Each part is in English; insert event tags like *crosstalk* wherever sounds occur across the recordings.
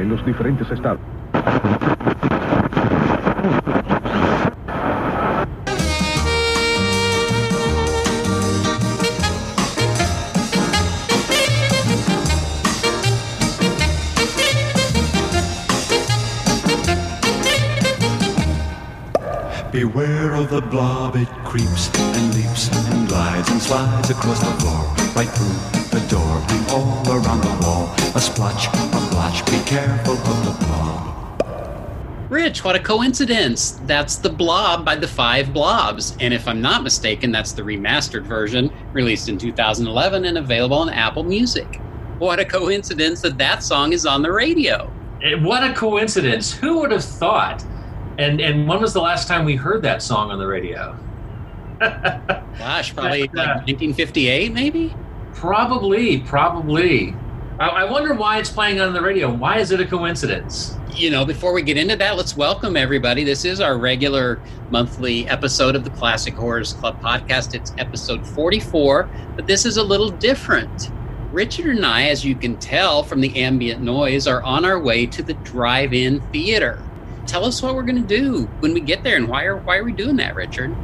En los diferentes estados. Coincidence! That's The Blob by the Five Blobs. And if I'm not mistaken, that's the remastered version, released in 2011 and available on Apple Music. What a coincidence that that song is on the radio. Eh, What a coincidence! Who would have thought? And and when was the last time we heard that song on the radio? *laughs* Gosh, probably like 1958, maybe? Probably, probably. I, I wonder why it's playing on the radio. Why is it a coincidence? You know, before we get into that, let's welcome everybody. This is our regular monthly episode of the Classic Horrors Club podcast. It's episode 44, but this is a little different. Richard and I, as you can tell from the ambient noise, are on our way to the drive in theater. Tell us what we're going to do when we get there and why are, why are we doing that, Richard?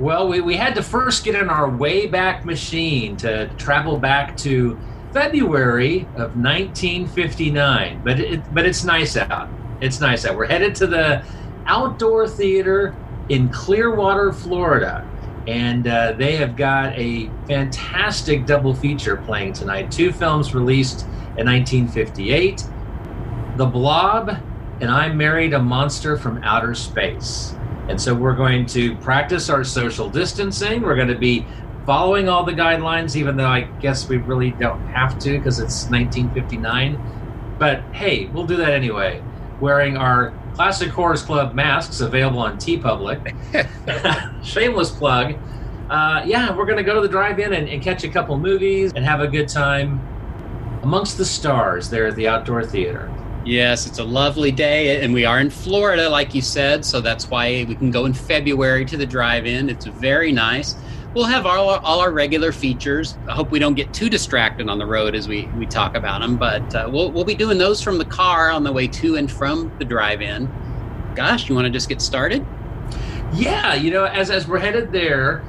Well, we, we had to first get in our Wayback Machine to travel back to February of 1959. But it, but it's nice out. It's nice out. We're headed to the outdoor theater in Clearwater, Florida, and uh, they have got a fantastic double feature playing tonight. Two films released in 1958, The Blob and I Married a Monster from Outer Space. And so we're going to practice our social distancing. We're going to be following all the guidelines, even though I guess we really don't have to because it's 1959. But hey, we'll do that anyway. Wearing our Classic Horrors Club masks available on TeePublic. *laughs* Shameless plug. Uh, yeah, we're going to go to the drive in and, and catch a couple movies and have a good time amongst the stars there at the outdoor theater. Yes, it's a lovely day, and we are in Florida, like you said, so that's why we can go in February to the drive-in. It's very nice. We'll have all our, all our regular features. I hope we don't get too distracted on the road as we, we talk about them, but uh, we'll, we'll be doing those from the car on the way to and from the drive-in. Gosh, you want to just get started? Yeah, you know, as as we're headed there,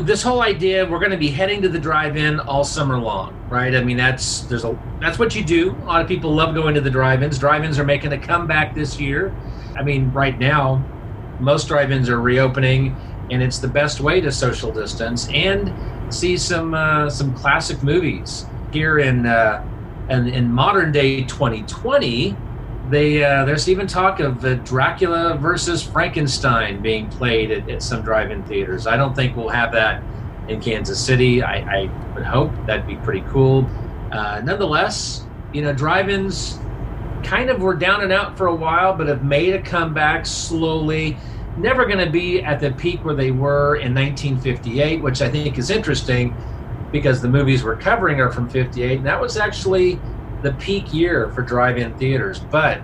this whole idea, we're going to be heading to the drive-in all summer long, right? I mean, that's there's a that's what you do. A lot of people love going to the drive-ins. Drive-ins are making a comeback this year. I mean, right now, most drive-ins are reopening, and it's the best way to social distance and see some uh, some classic movies here in uh, in, in modern day 2020 they uh, there's even talk of uh, Dracula versus Frankenstein being played at, at some drive-in theaters. I don't think we'll have that in Kansas City. I, I would hope that'd be pretty cool. Uh, nonetheless, you know, drive-ins kind of were down and out for a while, but have made a comeback slowly. Never going to be at the peak where they were in 1958, which I think is interesting because the movies we're covering are from 58, and that was actually the peak year for drive-in theaters. But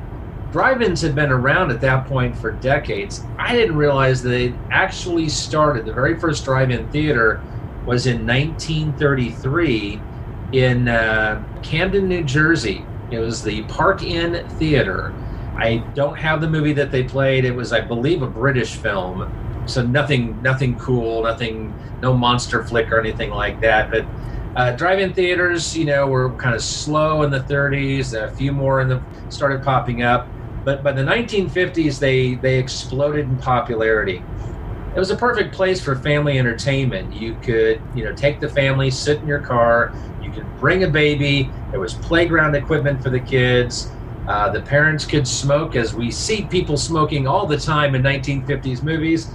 drive-ins had been around at that point for decades. I didn't realize that they actually started. The very first drive-in theater was in 1933 in uh, Camden, New Jersey. It was the Park-In Theater. I don't have the movie that they played. It was, I believe, a British film. So nothing, nothing cool, nothing, no monster flick or anything like that. But uh, drive-in theaters, you know, were kind of slow in the 30s. A few more in the started popping up, but by the 1950s, they they exploded in popularity. It was a perfect place for family entertainment. You could, you know, take the family, sit in your car. You could bring a baby. There was playground equipment for the kids. Uh, the parents could smoke, as we see people smoking all the time in 1950s movies.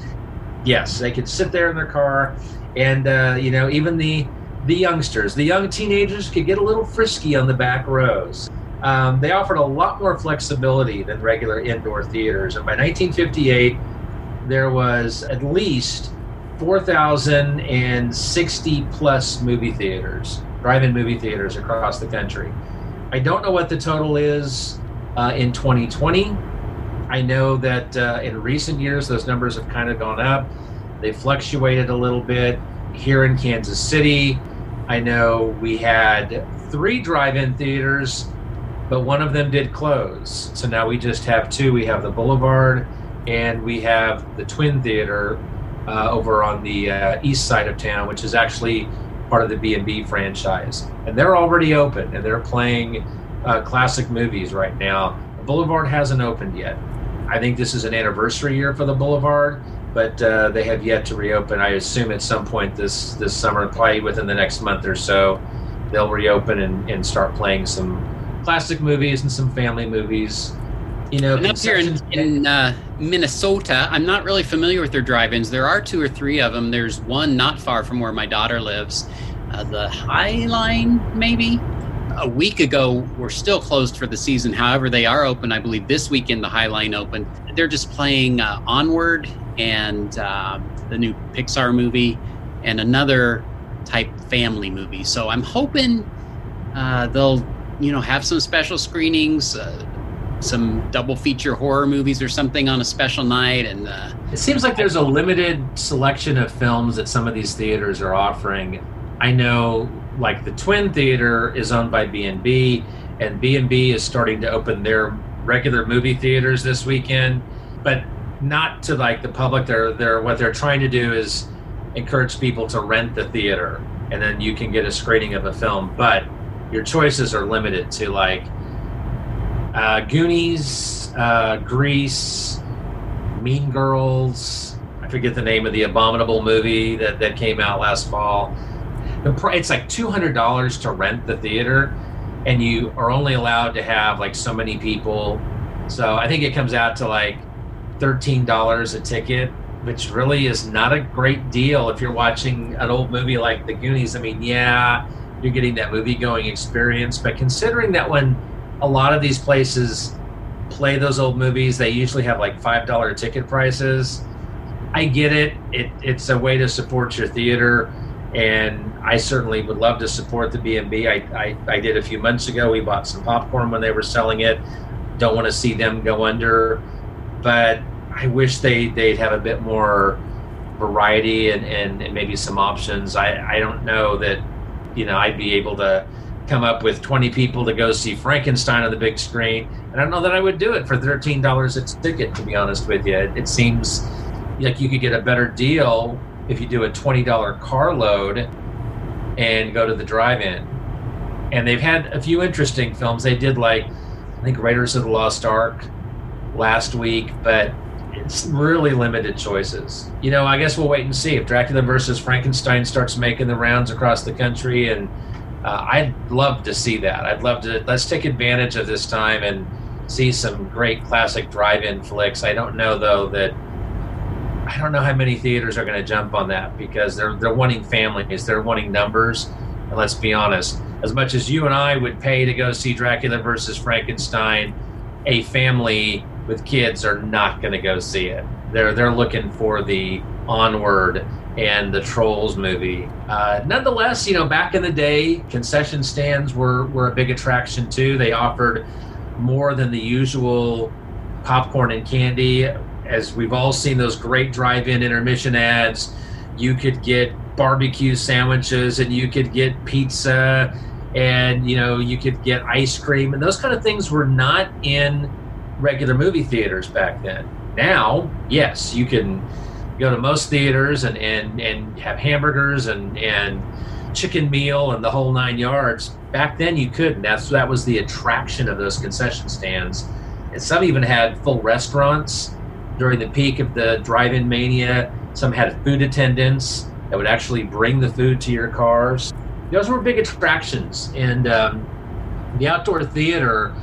Yes, they could sit there in their car, and uh, you know, even the the youngsters, the young teenagers, could get a little frisky on the back rows. Um, they offered a lot more flexibility than regular indoor theaters, and by 1958, there was at least 4,060 plus movie theaters, drive-in movie theaters across the country. I don't know what the total is uh, in 2020. I know that uh, in recent years those numbers have kind of gone up. They fluctuated a little bit here in Kansas City. I know we had three drive-in theaters, but one of them did close. So now we just have two. We have the Boulevard, and we have the Twin Theater uh, over on the uh, east side of town, which is actually part of the B&B franchise. And they're already open, and they're playing uh, classic movies right now. The Boulevard hasn't opened yet. I think this is an anniversary year for the Boulevard, but uh, they have yet to reopen. I assume at some point this this summer, probably within the next month or so, they'll reopen and, and start playing some classic movies and some family movies. You know, and up here in, in uh, Minnesota, I'm not really familiar with their drive-ins. There are two or three of them. There's one not far from where my daughter lives, uh, the High Line, maybe a week ago we were still closed for the season. However, they are open. I believe this weekend the High Line open. They're just playing uh, Onward and uh, the new Pixar movie and another type family movie. So I'm hoping uh, they'll you know have some special screenings. Uh, some double feature horror movies or something on a special night and uh, it seems like there's a limited selection of films that some of these theaters are offering i know like the Twin Theater is owned by B&B, and B&B is starting to open their regular movie theaters this weekend, but not to like the public. They're they're what they're trying to do is encourage people to rent the theater, and then you can get a screening of a film. But your choices are limited to like uh, Goonies, uh, Grease, Mean Girls. I forget the name of the abominable movie that, that came out last fall the price it's like two hundred dollars to rent the theater, and you are only allowed to have like so many people. So I think it comes out to like thirteen dollars a ticket, which really is not a great deal if you're watching an old movie like The Goonies. I mean, yeah, you're getting that movie going experience, but considering that when a lot of these places play those old movies, they usually have like five dollar ticket prices. I get it. It it's a way to support your theater and I certainly would love to support the B&B. I, I, I did a few months ago. We bought some popcorn when they were selling it. Don't want to see them go under, but I wish they they'd have a bit more variety and, and, and maybe some options. I, I don't know that you know I'd be able to come up with 20 people to go see Frankenstein on the big screen. And I don't know that I would do it for $13 a ticket, to be honest with you. It, it seems like you could get a better deal if you do a $20 car load and go to the drive-in. And they've had a few interesting films. They did like I think Raiders of the Lost Ark last week, but it's really limited choices. You know, I guess we'll wait and see if Dracula versus Frankenstein starts making the rounds across the country, and uh, I'd love to see that. I'd love to. Let's take advantage of this time and see some great classic drive-in flicks. I don't know though that I don't know how many theaters are going to jump on that because they're they're wanting families, they're wanting numbers, and let's be honest, as much as you and I would pay to go see Dracula versus Frankenstein, a family with kids are not going to go see it. They're they're looking for the Onward and the Trolls movie. Uh, nonetheless, you know, back in the day, concession stands were were a big attraction too. They offered more than the usual popcorn and candy as we've all seen those great drive-in intermission ads, you could get barbecue sandwiches and you could get pizza and you know you could get ice cream and those kind of things were not in regular movie theaters back then. Now, yes, you can go to most theaters and and and have hamburgers and and chicken meal and the whole nine yards. Back then you couldn't. That's that was the attraction of those concession stands. And some even had full restaurants during the peak of the drive-in mania. Some had food attendants that would actually bring the food to your cars. Those were big attractions, and um, the outdoor theater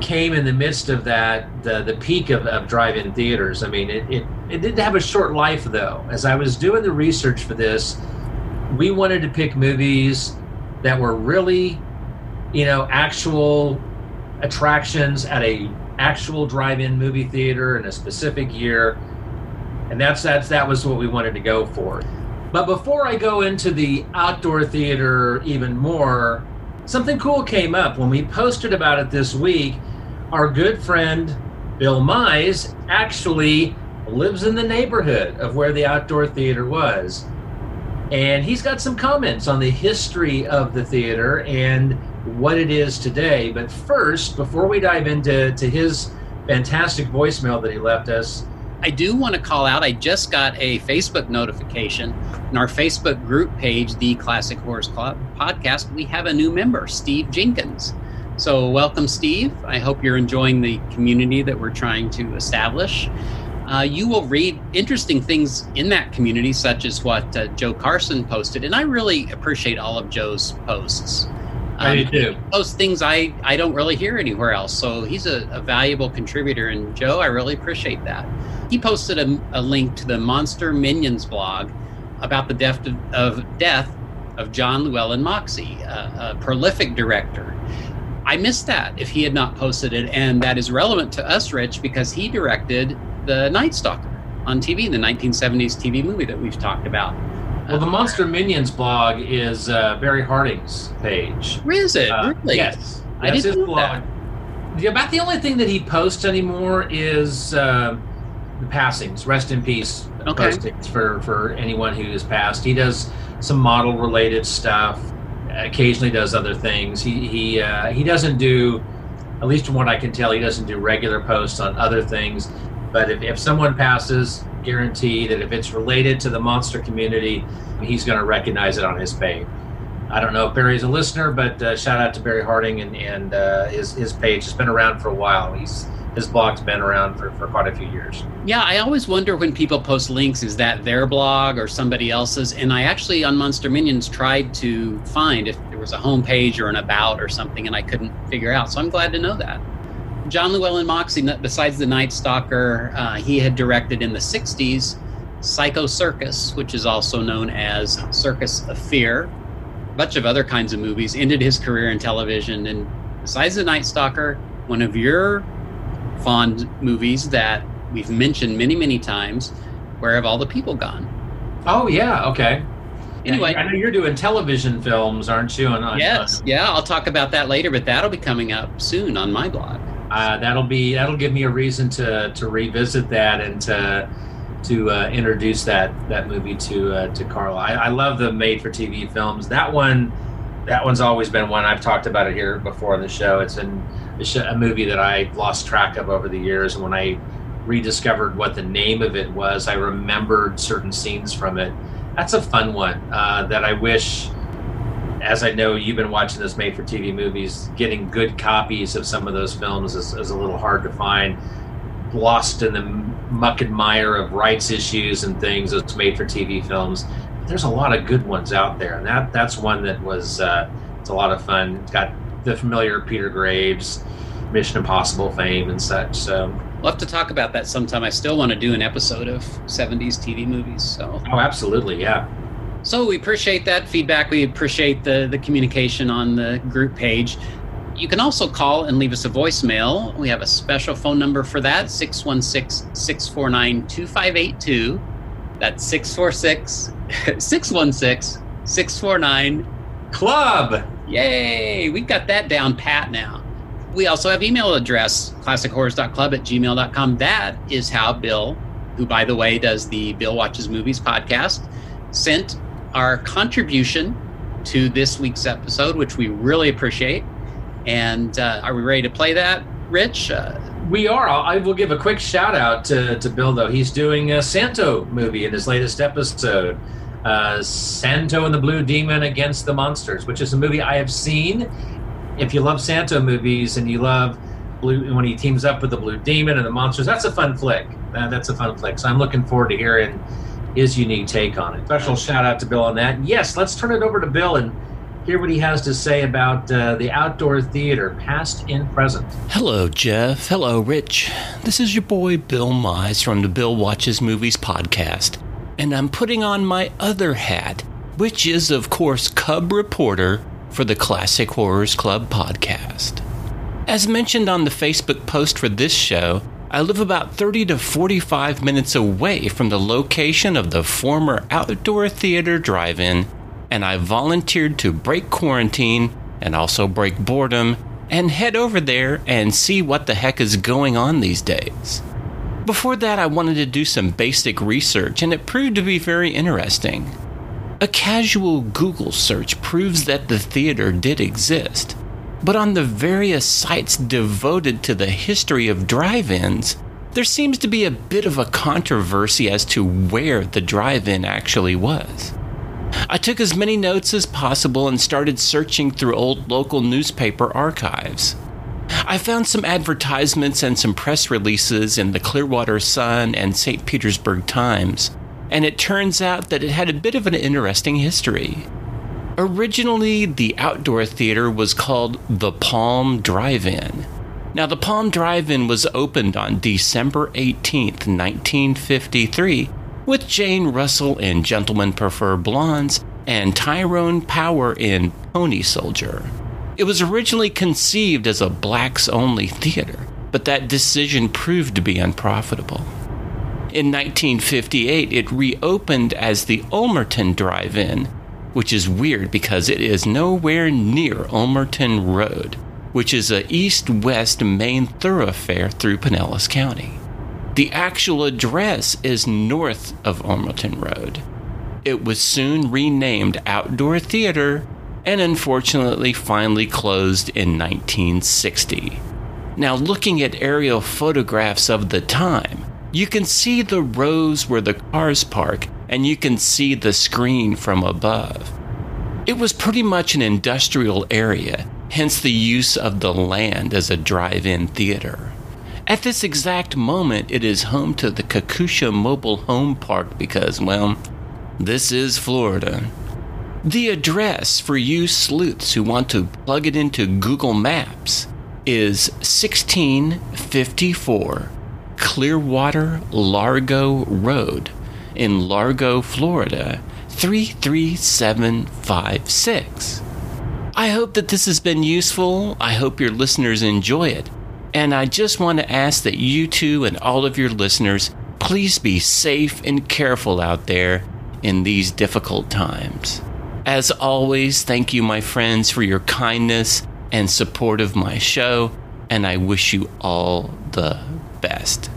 came in the midst of that the the peak of, of drive-in theaters. I mean, it, it it did have a short life though. As I was doing the research for this, we wanted to pick movies that were really, you know, actual attractions at a actual drive-in movie theater in a specific year, and that's that's that was what we wanted to go for. But before I go into the outdoor theater even more, something cool came up when we posted about it this week. Our good friend Bill Mize actually lives in the neighborhood of where the outdoor theater was. And he's got some comments on the history of the theater and what it is today. But first, before we dive into to his fantastic voicemail that he left us, I do want to call out. I just got a Facebook notification in our Facebook group page, the Classic Horrors Club podcast. We have a new member, Steve Jenkins. So, welcome, Steve. I hope you're enjoying the community that we're trying to establish. Uh, you will read interesting things in that community, such as what uh, Joe Carson posted, and I really appreciate all of Joe's posts. I um, do too. Those things I, I don't really hear anywhere else. So he's a, a valuable contributor. And Joe, I really appreciate that. He posted a, a link to the Monster Minions blog about the death of, of death of John Llewellyn Moxey, a, a prolific director. I missed that if he had not posted it, and that is relevant to us, Rich, because he directed the Night Stalker on TV, the 1970s TV movie that we've talked about. Well, the Monster Minions blog is uh, Barry Harding's page. Is it Uh, really? Yes, I didn't his blog. The, about the only thing that he posts anymore is uh, the passings. Rest in peace Okay. postings for for anyone who has passed. He does some model related stuff. Occasionally does other things. He he uh, he doesn't do, at least from what I can tell, he doesn't do regular posts on other things. But if, if someone passes, guarantee that if it's related to the monster community, he's going to recognize it on his page. I don't know if Barry's a listener, but uh, shout out to Barry Harding and, and uh, his his page has been around for a while. He's his blog's been around for, for quite a few years. Yeah, I always wonder when people post links, is that their blog or somebody else's? And I actually on Monster Minions tried to find if there was a homepage or an about or something, and I couldn't figure out. So I'm glad to know that. John Llewellyn Moxey, besides The Night Stalker, uh, he had directed in the 60s Psycho Circus, which is also known as Circus of Fear, a bunch of other kinds of movies, ended his career in television. And besides The Night Stalker, one of your fond movies that we've mentioned many, many times, Where Have All the People Gone? Oh yeah, okay. Anyway. I know you're doing television films, aren't you? On, Yes, yeah, I'll talk about that later, but that'll be coming up soon on my blog. Uh, that'll be that'll give me a reason to to revisit that and to to uh, introduce that that movie to uh, to Carla. I, I love the made for TV films. That one, that one's always been one I've talked about it here before on the show. It's in a, a movie that I lost track of over the years, and when I rediscovered what the name of it was, I remembered certain scenes from it. That's a fun one uh, that I wish as I know you've been watching those made for TV movies, getting good copies of some of those films is, is a little hard to find. Lost in the muck and mire of rights issues and things, those made for TV films. There's a lot of good ones out there, and that that's one that was uh, it's a lot of fun. It's got the familiar Peter Graves, Mission Impossible fame and such. So, We'll have to talk about that sometime. I still want to do an episode of 70s TV movies. So, oh, absolutely, yeah. So we appreciate that feedback. We appreciate the the communication on the group page. You can also call and leave us a voicemail. We have a special phone number for that 616 649 2582. That's 646 616 649 Club. Yay! We've got that down pat now. We also have email address, classichorrors.club at gmail.com. That is how Bill, who by the way does the Bill Watches Movies podcast, sent our contribution to this week's episode, which we really appreciate. And uh, are we ready to play that, Rich? Uh, We are. I'll- I will give a quick shout out to, to Bill, though. He's doing a Santo movie in his latest episode uh, Santo and the Blue Demon Against the Monsters, which is a movie I have seen. If you love Santo movies and you love Blue, when he teams up with the Blue Demon and the monsters, that's a fun flick. That, that's a fun flick. So I'm looking forward to hearing his unique take on it. Special shout out to Bill on that. Yes, let's turn it over to Bill and hear what he has to say about uh, the outdoor theater, past and present. Hello, Jeff. Hello, Rich. This is your boy Bill Mize from the Bill Watches Movies podcast, and I'm putting on my other hat, which is, of course, Cub Reporter for the Classic Horrors Club podcast. As mentioned on the Facebook post for this show, I live about 30 to 45 minutes away from the location of the former outdoor theater drive in, and I volunteered to break quarantine and also break boredom and head over there and see what the heck is going on these days. Before that, I wanted to do some basic research, and it proved to be very interesting. A casual Google search proves that the theater did exist, but on the various sites devoted to the history of drive ins, there seems to be a bit of a controversy as to where the drive in actually was. I took as many notes as possible and started searching through old local newspaper archives. I found some advertisements and some press releases in the Clearwater Sun and St. Petersburg Times, and it turns out that it had a bit of an interesting history. Originally, the outdoor theater was called the Palm Drive In. Now, the Palm Drive In was opened on December 18, 1953, with Jane Russell in Gentlemen Prefer Blondes and Tyrone Power in Pony Soldier. It was originally conceived as a blacks only theater, but that decision proved to be unprofitable. In 1958, it reopened as the Ulmerton Drive In which is weird because it is nowhere near Ulmerton Road, which is a east west main thoroughfare through Pinellas County. The actual address is north of Ulmerton Road. It was soon renamed Outdoor Theater and unfortunately finally closed in 1960. Now, looking at aerial photographs of the time, you can see the rows where the cars park and you can see the screen from above. It was pretty much an industrial area, hence the use of the land as a drive in theater. At this exact moment, it is home to the Kakusha Mobile Home Park because, well, this is Florida. The address for you sleuths who want to plug it into Google Maps is 1654 Clearwater Largo Road in Largo, Florida 33756. I hope that this has been useful. I hope your listeners enjoy it. And I just want to ask that you two and all of your listeners please be safe and careful out there in these difficult times. As always, thank you, my friends, for your kindness and support of my show, and I wish you all the best.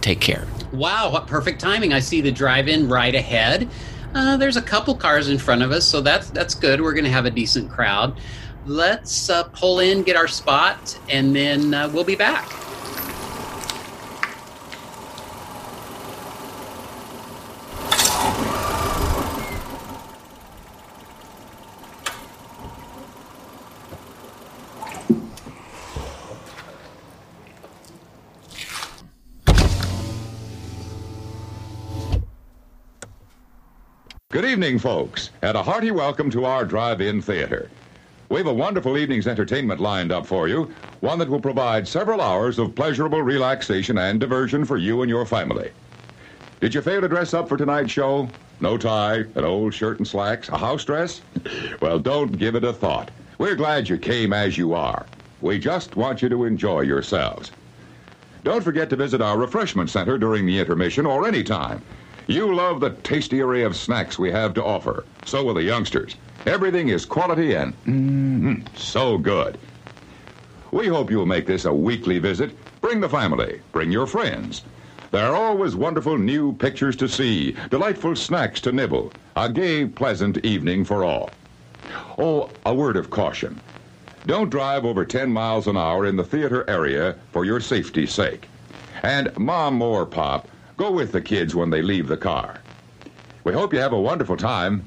Take care. Wow, what perfect timing. I see the drive in right ahead. Uh, there's a couple cars in front of us, so that's that's good. We're going to have a decent crowd. Let's uh, pull in, get our spot, and then uh, we'll be back. Good evening, folks, and a hearty welcome to our drive in theater. We have a wonderful evening's entertainment lined up for you, one that will provide several hours of pleasurable relaxation and diversion for you and your family. Did you fail to dress up for tonight's show? No tie, an old shirt and slacks, a house dress? *laughs* well, don't give it a thought. We're glad you came as you are. We just want you to enjoy yourselves. Don't forget to visit our refreshment center during the intermission or any time. You love the tasty array of snacks we have to offer. So will the youngsters. Everything is quality and mm, so good. We hope you'll make this a weekly visit. Bring the family, bring your friends. There are always wonderful new pictures to see, delightful snacks to nibble, a gay, pleasant evening for all. Oh, a word of caution. Don't drive over 10 miles an hour in the theater area for your safety's sake. And mom or pop, go with the kids when they leave the car. We hope you have a wonderful time.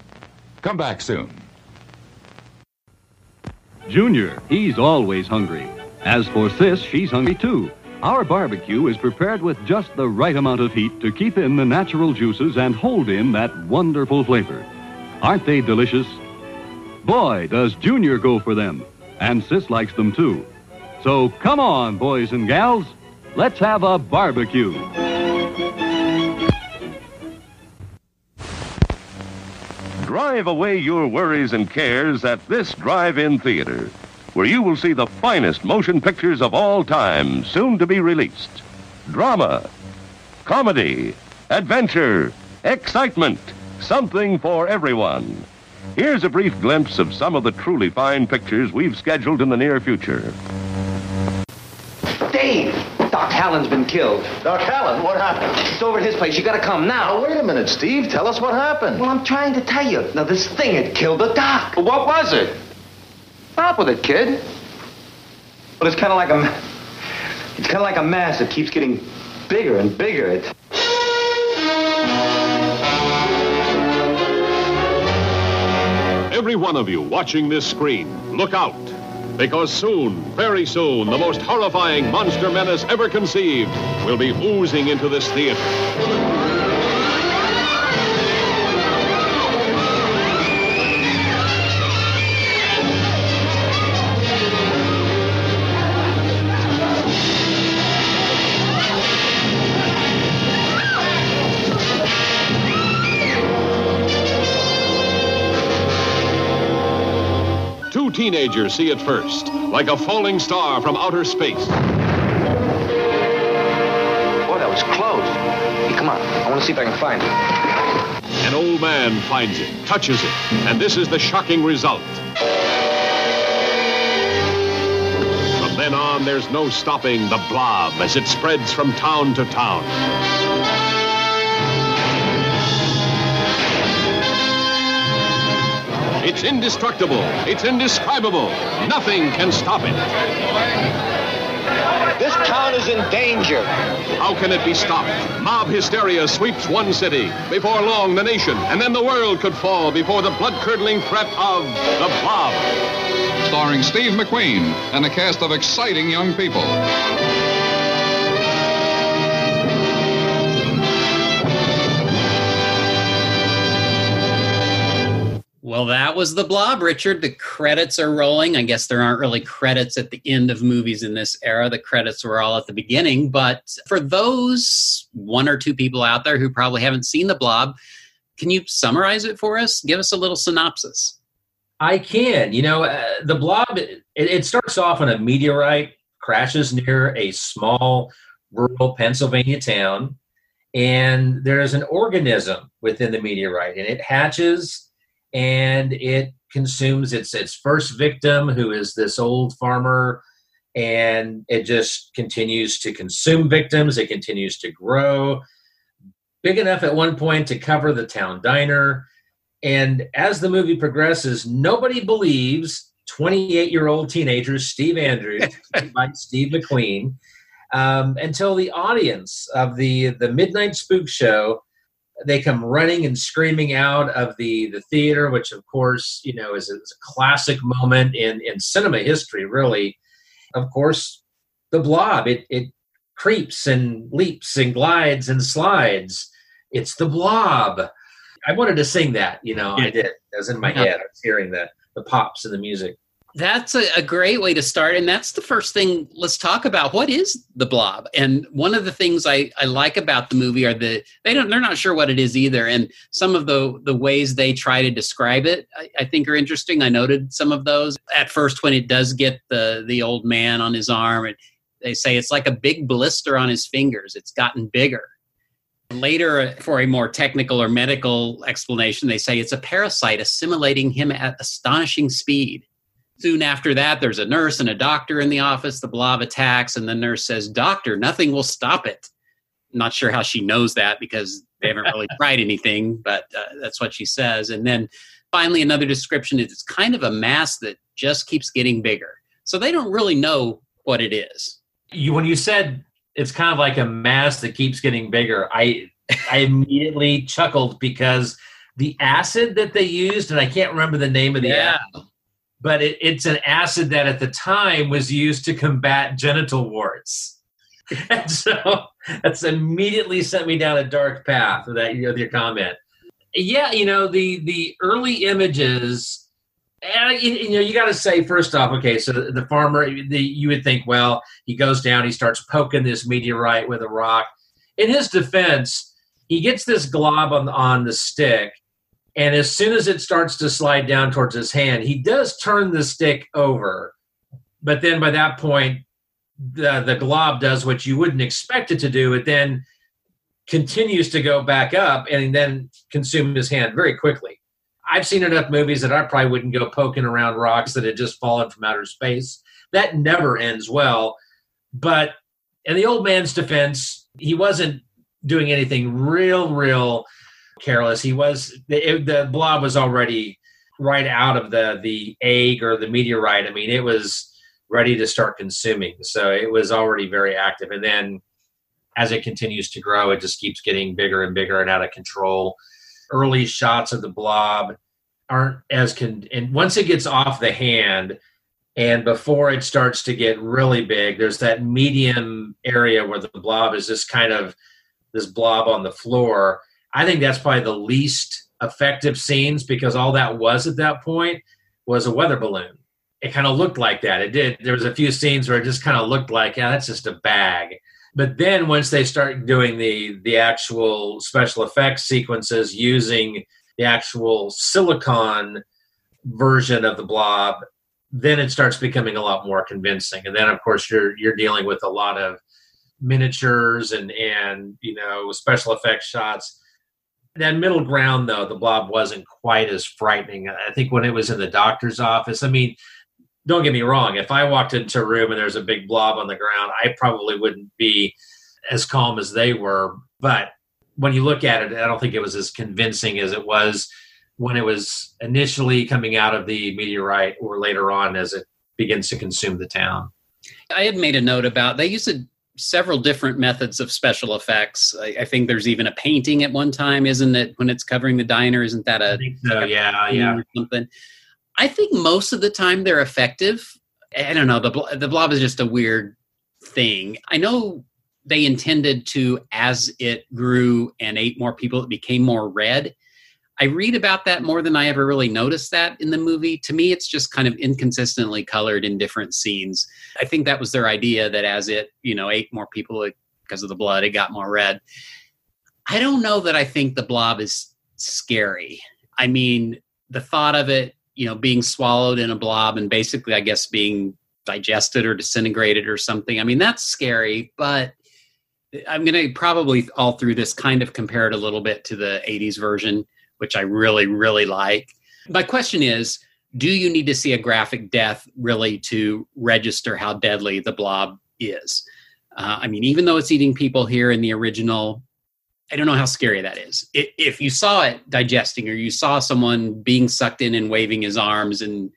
Come back soon. Junior, he's always hungry. As for Sis, she's hungry too. Our barbecue is prepared with just the right amount of heat to keep in the natural juices and hold in that wonderful flavor. Aren't they delicious? Boy, does Junior go for them. And Sis likes them too. So come on, boys and gals. Let's have a barbecue. Drive away your worries and cares at this drive-in theater, where you will see the finest motion pictures of all time, soon to be released. Drama, comedy, adventure, excitement, something for everyone. Here's a brief glimpse of some of the truly fine pictures we've scheduled in the near future. Dave! Doc Hallen's been killed. Doc Hallen, what happened? It's over at his place. You gotta come now. Now, wait a minute, Steve. Tell us what happened. Well, I'm trying to tell you. Now, this thing had killed the doc. What was it? Stop with it, kid. Well, it's kind of like a... It's kind of like a mass that keeps getting bigger and bigger. It's... Every one of you watching this screen, look out. Because soon, very soon, the most horrifying monster menace ever conceived will be oozing into this theater. Teenagers see it first, like a falling star from outer space. Boy, that was close. Hey, come on. I want to see if I can find it. An old man finds it, touches it, and this is the shocking result. From then on, there's no stopping the blob as it spreads from town to town. It's indestructible. It's indescribable. Nothing can stop it. This town is in danger. How can it be stopped? Mob hysteria sweeps one city. Before long, the nation, and then the world could fall before the blood-curdling threat of the Blob. Starring Steve McQueen and a cast of exciting young people. Well, that was the blob, Richard. The credits are rolling. I guess there aren't really credits at the end of movies in this era. The credits were all at the beginning. But for those one or two people out there who probably haven't seen the blob, can you summarize it for us? Give us a little synopsis. I can. You know, uh, the blob, it, it starts off on a meteorite, crashes near a small rural Pennsylvania town, and there's an organism within the meteorite, and it hatches and it consumes its its first victim, who is this old farmer, and it just continues to consume victims. It continues to grow, big enough at one point to cover the town diner. And as the movie progresses, nobody believes 28 year old teenager Steve Andrews, *laughs* by Steve McQueen, um, until the audience of the the Midnight Spook Show they come running and screaming out of the the theater, which of course you know is a, is a classic moment in in cinema history. Really, of course, the Blob. It it creeps and leaps and glides and slides. It's the Blob. I wanted to sing that. You know, I did. It was in my Yeah. head. I was hearing the the pops and the music. That's a, a great way to start. And that's the first thing let's talk about. What is the blob? And one of the things I, I like about the movie are the they don't they're not sure what it is either. And some of the the ways they try to describe it I, I think are interesting. I noted some of those. At first when it does get the the old man on his arm, it, they say it's like a big blister on his fingers. It's gotten bigger. Later, uh, for a more technical or medical explanation, they say it's a parasite assimilating him at astonishing speed. Soon after that, there's a nurse and a doctor in the office. The blob attacks, and the nurse says, Doctor, nothing will stop it. Not sure how she knows that because they haven't really *laughs* tried anything, but uh, that's what she says. And then finally, another description is it's kind of a mass that just keeps getting bigger. So they don't really know what it is. you when you said it's kind of like a mass that keeps getting bigger i i immediately chuckled because the acid that they used and i can't remember the name of the Yeah. acid but it, it's an acid that at the time was used to combat genital warts *laughs* and so that's immediately sent me down a dark path with that with your comment yeah you know the the early images And you, you know, you got to say first off, okay, so the, the farmer, the, you would think, well, he goes down, he starts poking this meteorite with a rock. In his defense, he gets this glob on on the stick, and as soon as it starts to slide down towards his hand, he does turn the stick over. But then by that point, the the glob does what you wouldn't expect it to do. It then continues to go back up and then consume his hand very quickly. I've seen enough movies that I probably wouldn't go poking around rocks that had just fallen from outer space. That never ends well. But in the old man's defense, he wasn't doing anything real, real careless. He was it, the blob was already right out of the the egg or the meteorite. I mean, it was ready to start consuming. So it was already very active. And then as it continues to grow, it just keeps getting bigger and bigger and out of control. Early shots of the blob aren't as con and once it gets off the hand and before it starts to get really big, there's that medium area where the blob is just kind of this blob on the floor. I think that's probably the least effective scenes because all that was at that point was a weather balloon. It kind of looked like that. It did. There was a few scenes where it just kind of looked like, yeah, that's just a bag. But then once they start doing the the actual special effects sequences using the actual silicon version of the blob, then it starts becoming a lot more convincing. And then of course you're you're dealing with a lot of miniatures and and you know special effects shots that middle ground though the blob wasn't quite as frightening. I think when it was in the doctor's office i mean don't get me wrong if i walked into a room and there's a big blob on the ground i probably wouldn't be as calm as they were. But when you look at it i don't think it was as convincing as it was when it was initially coming out of the meteorite or later on as it begins to consume the town. I had made a note about they used to several different methods of special effects. I, I, think there's even a painting at one time, isn't it? When it's covering the diner, isn't that a? I think so. Yeah, yeah. something. I think most of the time they're effective. I don't know. The the blob is just a weird thing. I know they intended to, as it grew and ate more people, it became more red. I read about that more than I ever really noticed that in the movie. To me, it's just kind of inconsistently colored in different scenes. I think that was their idea that as it, you know, ate more people because of the blood, it got more red. I don't know that I think the blob is scary. I mean, the thought of it, you know, being swallowed in a blob and basically, I guess, being digested or disintegrated or something. I mean, that's scary, but I'm going to probably all through this kind of compare it a little bit to the 80s version which I really, really like. My question is do you need to see a graphic death really to register how deadly the blob is? Uh, I mean, even though it's eating people here in the original, I don't know how scary that is. If you saw it digesting or you saw someone being sucked in and waving his arms, and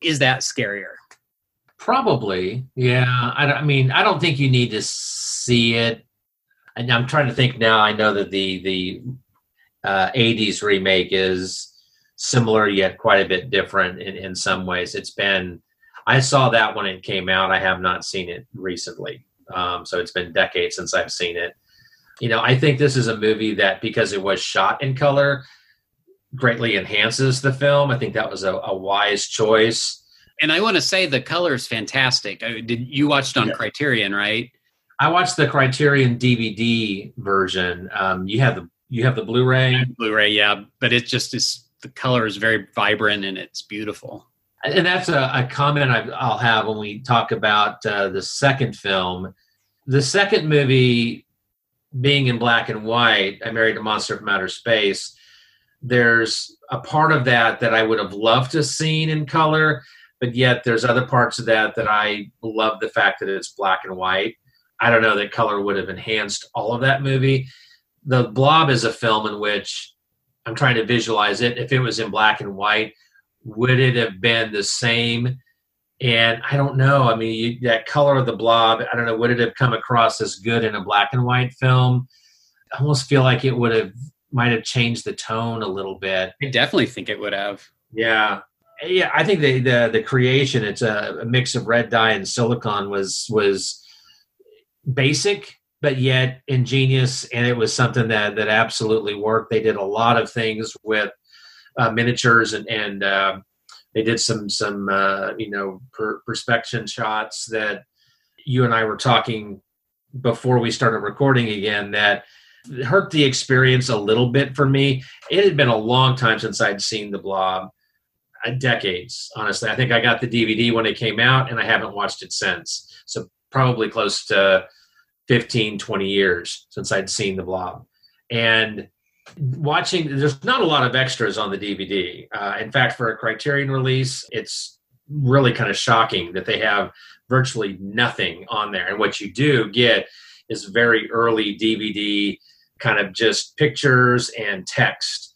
is that scarier? Probably, yeah. I, I mean, I don't think you need to see it. And I'm trying to think now. I know that the the uh, 80s remake is similar yet quite a bit different in, in some ways. It's been, I saw that when it came out. I have not seen it recently. Um, so it's been decades since I've seen it. You know, I think this is a movie that because it was shot in color, greatly enhances the film. I think that was a, a wise choice. And I want to say the color is fantastic. Uh, did you watched on yeah. Criterion, right? I watched the Criterion DVD version. Um, you have the you have the Blu-ray. Blu-ray, yeah, but it just is the color is very vibrant and it's beautiful. And that's a, a comment I, will have when we talk about uh, the second film. The second movie, being in black and white, I married a monster from outer space. There's a part of that that I would have loved to have seen in color, but yet there's other parts of that that I love the fact that it's black and white. I don't know that color would have enhanced all of that movie the blob is a film in which i'm trying to visualize it. If it was in black and white would it have been the same? And i don't know. I mean you, that color of the blob i don't know would it have come across as good in a black and white film? I almost feel like it would have might have changed the tone a little bit. I definitely think it would have. Yeah. Yeah i think the the, the creation it's a, a mix of red dye and silicon was was basic but yet ingenious and it was something that that absolutely worked they did a lot of things with uh, miniatures and, and uh, They did some some uh, you know per, perspection shots that you and I were talking before we started recording again that hurt the experience a little bit for me. It had been a long time since I'd seen the Blob, uh, decades honestly. I think I got the DVD when it came out, and I haven't watched it since. So probably close to 15, 20 years since I'd seen the Blob, and watching there's not a lot of extras on the dvd uh, in fact for a criterion release it's really kind of shocking that they have virtually nothing on there. And what you do get is very early dvd kind of just pictures and text.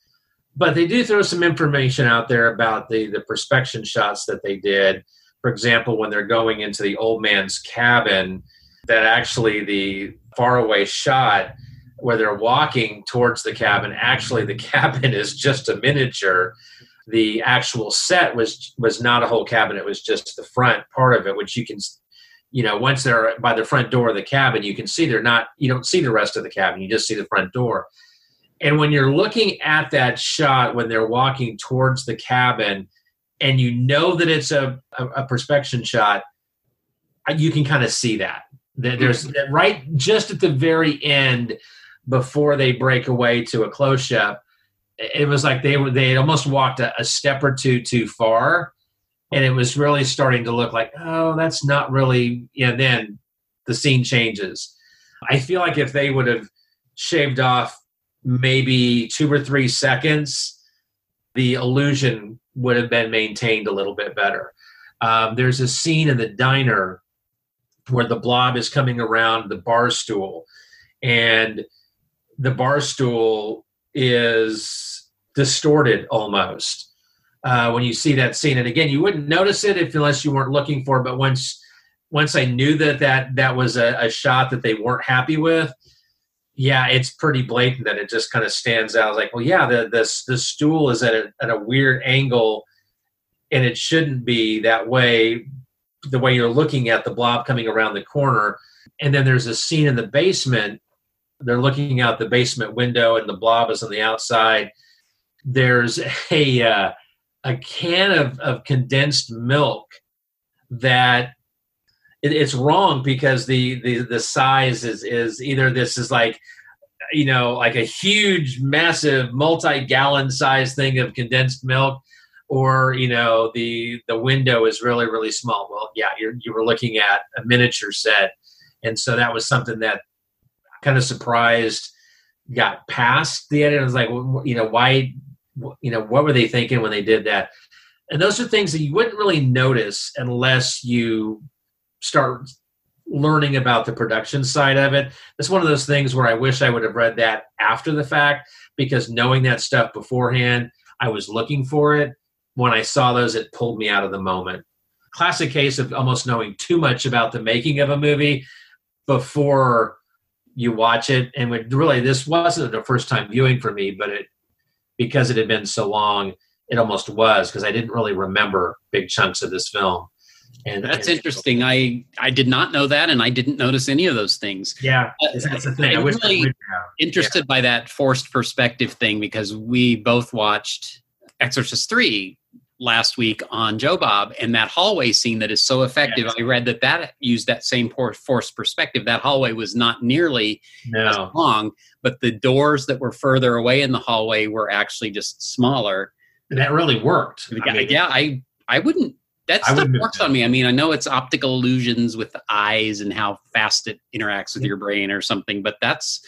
But they do throw some information out there about the the perspection shots that they did. For example when they're going into the old man's cabin that actually the faraway shot where they're walking towards the cabin actually the *laughs* cabin is just a miniature. The actual set was was not a whole cabin. It was just the front part of it which you can you know once they're by the front door of the cabin you can see they're not you don't see the rest of the cabin. You just see the front door. And when you're looking at that shot when they're walking towards the cabin and you know that it's a, a, a perspection shot uh, you can kind of see that there's right just at the very end before they break away to a close up it was like they were they had almost walked a, a, step or two too far and it was really starting to look like oh that's not really yeah then the scene changes. I feel like if they would have shaved off maybe two or three seconds the illusion would have been maintained a little bit better. Um, there's a scene in the diner where the blob is coming around the bar stool and the bar stool is distorted almost uh, when you see that scene. And again, you wouldn't notice it if unless you weren't looking for it. But once once I knew that that that was a, a shot that they weren't happy with, yeah, it's pretty blatant that it just kind of stands out. Like, well, yeah, the this the stool is at a, at a weird angle, and it shouldn't be that way. The way you're looking at the blob coming around the corner, and then there's a scene in the basement they're looking out the basement window, and the blob is on the outside. There's *laughs* a uh, a can of, of condensed milk that it, it's wrong because the, the the size is is either this is like you know like a huge massive multi-gallon size thing of condensed milk or you know the the window is really really small well yeah you you were looking at a miniature set and so that was something that kind of surprised got past the edit. I was like, you know, why, you know, what were they thinking when they did that? And those are things that you wouldn't really notice unless you start learning about the production side of it. It's one of those things where I wish I would have read that after the fact because knowing that stuff beforehand, I was looking for it. When I saw those, it pulled me out of the moment. Classic case of almost knowing too much about the making of a movie before you watch it. And really this wasn't a first time viewing for me but it because it had been so long it almost was because i didn't really remember big chunks of this film. And that's and, interesting. I i did not know that and i didn't notice any of those things. Yeah uh, that's the thing. I'm really interested yeah. by that forced perspective thing because we both watched exorcist 3 last week on Joe Bob and that hallway scene that is so effective. Yes. I read that that used that same force perspective. That hallway was not nearly no. as long, but the doors that were further away in the hallway were actually just smaller. And that really worked. I mean, yeah, I I wouldn't. That stuff works on me. I mean, I know it's optical illusions with the eyes and how fast it interacts with your brain or something, but that's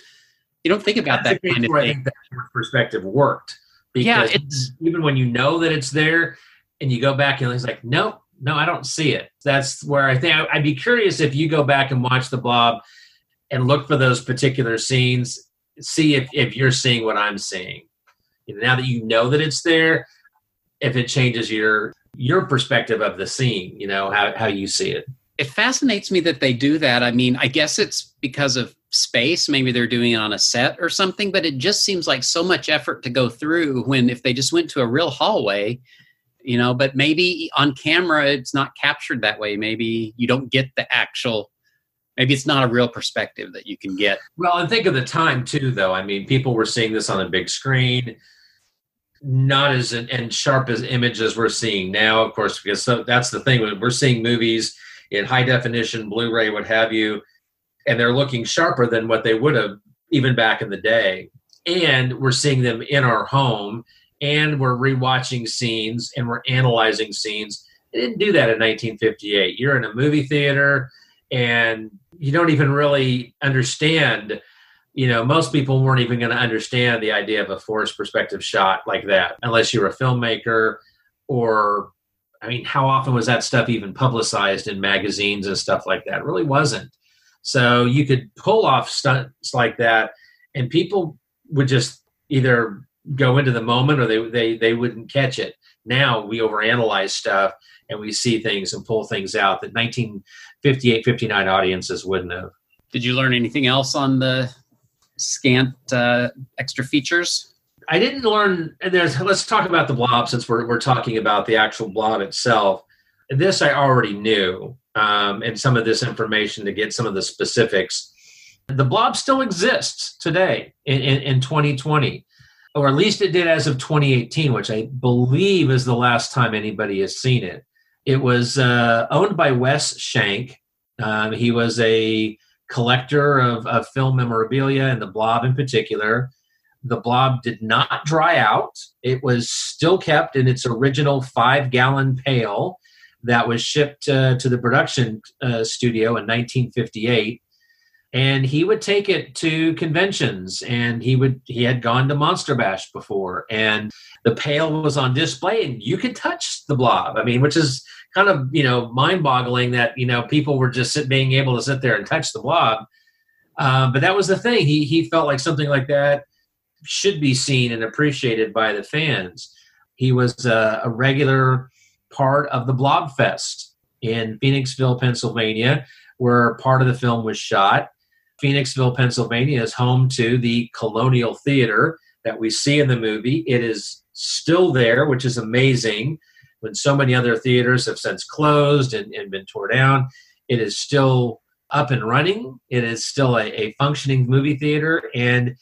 you don't think about that's that kind of thing. that perspective worked because yeah, it's, even when you know that it's there and you go back and it's like, nope, no, I don't see it. That's where I think I'd be curious if you go back and watch the blob and look for those particular scenes, see if, if you're seeing what I'm seeing. You know, now that you know that it's there, if it changes your your perspective of the scene, you know, how, how you see it. It fascinates me that they do that. I mean, I guess it's because of space maybe they're doing it on a set or something but it just seems like so much effort to go through when if they just went to a real hallway you know but maybe on camera it's not captured that way maybe you don't get the actual maybe it's not a real perspective that you can get well and think of the time too though i mean people were seeing this on a big screen not as and sharp as images we're seeing now, of course, because so that's the thing. We're seeing movies in high definition, Blu-ray, what have you, and they're looking sharper than what they would have even back in the day. And we're seeing them in our home, and we're rewatching scenes and we're analyzing scenes. They didn't do that in 1958. You're in a movie theater, and you don't even really understand you know, most people weren't even going to understand the idea of a forced perspective shot like that unless you were a filmmaker or, I mean, how often was that stuff even publicized in magazines and stuff like that? It really wasn't. So you could pull off stunts like that, and people would just either go into the moment or they they they wouldn't catch it. Now we overanalyze stuff and we see things and pull things out that 1958 59 audiences wouldn't have. Did you learn anything else on the scant uh, extra features? I didn't learn. And there's. Let's talk about the blob since we're we're talking about the actual blob itself. This I already knew, um, and some of this information to get some of the specifics. The blob still exists today in, in, in 2020, or at least it did as of 2018, which I believe is the last time anybody has seen it. It was uh, owned by Wes Shank. Um, he was a collector of, of film memorabilia and the blob in particular. The blob did not dry out. It was still kept in its original five gallon pail that was shipped uh, to the production uh, studio in 1958 and he would take it to conventions and he would he had gone to monster bash before and the pail was on display and you could touch the blob. I mean which is kind of you know mind boggling that you know people were just sit, being able to sit there and touch the blob. Um, but that was the thing. He he felt like something like that should be seen and appreciated by the fans he was a, a regular part of the blob fest in phoenixville pennsylvania where part of the film was shot Phoenixville, Pennsylvania is home to the Colonial Theater that we see in the movie. It is still there, which is amazing. When so many other theaters have since closed and, and been torn down, it is still up and running. It is still a, a functioning movie theater. And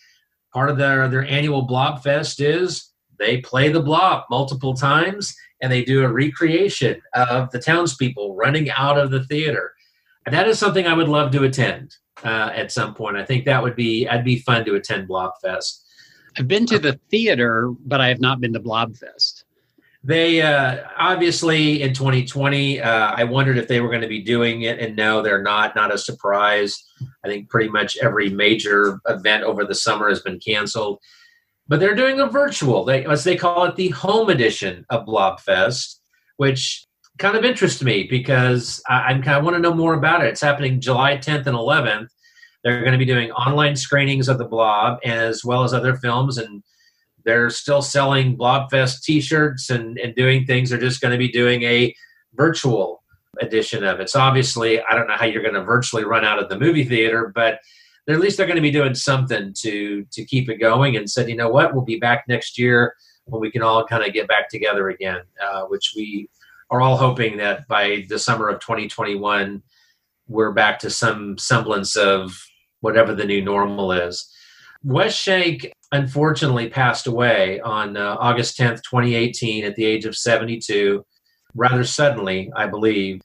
part of their, their annual Blob Fest is they play the blob multiple times and they do a recreation of the townspeople running out of the theater. And that is something I would love to attend uh, at some point. I think that would be I'd be fun to attend Blobfest. I've been to the theater, but I have not been to Blobfest. They uh, obviously in 2020, uh, I wondered if they were going to be doing it, and no, they're not. Not a surprise. I think pretty much every major event over the summer has been canceled, but they're doing a virtual. They as they call it the home edition of Blobfest, which kind of interests me because I, am kind of want to know more about it. It's happening July 10th and 11th. They're going to be doing online screenings of the Blob as well as other films, and they're still selling Blobfest T-shirts and and doing things. They're just going to be doing a virtual edition of it. So obviously, I don't know how you're going to virtually run out of the movie theater, but at least they're going to be doing something to to keep it going. And said, you know what, we'll be back next year when we can all kind of get back together again, uh, which we are all hoping that by the summer of 2021, we're back to some semblance of whatever the new normal is. Wes Shank unfortunately passed away on uh, August 10th, 2018, at the age of 72, rather suddenly, I believe.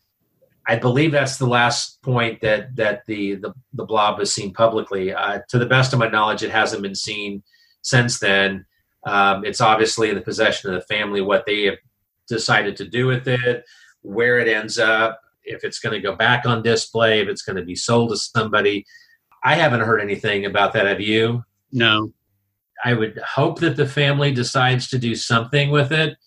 I believe that's the last point that that the the, the blob was seen publicly. Uh, to the best of my knowledge, it hasn't been seen since then. Um, it's obviously in the possession of the family what they have decided to do with it, where it ends up, if it's going to go back on display, if it's going to be sold to somebody. I haven't heard anything about that. Have you? No. I would hope that the family decides to do something with it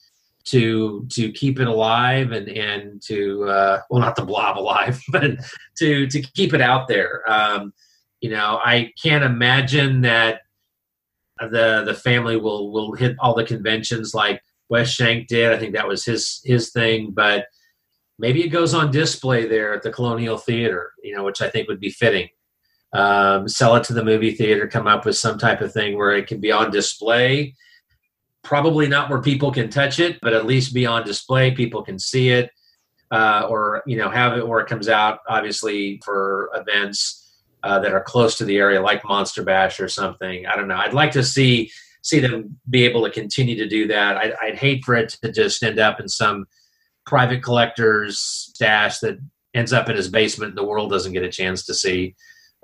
to to keep it alive and and to uh, well not the blob alive *laughs* but to to keep it out there um, you know i can't imagine that the the family will will hit all the conventions like Wes Shank did. I think that was his his thing, but maybe it goes on display there at the Colonial Theater, you know, which I think would be fitting. Um, sell it to the movie theater, come up with some type of thing where it can be on display. Probably not where people can touch it, but at least be on display. People can see it, uh, or you know, have it where it comes out. Obviously, for events uh, that are close to the area, like Monster Bash or something. I don't know. I'd like to see see them be able to continue to do that. I'd, I'd hate for it to just end up in some private collector's stash that ends up in his basement and the world doesn't get a chance to see.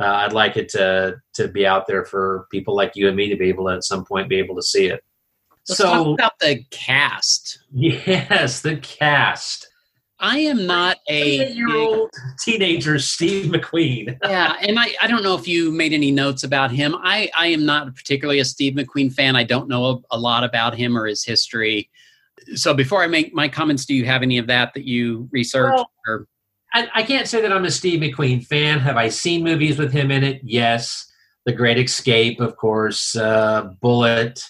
Uh, I'd like it to to be out there for people like you and me to be able to at some point be able to see it. Let's so talk about the cast. *laughs* Yes, the cast. I am not a year old teenager, Steve McQueen. *laughs* yeah, and I, I don't know if you made any notes about him. I, I am not particularly a Steve McQueen fan. I don't know a, a lot about him or his history. So before I make my comments, do you have any of that that you researched? Well, or? I, I can't say that I'm a Steve McQueen fan. Have I seen movies with him in it? Yes. The Great Escape, of course, uh, Bullitt,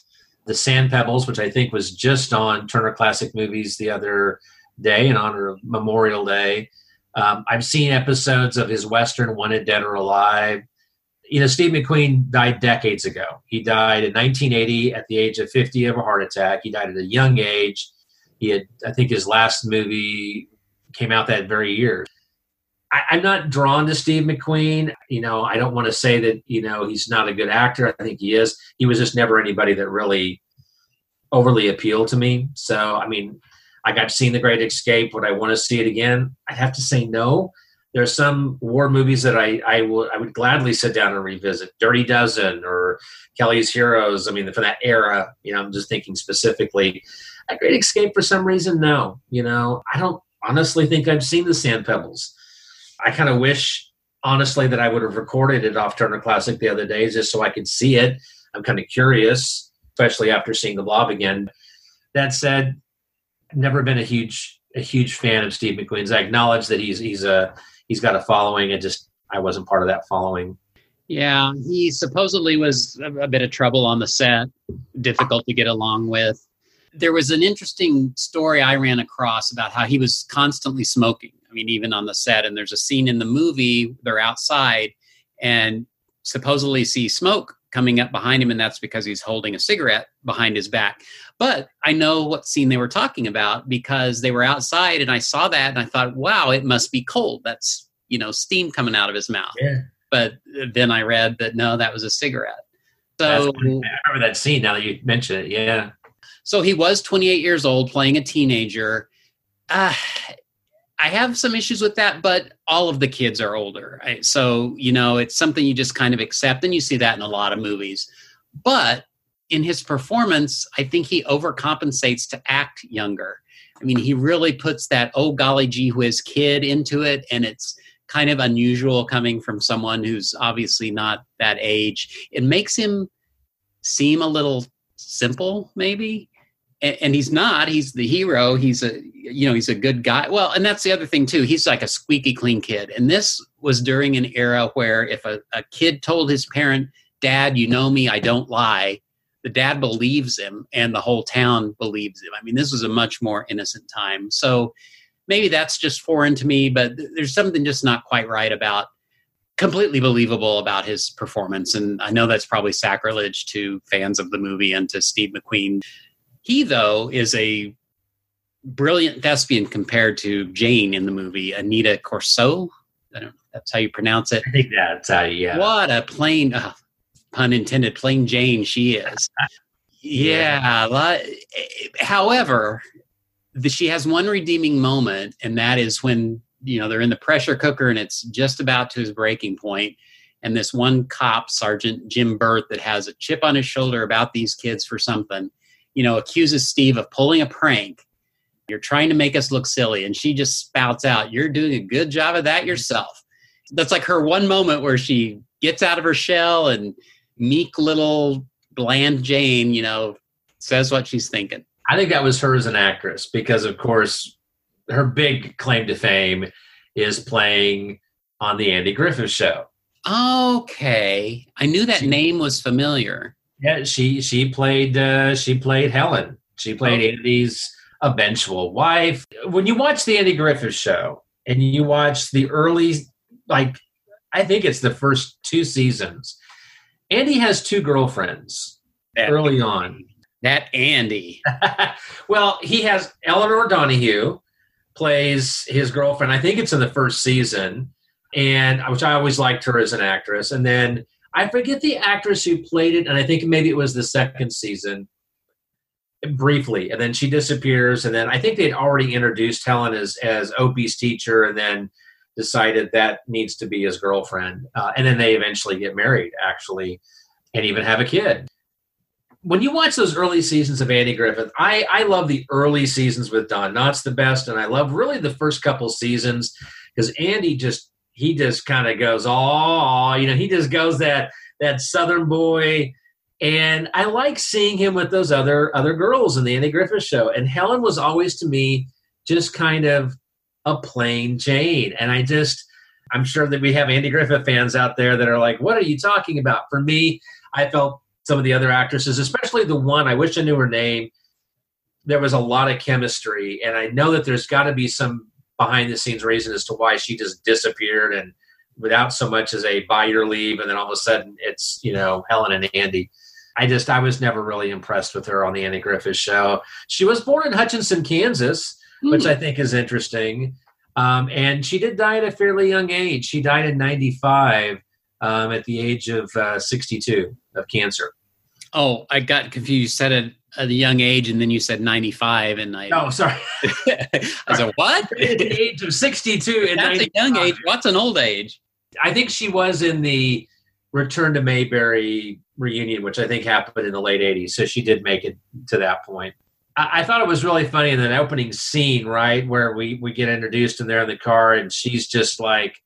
The Sand Pebbles, which I think was just on Turner Classic Movies the other day in honor of Memorial Day. Um, I've seen episodes of his Western Wanted Dead or Alive. You know, Steve McQueen died decades ago. He died in 1980 at the age of 50 of a heart attack. He died at a young age. He had, I think, his last movie came out that very year. I, I'm not drawn to Steve McQueen. You know, I don't want to say that, you know, he's not a good actor. I think he is. He was just never anybody that really overly appealed to me. So, I mean, I got seen The Great Escape. Would I want to see it again? I'd have to say no. There are some war movies that I I would I would gladly sit down and revisit. Dirty Dozen or Kelly's Heroes. I mean, for that era, you know, I'm just thinking specifically. A Great Escape for some reason, no. You know, I don't honestly think I've seen the Sand Pebbles. I kind of wish, honestly, that I would have recorded it off Turner Classic the other day just so I could see it. I'm kind of curious, especially after seeing the blob again. That said, never been a huge a huge fan of Steve McQueen's. I acknowledge that he's he's a he's got a following. and just I wasn't part of that following. Yeah, he supposedly was a, a bit of trouble on the set, difficult to get along with. There was an interesting story I ran across about how he was constantly smoking. I mean, even on the set. And there's a scene in the movie, they're outside and supposedly see smoke coming up behind him, and that's because he's holding a cigarette behind his back. But I know what scene they were talking about because they were outside and I saw that and I thought, wow, it must be cold. That's, you know, steam coming out of his mouth. Yeah. But then I read that no, that was a cigarette. So I remember that scene now that you mention it. Yeah. So he was 28 years old, playing a teenager. Uh, I have some issues with that, but all of the kids are older. So, you know, it's something you just kind of accept, and you see that in a lot of movies. But in his performance, I think he overcompensates to act younger. I mean, he really puts that, oh, golly gee whiz kid into it, and it's kind of unusual coming from someone who's obviously not that age. It makes him seem a little simple, maybe and, and he's not he's the hero he's a you know he's a good guy. Well and that's the other thing too he's like a squeaky clean kid. And this was during an era where if a, a kid told his parent dad you know me i don't lie the dad believes him and the whole town believes him. I mean this was a much more innocent time. So maybe that's just foreign to me but th- there's something just not quite right about completely believable about his performance. And i know that's probably sacrilege to fans of the movie and to steve mcqueen he, though, is a brilliant thespian compared to Jane in the movie, Aneta Corsaut. I don't know if that's how you pronounce it. I think that's how yeah. What a plain, uh, pun intended, plain Jane she is. *laughs* yeah. li- however, the, she has one redeeming moment, and that is when, you know, they're in the pressure cooker and it's just about to his breaking point, And this one cop, Sergeant Jim Bert, that has a chip on his shoulder about these kids for something, you know, accuses Steve of pulling a prank. You're trying to make us look silly. And she just spouts out, You're doing a good job of that yourself. That's like her one moment where she gets out of her shell and meek little bland Jane, you know, says what she's thinking. I think that was her as an actress because, of course, her big claim to fame is playing on the Andy Griffith Show. Okay, I knew that name was familiar. Yeah, she she played uh, she played Helen. She played Oh. Andy's eventual wife. When you watch the Andy Griffith Show and you watch the early, like I think it's the first two seasons, Andy has two girlfriends early on. That Andy. *laughs* well, he has Elinor Donahue plays his girlfriend. I think it's in the first season, and which I always liked her as an actress. And then I forget the actress who played it, and I think maybe it was the second season briefly, and then she disappears, and then I think they'd already introduced Helen as as Opie's teacher, and then decided that needs to be his girlfriend, uh, and then they eventually get married, actually, and even have a kid. When you watch those early seasons of Andy Griffith, I I love the early seasons with Don Knotts the best, and I love really the first couple seasons because Andy just he just kind of goes, oh, you know, he just goes that that Southern boy and I like seeing him with those other other girls in the Andy Griffith show. And Helen was always to me just kind of a plain Jane. And I just I'm sure that we have Andy Griffith fans out there that are like, what are you talking about? For me, I felt some of the other actresses, especially the one, I wish I knew her name. There was a lot of chemistry, and I know that there's got to be some behind the scenes reason as to why she just disappeared and without so much as a by your leave, and then all of a sudden it's you know Helen and Andy. I just I was never really impressed with her on the Andy Griffith show. She was born in Hutchinson, Kansas, mm. which I think is interesting. Um, and she did die at a fairly young age. She died in '95 um, at the age of uh, 62 of cancer. Oh, I got confused. You said it at a young age, and then you said 95, and I. Oh, sorry. *laughs* I said what? *laughs* at the age of 62. And That's 95. a young age. What's an old age? I think she was in the Return to Mayberry reunion, which I think happened in the late 80s. So she did make it to that point. I, I thought it was really funny in that opening scene, right, where we, we get introduced and they're in the car and she's just like,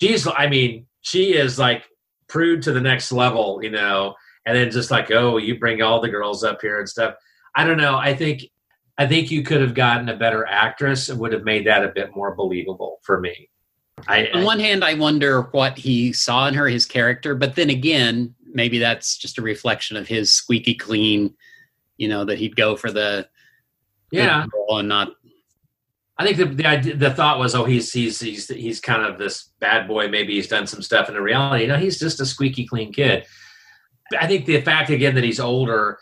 she's, I mean, she is like prude to the next level, you know, and then just like, oh, you bring all the girls up here and stuff. I don't know. I think I think you could have gotten a better actress and would have made that a bit more believable for me. I, On one hand, I wonder what he saw in her, his character, but then again, maybe that's just a reflection of his squeaky clean. You know that he'd go for the yeah and not. I think the the idea, the thought was, oh, he's he's he's he's kind of this bad boy. Maybe he's done some stuff in the reality. You know, he's just a squeaky clean kid. I think the fact again that he's older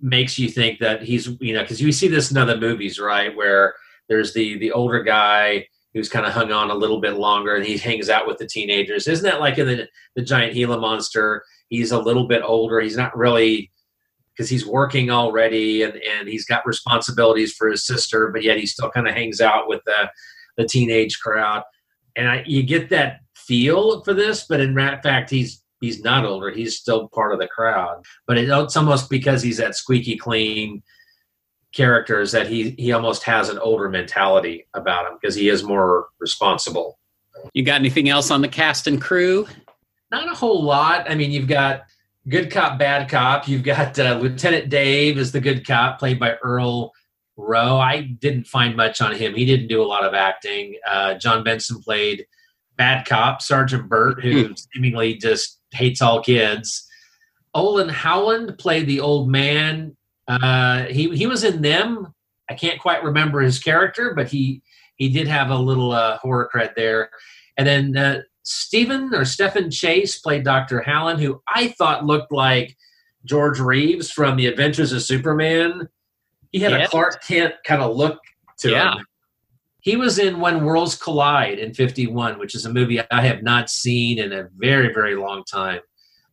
makes you think that he's you know because you see this in other movies, right, where there's the the older guy who's kind of hung on a little bit longer and he hangs out with the teenagers. Isn't that like in the, the giant Gila monster? He's a little bit older. He's not really because he's working already and, and he's got responsibilities for his sister, but yet he still kind of hangs out with the, the teenage crowd. And I, you get that feel for this, but in fact, he's he's not older. He's still part of the crowd. But it's almost because he's that squeaky clean characters that he he almost has an older mentality about him because he is more responsible. You got anything else on the cast and crew? Not a whole lot. I mean, you've got good cop, bad cop. You've got uh, Lieutenant Dave is the good cop, played by Earl Rowe. I didn't find much on him. He didn't do a lot of acting. Uh, John Benson played bad cop, Sergeant Bert, who mm. seemingly just hates all kids. Olin Howland played the old man uh, he he was in them. I can't quite remember his character, but he he did have a little uh, horror cred there. And then uh, Stephen or Stephen Chase played Dr. Hallen, who I thought looked like George Reeves from The Adventures of Superman. He had a Clark Kent kind of look to yeah. him. He was in When Worlds Collide in 51, which is a movie I have not seen in a very, very long time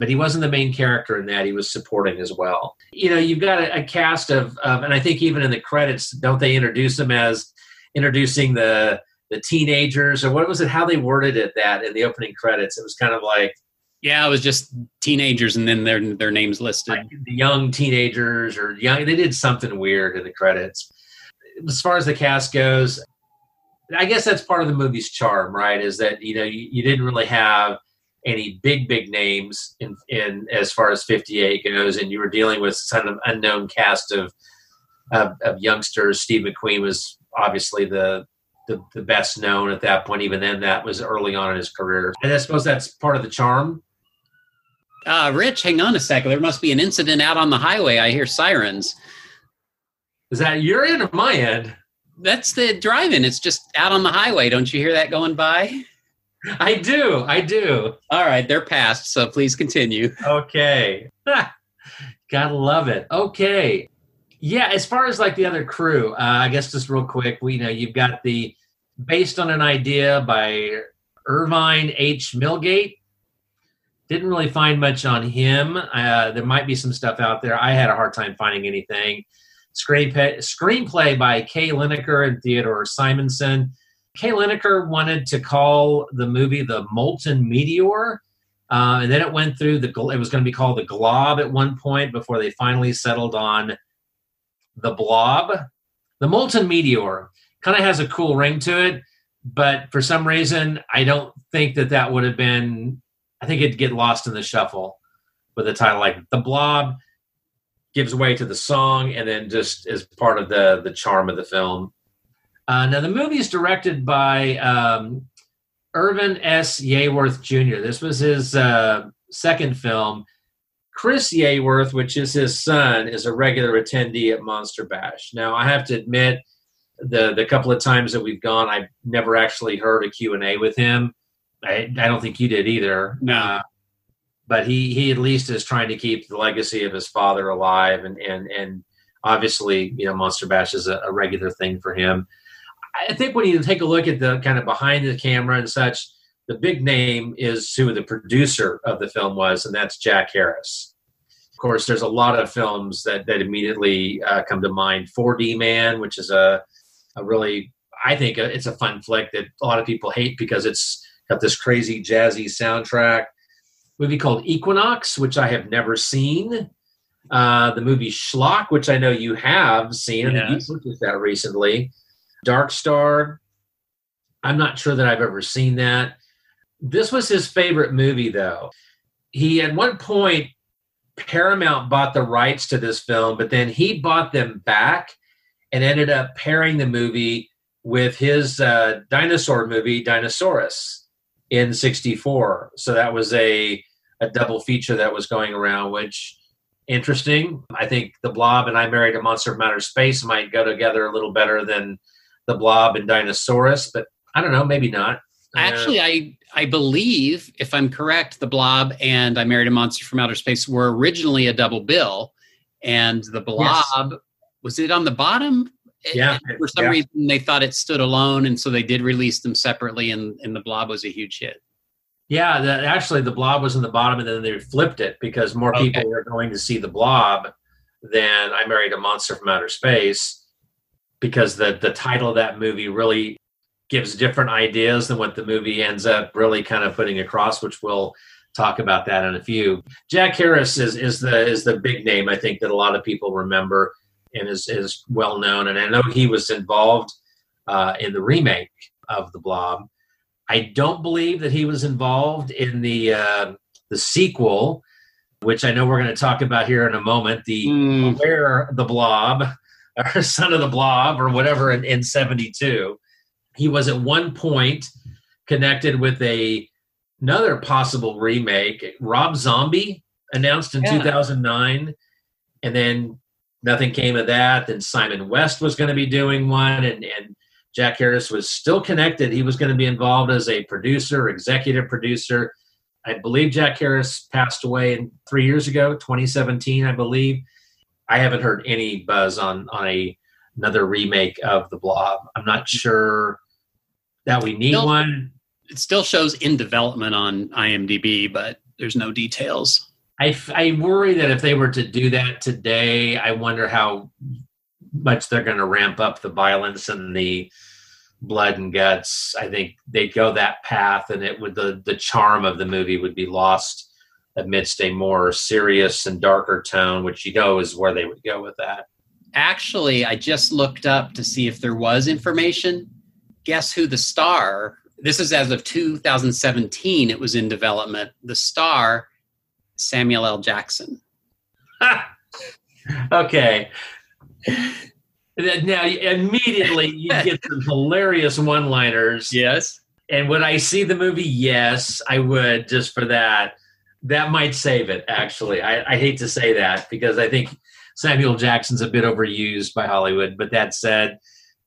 but he wasn't the main character in that. He was supporting as well. You know, you've got a, a cast of, of, and I think even in the credits, don't they introduce him as introducing the the teenagers or what was it? How they worded it that in the opening credits? It was kind of like, yeah, it was just teenagers and then their their names listed. Like the young teenagers or young. They did something weird in the credits. As far as the cast goes, I guess that's part of the movie's charm, right? Is that you know you, you didn't really have any big big names in in as far as 58 goes and you were dealing with kind of unknown cast of of, of youngsters. Steve mcqueen was obviously the, the the best known at that point. Even then that was early on in his career. And i suppose that's part of the charm. Uh rich hang on a second. There must be an incident out on the highway. I hear sirens. Is that your end or my end that's the driving it's just out on the highway don't you hear that going by *laughs* I do. I do. All right, they're past, so please continue. *laughs* Okay. *laughs* Gotta love it. Okay. Yeah, as far as like the other crew, uh, I guess just real quick, we know you've got the based on an idea by Irvine H. Millgate. Didn't really find much on him. Uh, there might be some stuff out there. I had a hard time finding anything. Screenplay, screenplay by Kay Linaker and Theodore Simonson. Kay Linaker wanted to call the movie The Molten Meteor. Uh, and then it went through the, it was going to be called The Glob at one point before they finally settled on The Blob. The Molten Meteor kind of has a cool ring to it, but for some reason, I don't think that that would have been, I think it'd get lost in the shuffle with a title like The Blob gives way to the song and then just is part of the the charm of the film. Uh, now the movie is directed by um, Irvin S. Yeaworth Jr. This was his uh, second film. Chris Yeaworth, which is his son, is a regular attendee at Monster Bash. Now I have to admit, the the couple of times that we've gone, I've never actually heard a Q and A with him. I, I don't think you did either. No. Uh, but he he at least is trying to keep the legacy of his father alive and and and obviously you know monster bash is a, a, regular thing for him. I think when you take a look at the kind of behind the camera and such the big name is who the producer of the film was and that's jack harris. Of course there's a lot of films that that immediately uh, come to mind. 4d man which is a, a really i think it's a fun flick that a lot of people hate because it's got this crazy jazzy soundtrack movie called Equinox, which I have never seen. Uh, the movie Schlock, which I know you have seen, yes. you looked at that recently. Dark Star. I'm not sure that I've ever seen that. This was his favorite movie, though. He at one point Paramount bought the rights to this film, but then he bought them back and ended up pairing the movie with his uh, dinosaur movie, Dinosaurus, in '64. So that was a a double feature that was going around, which interesting. I think the Blob and I Married a Monster from Outer Space might go together a little better than the Blob and Dinosaurus, but I don't know, maybe not. Actually, uh, I I believe, if I'm correct, the Blob and I Married a Monster from Outer Space were originally a double bill, and the Blob yes. was it on the bottom? Yeah. And for some yeah. reason, they thought it stood alone, and so they did release them separately, and, and the Blob was a huge hit. Yeah, the, actually, the blob was in the bottom, and then they flipped it because more okay. people were going to see the blob than I Married a Monster from Outer Space because the the title of that movie really gives different ideas than what the movie ends up really kind of putting across, which we'll talk about that in a few. Jack Harris is is the is the big name I think that a lot of people remember and is is well known, and I know he was involved uh, in the remake of the Blob I don't believe that he was involved in the uh, the sequel, which I know we're going to talk about here in a moment. The mm. Where the Blob, *laughs* or Son of the Blob, or whatever in, in '72. He was at one point connected with a another possible remake. Rob Zombie announced in yeah. 2009, and then nothing came of that. Then Simon West was going to be doing one, and and Jack Harris was still connected. He was going to be involved as a producer, executive producer. I believe Jack Harris passed away three years ago, 2017, I believe. I haven't heard any buzz on on a another remake of the Blob. I'm not sure that we need still, one. It still shows in development on IMDb, but there's no details. I, I worry that if they were to do that today, I wonder how much they're going to ramp up the violence and the blood and guts. I think they'd go that path, and it would the the charm of the movie would be lost amidst a more serious and darker tone, which you know is where they would go with that. Actually, I just looked up to see if there was information. Guess who the star? This is as of 2017. It was in development. The star, Samuel L. Jackson. *laughs* okay, *laughs* now immediately you *laughs* get some hilarious one-liners. Yes. And would I see the movie? Yes, I would. Just for that, that might save it. Actually, I, I hate to say that because I think Samuel Jackson's a bit overused by Hollywood. But that said,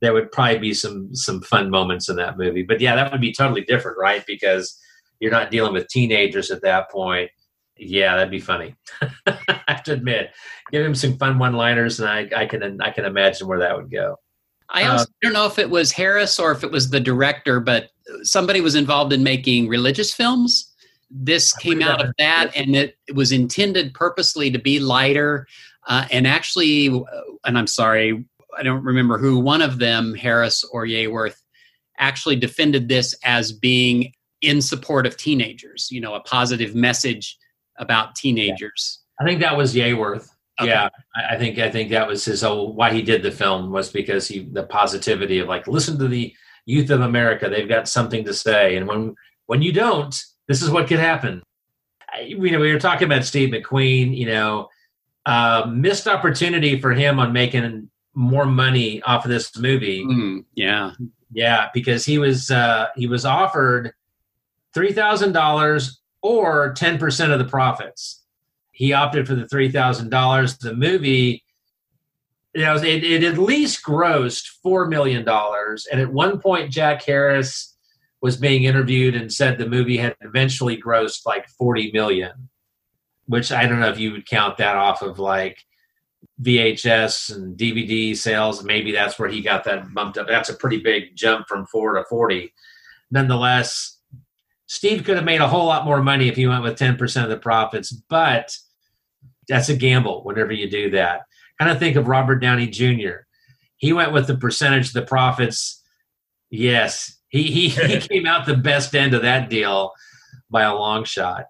there would probably be some some fun moments in that movie. But yeah, that would be totally different, right? Because you're not dealing with teenagers at that point. Yeah, that'd be funny. *laughs* I have to admit, give him some fun one-liners, and I, I can I can imagine where that would go. I also uh, don't know if it was Harris or if it was the director, but somebody was involved in making religious films. this came out of that, and it, it was intended purposely to be lighter. Uh, and actually, and I'm sorry, I don't remember who one of them, Harris or Yeaworth, actually defended this as being in support of teenagers. You know, a positive message about teenagers. I think that was Yeaworth. Okay. Yeah, I, think I think that was his whole why he did the film was because he the positivity of like listen to the youth of America. They've got something to say, and when when you don't, this is what could happen. I, you know, we were talking about Steve McQueen. You know, uh, missed opportunity for him on making more money off of this movie. Mm, yeah, yeah, because he was uh, he was offered three thousand dollars or ten percent of the profits. He opted for the three thousand dollars. The movie, you know, it, it at least grossed four million dollars, and at one point, Jack Harris was being interviewed and said the movie had eventually grossed like forty million, which I don't know if you would count that off of like VHS and DVD sales. Maybe that's where he got that bumped up. That's a pretty big jump from four to 40. Nonetheless, Steve could have made a whole lot more money if he went with 10% of the profits, but that's a gamble whenever you do that. Kind of think of Robert Downey Jr. He went with the percentage of the profits. Yes, he, he, he *laughs* came out the best end of that deal by a long shot.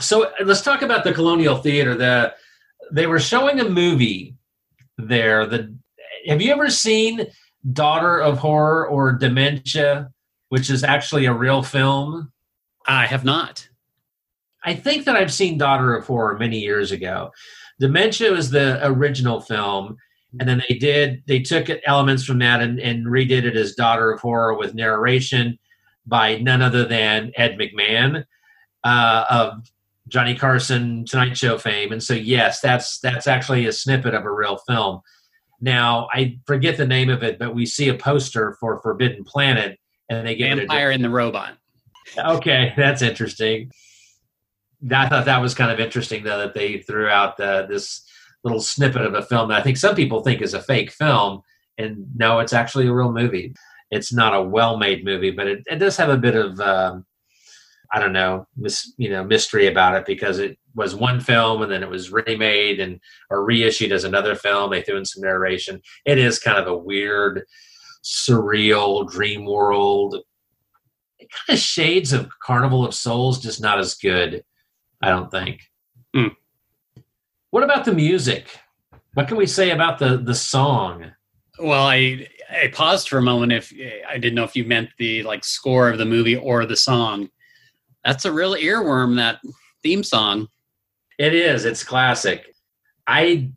So let's talk about the Colonial Theater. The they were showing a movie there. The have you ever seen Daughter of Horror or Dementia, which is actually a real film? I have not. I think that I've seen Daughter of Horror many years ago. Dementia was the original film, and then they did they took elements from that and, and redid it as Daughter of Horror with narration by none other than Ed McMahon uh, of Johnny Carson Tonight Show fame, and so yes, that's that's actually a snippet of a real film. Now I forget the name of it, but we see a poster for Forbidden Planet, and they give Vampire it in the Robot. Okay, that's interesting. I thought that was kind of interesting though that they threw out this little snippet of a film that I think some people think is a fake film, and no, it's actually a real movie. It's not a well-made movie, but it, it does have a bit of um, I don't know, mis, you know, mystery about it because it was one film and then it was remade and or reissued as another film. They threw in some narration. It is kind of a weird, surreal dream world. It kind of shades of Carnival of Souls, just not as good. I don't think. Mm. What about the music? What can we say about the the song? Well, I I paused for a moment if I didn't know if you meant the like score of the movie or the song that's a real earworm that theme song it is it's classic i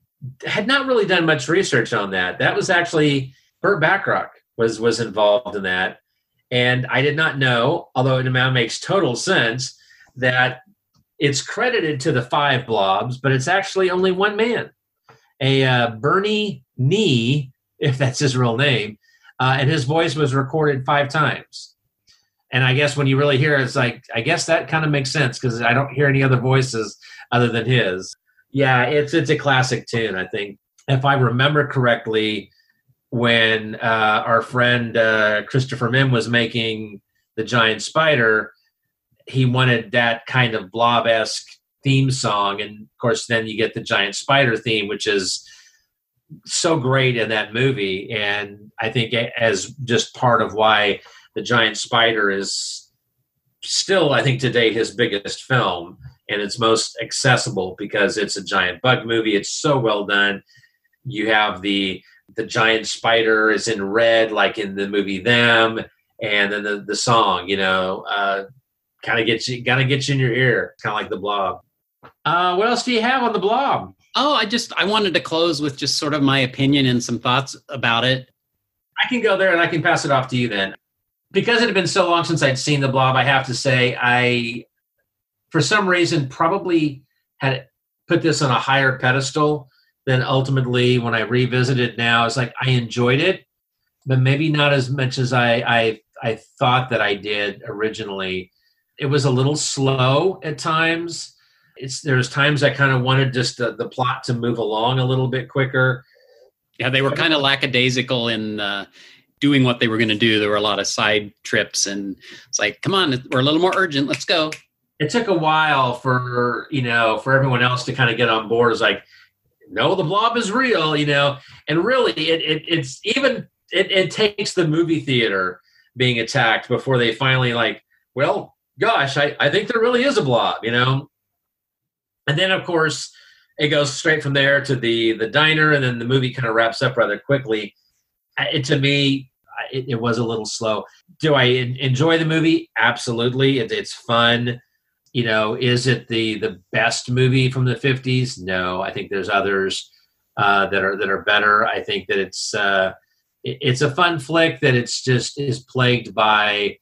had not really done much research on that that was actually burt bacharach was was involved in that and i did not know although it now makes total sense that it's credited to the five blobs but it's actually only one man a uh, bernie nee if that's his real name uh, and his voice was recorded five times and I guess when you really hear it, it's like I guess that kind of makes sense because I don't hear any other voices other than his. Yeah, it's it's a classic tune. I think if I remember correctly, when uh, our friend uh, Christopher Mihm was making the Giant Spider, he wanted that kind of blob esque theme song, and of course, then you get the Giant Spider theme, which is so great in that movie, and I think as just part of why the Giant Spider is still, I think, today his biggest film, and it's most accessible because it's a giant bug movie. It's so well done. You have the the giant spider is in red, like in the movie Them, and then the the song, you know, uh, kind of gets you, kind of gets you in your ear, kind of like the Blob. Uh, what else do you have on the Blob? Oh, I just I wanted to close with just sort of my opinion and some thoughts about it. I can go there and I can pass it off to you then because it had been so long since I'd seen the blob, I have to say I, for some reason, probably had put this on a higher pedestal than ultimately when I revisited now. It's like I enjoyed it, but maybe not as much as I I, I thought that I did originally. It was a little slow at times. It's there's times I kind of wanted just the, the plot to move along a little bit quicker. Yeah, they were kind of lackadaisical in uh, doing what they were going to do. There were a lot of side trips, and it's like, come on, we're a little more urgent. Let's go. it took a while for you know for everyone else to kind of get on board. It's like, no, the blob is real, you know, and really, it, it it's even it, it takes the movie theater being attacked before they finally like, well, gosh, I, I think there really is a blob, you know, and then of course it goes straight from there to the the diner, and then the movie kind of wraps up rather quickly. It, to me, it, it, was a little slow. Do I enjoy the movie? Absolutely, it, it's fun you know is it the the best movie from the 50s no i think there's others uh, that are that are better i think that it's uh, it, it's a fun flick that it's just is plagued by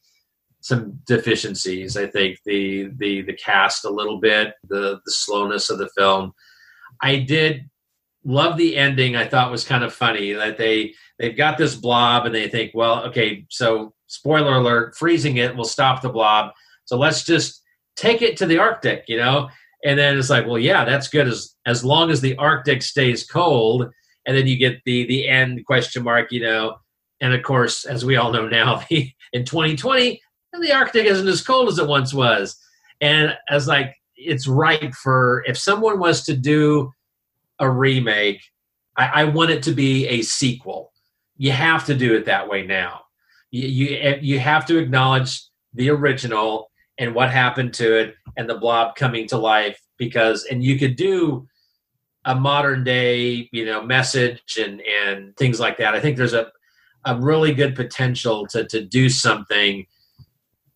some deficiencies i think the the the cast a little bit the the slowness of the film i did love the ending i thought was kind of funny that they they've got this blob and they think well okay so spoiler alert freezing it will stop the blob so let's just take it to the Arctic, you know? And then it's like, well, yeah, that's good as as long as the Arctic stays cold. And then you get the the end question mark, you know. And of course, as we all know now, *laughs* the, in 2020, the Arctic isn't as cold as it once was. And as like it's right for if someone was to do a remake, I, I want it to be a sequel. You have to do it that way now. You you, eh, you have to acknowledge the original and what happened to it and the blob coming to life because and you could do a modern day you know message and and things like that i think there's a a really good potential to to do something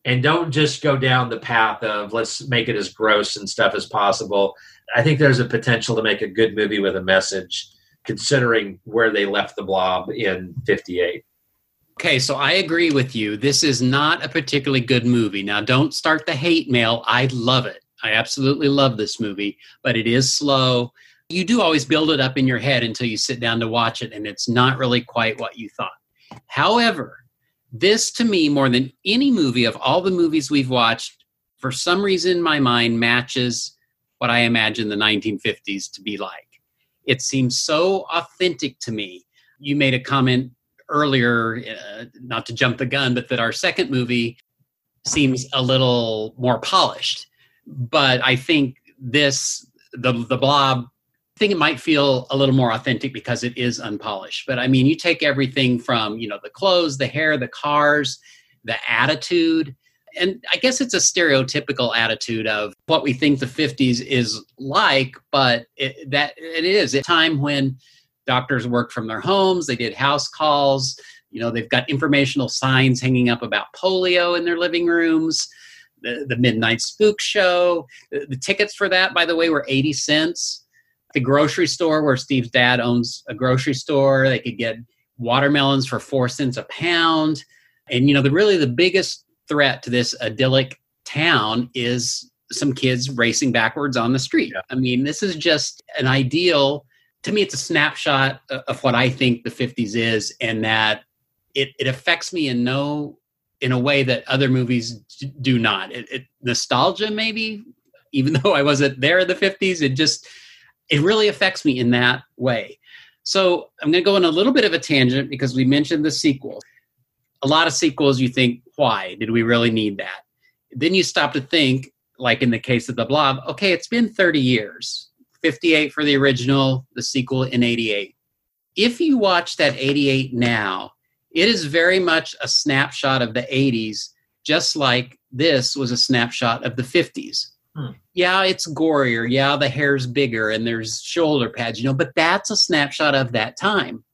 and don't just go down the path of let's make it as gross and stuff as possible i think there's a potential to make a good movie with a message considering where they left the blob in 58 Okay, so I agree with you. This is not a particularly good movie. Now, don't start the hate mail. I love it. I absolutely love this movie, but it is slow. You do always build it up in your head until you sit down to watch it, and it's not really quite what you thought. However, this to me, more than any movie of all the movies we've watched, for some reason my mind matches what I imagine the 1950s to be like. It seems so authentic to me. You made a comment earlier, uh, not to jump the gun, but that our second movie seems a little more polished. But I think this, the the Blob, think it might feel a little more authentic because it is unpolished. But I mean, you take everything from you know the clothes, the hair, the cars, the attitude. And I guess it's a stereotypical attitude of what we think the 50s is like, but it, that it is a time when doctors worked from their homes they did house calls you know they've got informational signs hanging up about polio in their living rooms the, the midnight spook show the, the tickets for that by the way were 80 cents the grocery store where steve's dad owns a grocery store they could get watermelons for four cents a pound and you know the really the biggest threat to this idyllic town is some kids racing backwards on the street yeah. i mean this is just an ideal to me, it's a snapshot of what I think the 50s is, and that it, it affects me in no in a way that other movies do not. It, it, nostalgia, maybe, even *laughs* though I wasn't there in the 50s, it just it really affects me in that way. So I'm going to go on a little bit of a tangent because we mentioned the sequel. A lot of sequels, you think, why did we really need that? Then you stop to think, like in the case of the Blob, okay, it's been 30 years 58 for the original, the sequel in 88. If you watch that 88 now, it is very much a snapshot of the 80s, just like this was a snapshot of the 50s. Hmm. Yeah, it's gorier. Yeah, the hair's bigger and there's shoulder pads, you know, but that's a snapshot of that time.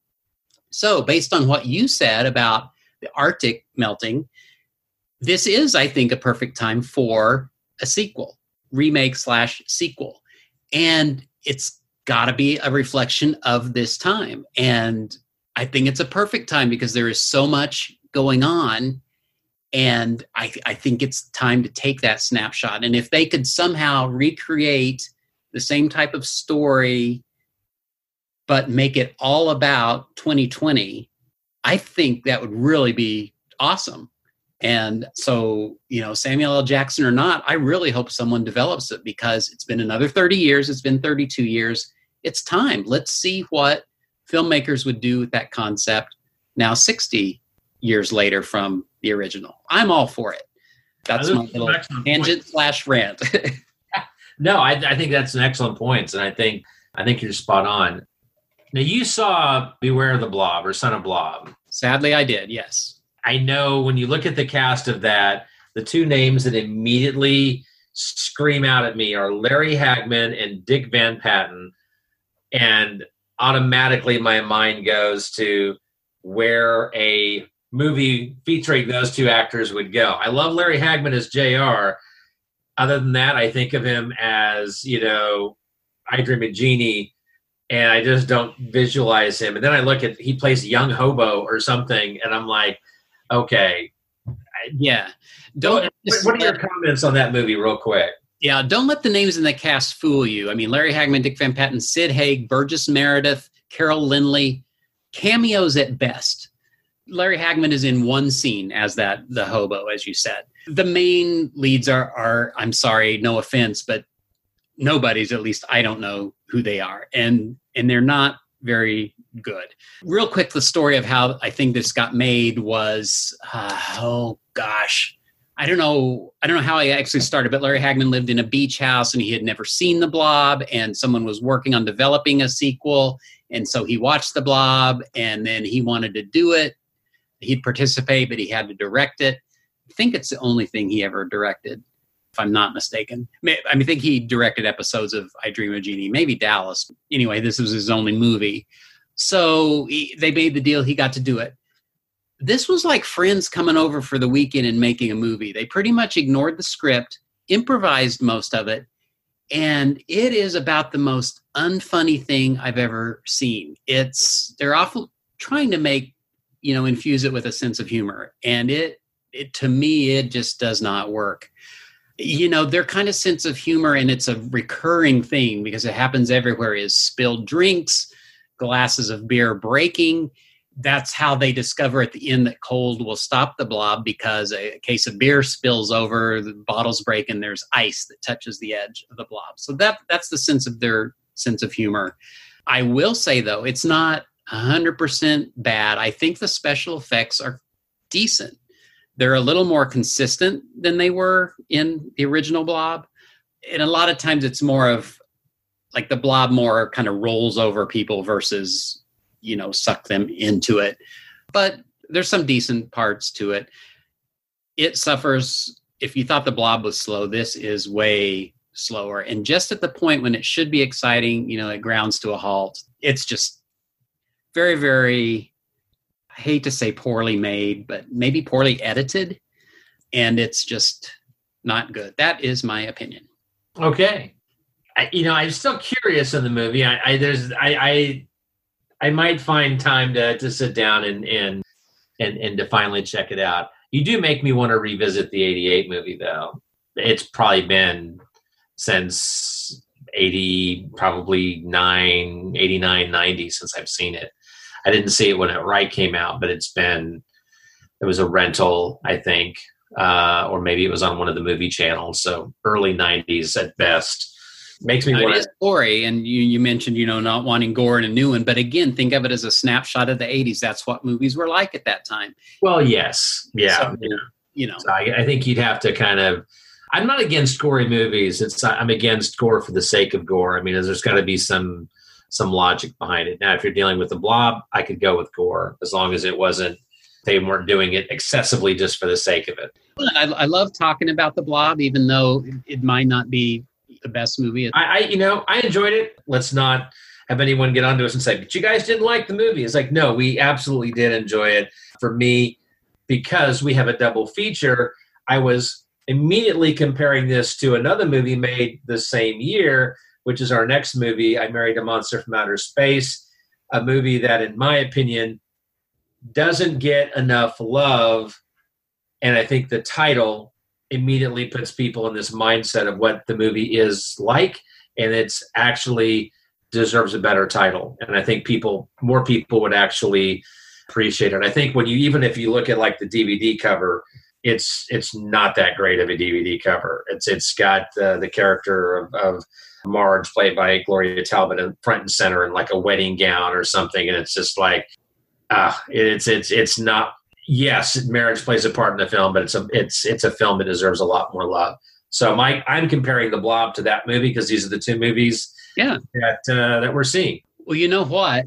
So, based on what you said about the Arctic melting, this is, I think, a perfect time for a sequel, remake slash sequel and it's got to be a reflection of this time and i think it's a perfect time because there is so much going on and I, I think it's time to take that snapshot and if they could somehow recreate the same type of story but make it all about 2020 i think that would really be awesome and so, you know, Samuel L. Jackson or not, I really hope someone develops it because it's been another 30 years, it's been 32 years. It's time. Let's see what filmmakers would do with that concept now 60 years later from the original. I'm all for it. That's my little tangent slash rant. *laughs* No, I, I think that's an excellent point, and I think I think you're spot on. Now you saw Beware of the Blob or Son of Blob. Sadly, I did. Yes. I know when you look at the cast of that, the two names that immediately scream out at me are Larry Hagman and Dick Van Patten, and automatically my mind goes to where a movie featuring those two actors would go. I love Larry Hagman as J.R. Other than that, I think of him as you know, I Dream of Jeannie, and I just don't visualize him. And then I look at he plays young hobo or something, and I'm like, okay, Yeah. Don't. what, what are your comments on that movie, real quick? Yeah, don't let the names in the cast fool you. I mean, Larry Hagman, Dick Van Patten, Sid Haig, Burgess Meredith, Carol Lynley, cameos at best. Larry Hagman is in one scene as that the hobo, as you said. The main leads are are I'm sorry, no offense, but nobody's at least I don't know who they are, and and they're not very good. Real quick, the story of how I think this got made was uh, oh gosh, I don't know. I don't know how I actually started, but Larry Hagman lived in a beach house and he had never seen the Blob, and someone was working on developing a sequel, and so he watched the Blob, and then he wanted to do it. He'd participate, but he had to direct it. I think it's the only thing he ever directed, if I'm not mistaken. I mean, I think he directed episodes of I Dream of Jeannie, maybe Dallas. Anyway, this was his only movie. So he, they made the deal. He got to do it this was like friends coming over for the weekend and making a movie. They pretty much ignored the script, improvised most of it, and it is about the most unfunny thing I've ever seen. It's they're awful trying to make, you know, infuse it with a sense of humor, and it it to me it just does not work. You know, their kind of sense of humor, and it's a recurring thing because it happens everywhere. Is spilled drinks, glasses of beer breaking that's how they discover at the end that cold will stop the blob because a case of beer spills over, the bottles break, and there's ice that touches the edge of the blob. So that that's the sense of their sense of humor. I will say though, it's not 100% bad. I think the special effects are decent. They're a little more consistent than they were in the original blob. And a lot of times it's more of like the blob more kind of rolls over people versus you know suck them into it but there's some decent parts to it it suffers if you thought the blob was slow this is way slower and just at the point when it should be exciting you know it grounds to a halt it's just very very i hate to say poorly made but maybe poorly edited and it's just not good that is my opinion Okay. I, you know, I'm still curious in the movie. I, I there's I, I I might find time to to sit down and and and and to finally check it out. You do make me want to revisit the '88 movie, though. It's probably been since 80, probably 9, 89, 90 since I've seen it. I didn't see it when it right came out, but it's been it was a rental, I think, uh, or maybe it was on one of the movie channels. So early '90s at best. Makes me want it is gory, and you, you mentioned you know not wanting gore in a new one, but again, think of it as a snapshot of the '80s. That's what movies were like at that time. Well, yes, yeah, So, yeah. You know, So I, I think you'd have to kind of. I'm not against gory movies. It's I'm against gore for the sake of gore. I mean, there's got to be some some logic behind it. Now, if you're dealing with the blob, I could go with gore as long as it wasn't they weren't doing it excessively just for the sake of it. I, I love talking about the Blob, even though it, might not be the best movie. I, I you know I enjoyed it. Let's not have anyone get onto us and say, "But you guys didn't like the movie." It's like, no, we absolutely did enjoy it. For me, because we have a double feature, I was immediately comparing this to another movie made the same year, which is our next movie, I Married a Monster from Outer Space, a movie that, in my opinion, doesn't get enough love. And I think the title immediately puts people in this mindset of what the movie is like. And it's actually deserves a better title. And I think people, more people would actually appreciate it. I think when you, even if you look at like the DVD cover, it's it's not that great of a DVD cover. It's it's got uh, the character of, of Marge played by Gloria Talbott in front and center in like a wedding gown or something, and it's just like ah, it's it's it's not yes, marriage plays a part in the film, but it's a it's it's a film that deserves a lot more love. So, Mike, I'm comparing The Blob to that movie because these are the two movies yeah. that uh, that we're seeing. Well, you know what?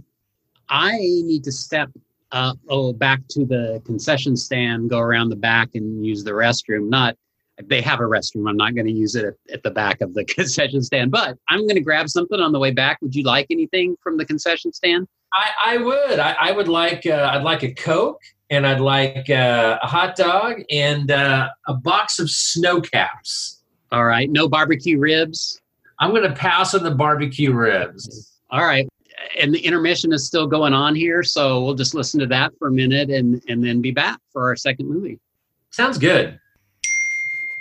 I need to step uh, oh back to the concession stand, go around the back, and use the restroom. Not they have a restroom. I'm not going to use it at, at, the back of the *laughs* concession stand, but I'm going to grab something on the way back. Would you like anything from the concession stand? I, I would. I, I would like. Uh, I'd like a Coke, and I'd like uh, a hot dog and uh, a box of Sno-Caps. All right. No barbecue ribs. I'm going to pass on the barbecue ribs. All right. And the intermission is still going on here, so we'll just listen to that for a minute and and then be back for our second movie. Sounds good.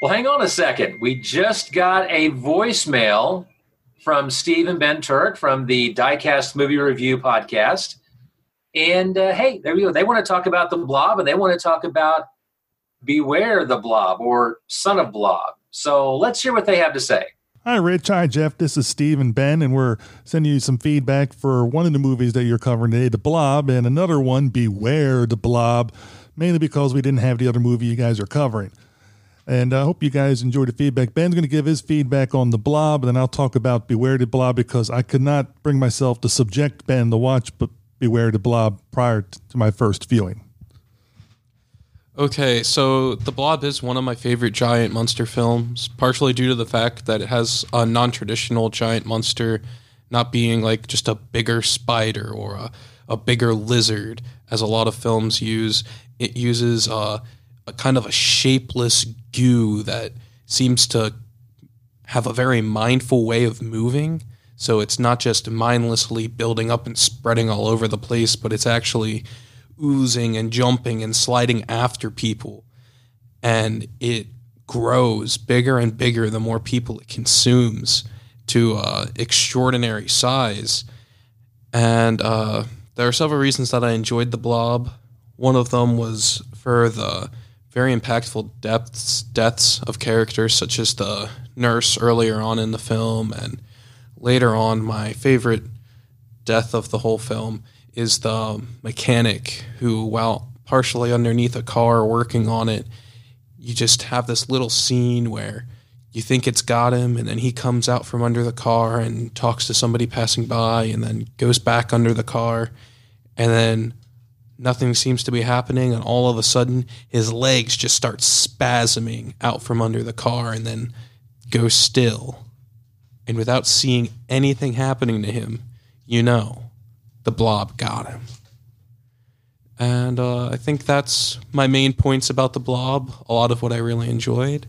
Well, hang on a second. We just got a voicemail from Steve and Ben Turk from the Diecast Movie Review podcast. And uh, hey, there we go. They want to talk about the blob and they want to talk about Beware the Blob or Son of Blob. So let's hear what they have to say. Hi, Rich. Hi, Jeff. This is Steve and Ben, and we're sending you some feedback for one of the movies that you're covering today, The Blob, and another one, Beware the Blob, mainly because we didn't have the other movie you guys are covering. And I hope you guys enjoyed the feedback. Ben's going to give his feedback on The Blob, and then I'll talk about Beware the Blob because I could not bring myself to subject Ben to watch Beware the Blob prior to my first viewing. Okay, so The Blob is one of my favorite giant monster films, partially due to the fact that it has a non traditional giant monster, not being like just a bigger spider or a, a bigger lizard, as a lot of films use. It uses a, a kind of a shapeless goo that seems to have a very mindful way of moving. So it's not just mindlessly building up and spreading all over the place, but it's actually oozing and jumping and sliding after people. And it grows bigger and bigger the more people it consumes to uh, extraordinary size. And uh, there are several reasons that I enjoyed the blob. One of them was for the very impactful depths, deaths of characters, such as the nurse earlier on in the film, and later on, my favorite death of the whole film is the mechanic who, while partially underneath a car working on it, you just have this little scene where you think it's got him, and then he comes out from under the car and talks to somebody passing by, and then goes back under the car, and then nothing seems to be happening, and all of a sudden his legs just start spasming out from under the car, and then go still. And without seeing anything happening to him, you know the blob got him. And uh, I think that's my main points about the blob, a lot of what I really enjoyed.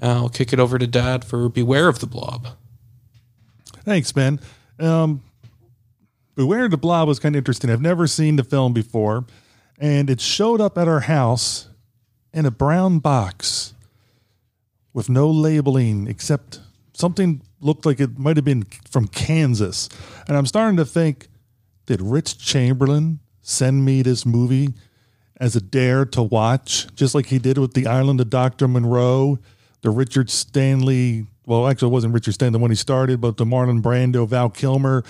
I'll kick it over to Dad for Beware of the Blob. Thanks, Ben. Um, Beware the Blob was kind of interesting. I've never seen the film before, and it showed up at our house in a brown box with no labeling except something looked like it might have been from Kansas. And I'm starting to think did Rich Chamberlain send me this movie as a dare to watch, just like he did with The Island of Dr. Moreau, the Richard Stanley, well, actually, it wasn't Richard Stanley when he started, but the Marlon Brando, Val Kilmer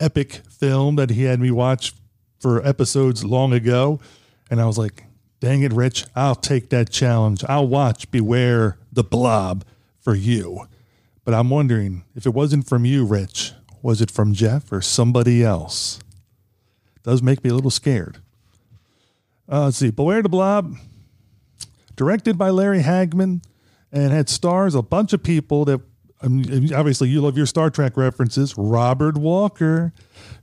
epic film that he had me watch for episodes long ago. And I was like, dang it, Rich, I'll take that challenge. I'll watch Beware the Blob for you. But I'm wondering if it wasn't from you, Rich, was it from Jeff or somebody else? Does make me a little scared. Uh, let's see. Beware the Blob, directed by Larry Hagman, and had stars a bunch of people that um, obviously you love your Star Trek references. Robert Walker,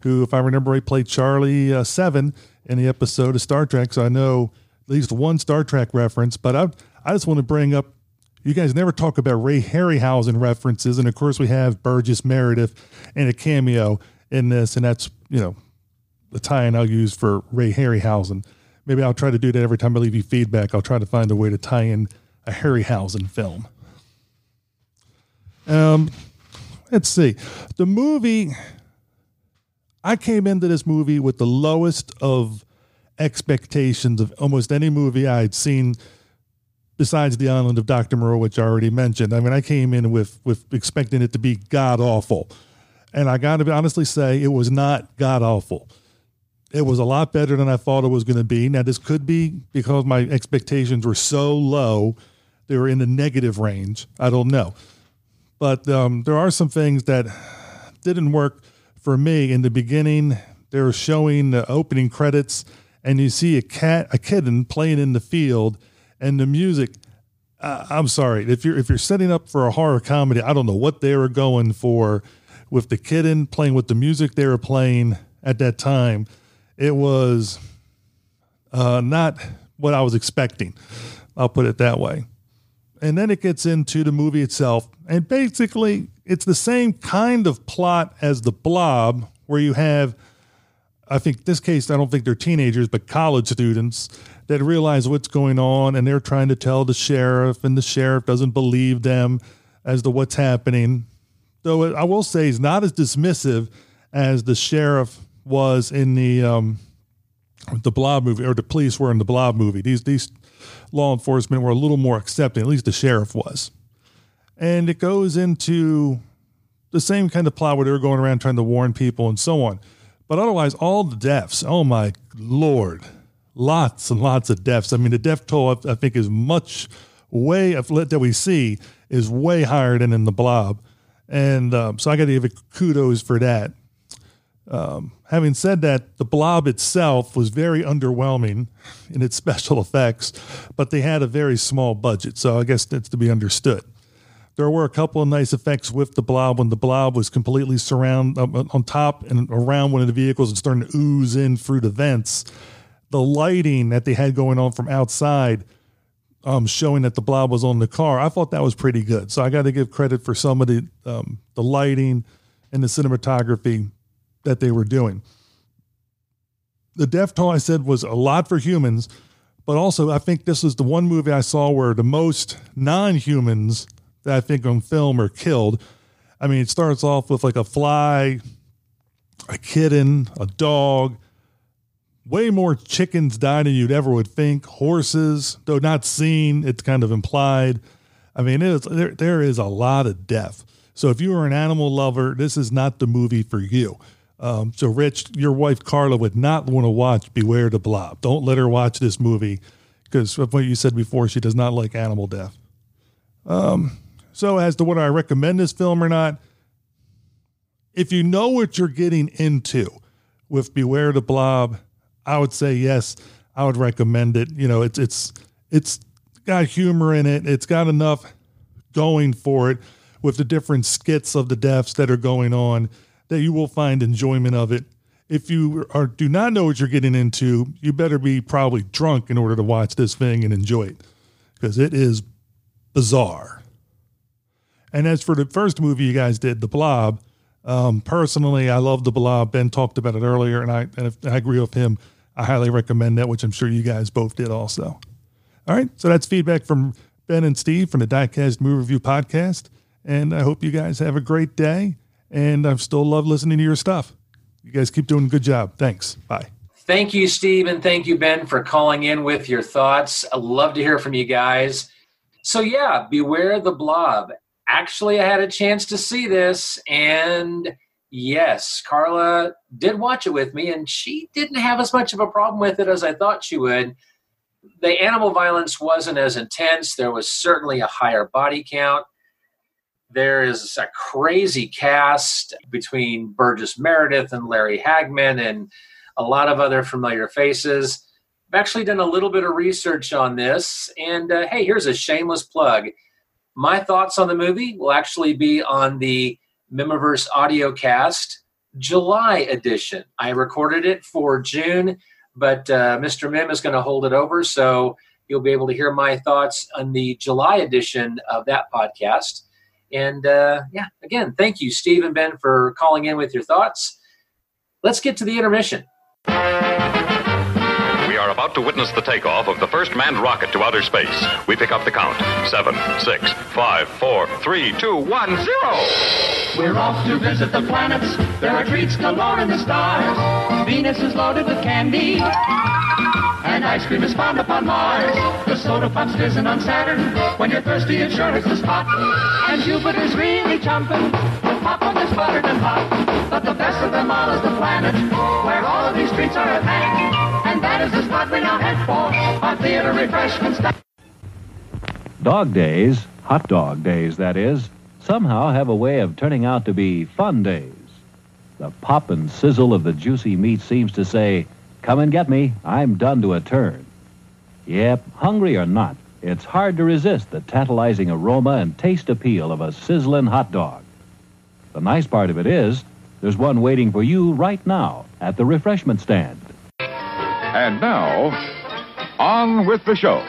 who, if I remember right, played Charlie uh, Seven in the episode of Star Trek. So I know at least one Star Trek reference. But I, I just want to bring up you guys never talk about Ray Harryhausen references, and of course we have Burgess Meredith and a cameo in this, and that's you know the tie-in I'll use for Ray Harryhausen. Maybe I'll try to do that every time I leave you feedback. I'll try to find a way to tie in a Harryhausen film. Um, let's see, the movie. I came into this movie with the lowest of expectations of almost any movie I'd seen besides the island of Dr. Moreau, which I already mentioned. I mean, I came in with with expecting it to be god awful. And I got to honestly say, it was not god awful. it was a lot better than I thought it was going to be. Now, this could be because my expectations were so low, they were in the negative range. I don't know. But um, there are some things that didn't work for me. In the beginning, they were showing the opening credits, and you see a cat, a kitten playing in the field, and the music. Uh, I'm sorry if you're if you're setting up for a horror comedy, I don't know what they were going for with the kitten playing with the music they were playing at that time. It was uh, not what I was expecting. I'll put it that way. And then it gets into the movie itself, and basically it's the same kind of plot as the Blob, where you have, I think this case, I don't think they're teenagers, but college students that realize what's going on, and they're trying to tell the sheriff, and the sheriff doesn't believe them as to what's happening. Though I will say he's not as dismissive as the sheriff was in the um, the Blob movie, or the police were in the Blob movie. These these law enforcement were a little more accepting. At least the sheriff was, and it goes into the same kind of plot where they're going around trying to warn people and so on. But otherwise, all the deaths. Oh my lord, lots and lots of deaths. I mean, the death toll I think is much way that we see is way higher than in the Blob, and um, so I got to give it kudos for that. Um, having said that, the blob itself was very underwhelming in its *laughs* special effects, but they had a very small budget, so I guess that's to be understood. There were a couple of nice effects with the blob when the blob was completely surround uh, on top and around one of the vehicles and starting to ooze in through the vents. The lighting that they had going on from outside, um, showing that the blob was on the car, I thought that was pretty good. So I got to give credit for some of the um, the lighting and the cinematography that they were doing. The death toll I said was a lot for humans, but also I think this is the one movie I saw where the most non-humans that I think on film are killed. I mean, it starts off with like a fly, a kitten, a dog. Way more chickens die than you'd ever would think. Horses, though not seen, it's kind of implied. I mean, it is, there, there is a lot of death. So if you are an animal lover, this is not the movie for you. Um, so, Rich, your wife Carla would not want to watch Beware the Blob. Don't let her watch this movie because of what you said before, she does not like animal death. Um, so, as to whether I recommend this film or not, if you know what you're getting into with Beware the Blob, I would say yes. I would recommend it. You know, it's it's it's got humor in it. It's got enough going for it with the different skits of the deaths that are going on that you will find enjoyment of it. If you are do not know what you're getting into, you better be probably drunk in order to watch this thing and enjoy it because it is bizarre. And as for the first movie you guys did, The Blob, um, personally, I love The Blob. Ben talked about it earlier, and I, and I agree with him. I highly recommend that, which I'm sure you guys both did also. All right, so that's feedback from Ben and Steve from the Diecast Movie Review Podcast. And I hope you guys have a great day and I've still love listening to your stuff. You guys keep doing a good job. Thanks. Bye. Thank you, Steve, and thank you, Ben, for calling in with your thoughts. I love to hear from you guys. So, yeah, beware the blob. Actually, I had a chance to see this, and yes, Carla did watch it with me, and she didn't have as much of a problem with it as I thought she would. The animal violence wasn't as intense, there was certainly a higher body count. There is a crazy cast between Burgess Meredith and Larry Hagman and a lot of other familiar faces. I've actually done a little bit of research on this, and uh, hey, here's a shameless plug. My thoughts on the movie will actually be on the Mihmiverse audio cast July edition. I recorded it for June, but uh, Mr. Mihm is going to hold it over, so you'll be able to hear my thoughts on the July edition of that podcast. And uh, yeah, again, thank you, Steve and Ben, for calling in with your thoughts. Let's get to the intermission. We are about to witness the takeoff of the first manned rocket to outer space. We pick up the count. Seven, six, five, four, three, two, one, zero. We're off to visit the planets. There are treats galore in the stars. Venus is loaded with candy. And ice cream is found upon Mars. The soda pop's fizzing on Saturn. When you're thirsty, it sure is the spot. And Jupiter's really jumping. pop on this buttered and hot. But the best of them all is the planet, where all of these treats are at hand. And that is the spot we now head for, our theater refreshment stand. Dog days, hot dog days, that is, somehow have a way of turning out to be fun days. The pop and sizzle of the juicy meat seems to say, Come and get me, I'm done to a turn. Yep, hungry or not, it's hard to resist the tantalizing aroma and taste appeal of a sizzling hot dog. The nice part of it is, there's one waiting for you right now at the refreshment stand. And now, on with the show.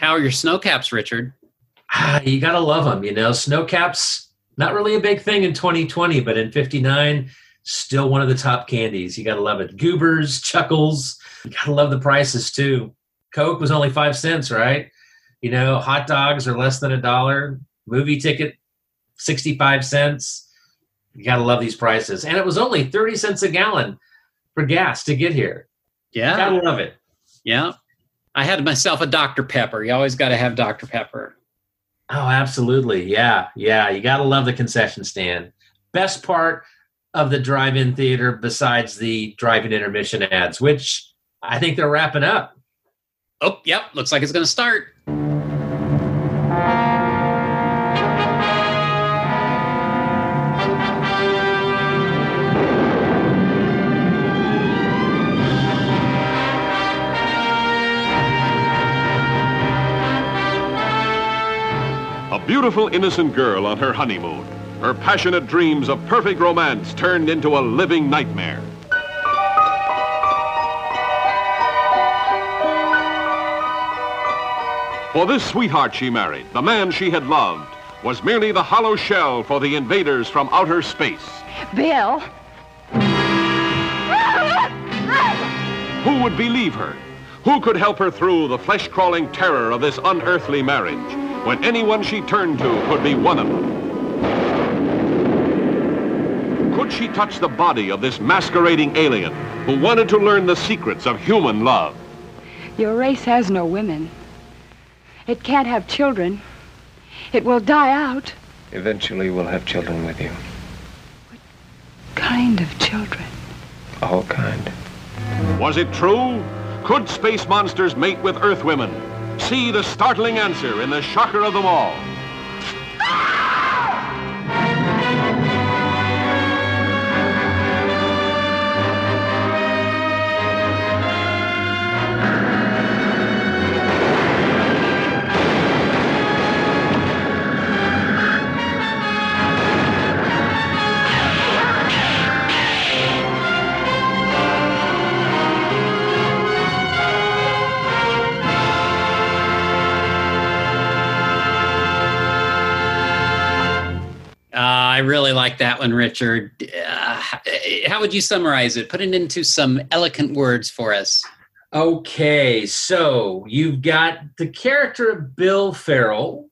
How are your Sno-Caps, Richard? Ah, you gotta love them. You know, Sno-Caps not really a big thing in 2020, but in 59, still one of the top candies. You gotta love it. Goobers, Chuckles. You gotta love the prices too. Coke was only five cents, right? You know, hot dogs are less than a dollar. Movie ticket, 65 cents. You gotta love these prices. And it was only 30 cents a gallon for gas to get here. Yeah. Gotta love it. Yeah. I had myself a Dr. Pepper. You always got to have Dr. Pepper. Oh, absolutely. Yeah. Yeah. You got to love the concession stand. Best part of the drive in theater besides the drive in intermission ads, which I think they're wrapping up. Oh, yep. Looks like it's going to start. Beautiful, innocent girl on her honeymoon. Her passionate dreams of perfect romance turned into a living nightmare. For this sweetheart she married, the man she had loved, was merely the hollow shell for the invaders from outer space. Bill. Who would believe her? Who could help her through the flesh-crawling terror of this unearthly marriage when anyone she turned to could be one of them? Could she touch the body of this masquerading alien who wanted to learn the secrets of human love? Your race has no women. It can't have children. It will die out. Eventually, we'll have children with you. What kind of children. All kind. Was it true? Could space monsters mate with Earth women? See the startling answer in the shocker of them all. Ah! I really like that one, Richard. Uh, how would you summarize it? Put it into some eloquent words for us. Okay, so you've got the character of Bill Farrell.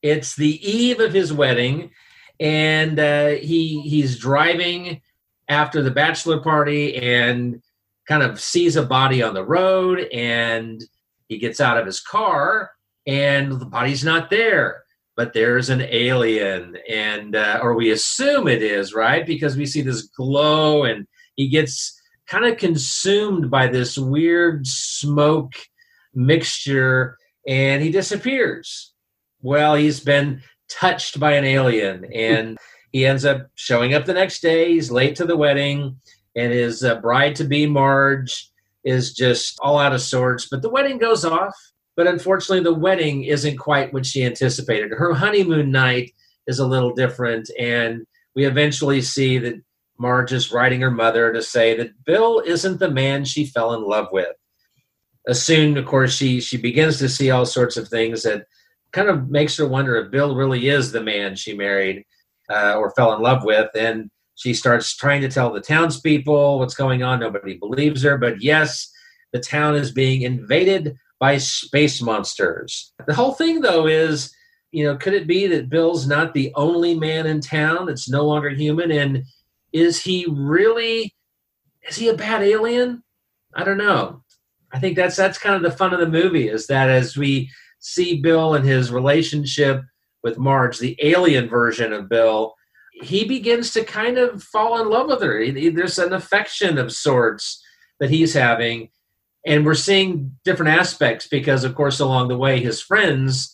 It's the eve of his wedding, and uh, he he's driving after the bachelor party and kind of sees a body on the road, and he gets out of his car, and the body's not there but there's an alien and uh, or we assume it is right? Because we see this glow and he gets kind of consumed by this weird smoke mixture and he disappears. Well he's been touched by an alien and he ends up showing up the next day. He's late to the wedding and his uh, bride to be marge is just all out of sorts but the wedding goes off but unfortunately the wedding isn't quite what she anticipated. Her honeymoon night is a little different and we eventually see that marge is writing her mother to say that bill isn't the man she fell in love with. Uh, soon of course she she begins to see all sorts of things that kind of makes her wonder if bill really is the man she married uh, or fell in love with and she starts trying to tell the townspeople what's going on. Nobody believes her but yes the town is being invaded by space monsters. The whole thing, though, is you know, could it be that Bill's not the only man in town that's no longer human? And is he really, is he a bad alien? I don't know. I think that's that's kind of the fun of the movie is that as we see Bill and his relationship with Marge, the alien version of Bill, he begins to kind of fall in love with her. There's an affection of sorts that he's having. And we're seeing different aspects because, of course, along the way, his friends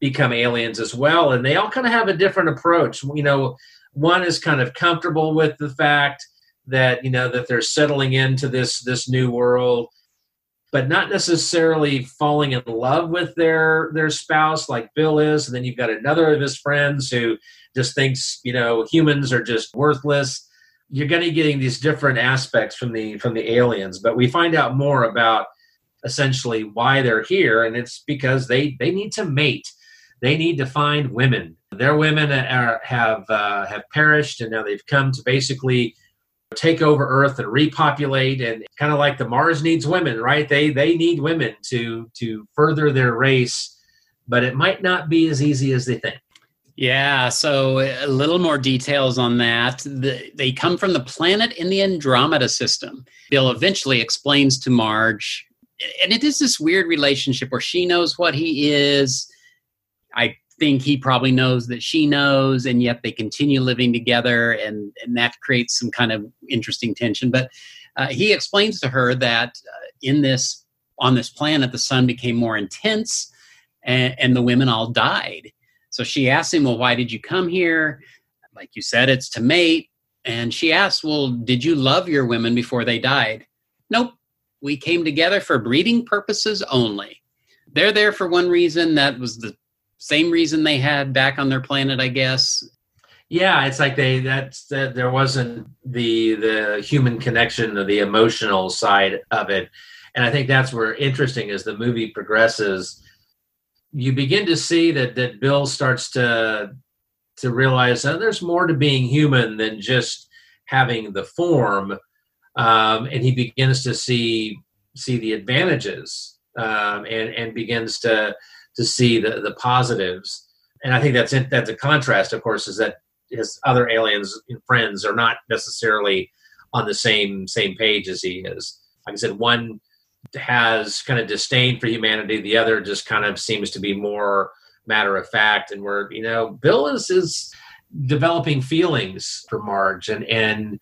become aliens as well. And they all kind of have a different approach. You know, one is kind of comfortable with the fact that, you know, that they're settling into this this new world but not necessarily falling in love with their their spouse like Bill is. And then you've got another of his friends who just thinks you know humans are just worthless. You're going to be getting these different aspects from the from the aliens, but we find out more about essentially why they're here, and it's because they they need to mate. They need to find women. Their women are, have uh, have perished, and now they've come to basically take over Earth and repopulate, and kind of like the Mars needs women, right? They they need women to to further their race, but it might not be as easy as they think. Yeah, so a little more details on that. The, they come from the planet in the Andromeda system. Bill eventually explains to Marge, and it is this weird relationship where she knows what he is. I think he probably knows that she knows, and yet they continue living together, and, and that creates some kind of interesting tension. But uh, he explains to her that uh, in this on this planet, the sun became more intense, and, and the women all died. So she asks him, Well, why did you come here? Like you said, it's to mate. And she asks, Well, did you love your women before they died? Nope. We came together for breeding purposes only. They're there for one reason. That was the same reason they had back on their planet, I guess. Yeah, it's like they that's that there wasn't the the human connection or the emotional side of it, and I think that's where interesting as the movie progresses, you begin to see that that Bill starts to to realize that there's more to being human than just having the form, um, and he begins to see see the advantages um, and and begins to to see the the positives. And I think that's in, that's a contrast, of course, is that his other aliens and friends are not necessarily on the same same page as he is. Like I said, one has kind of disdain for humanity, the other just kind of seems to be more matter of fact. And where you know Bill is is developing feelings for Marge, and and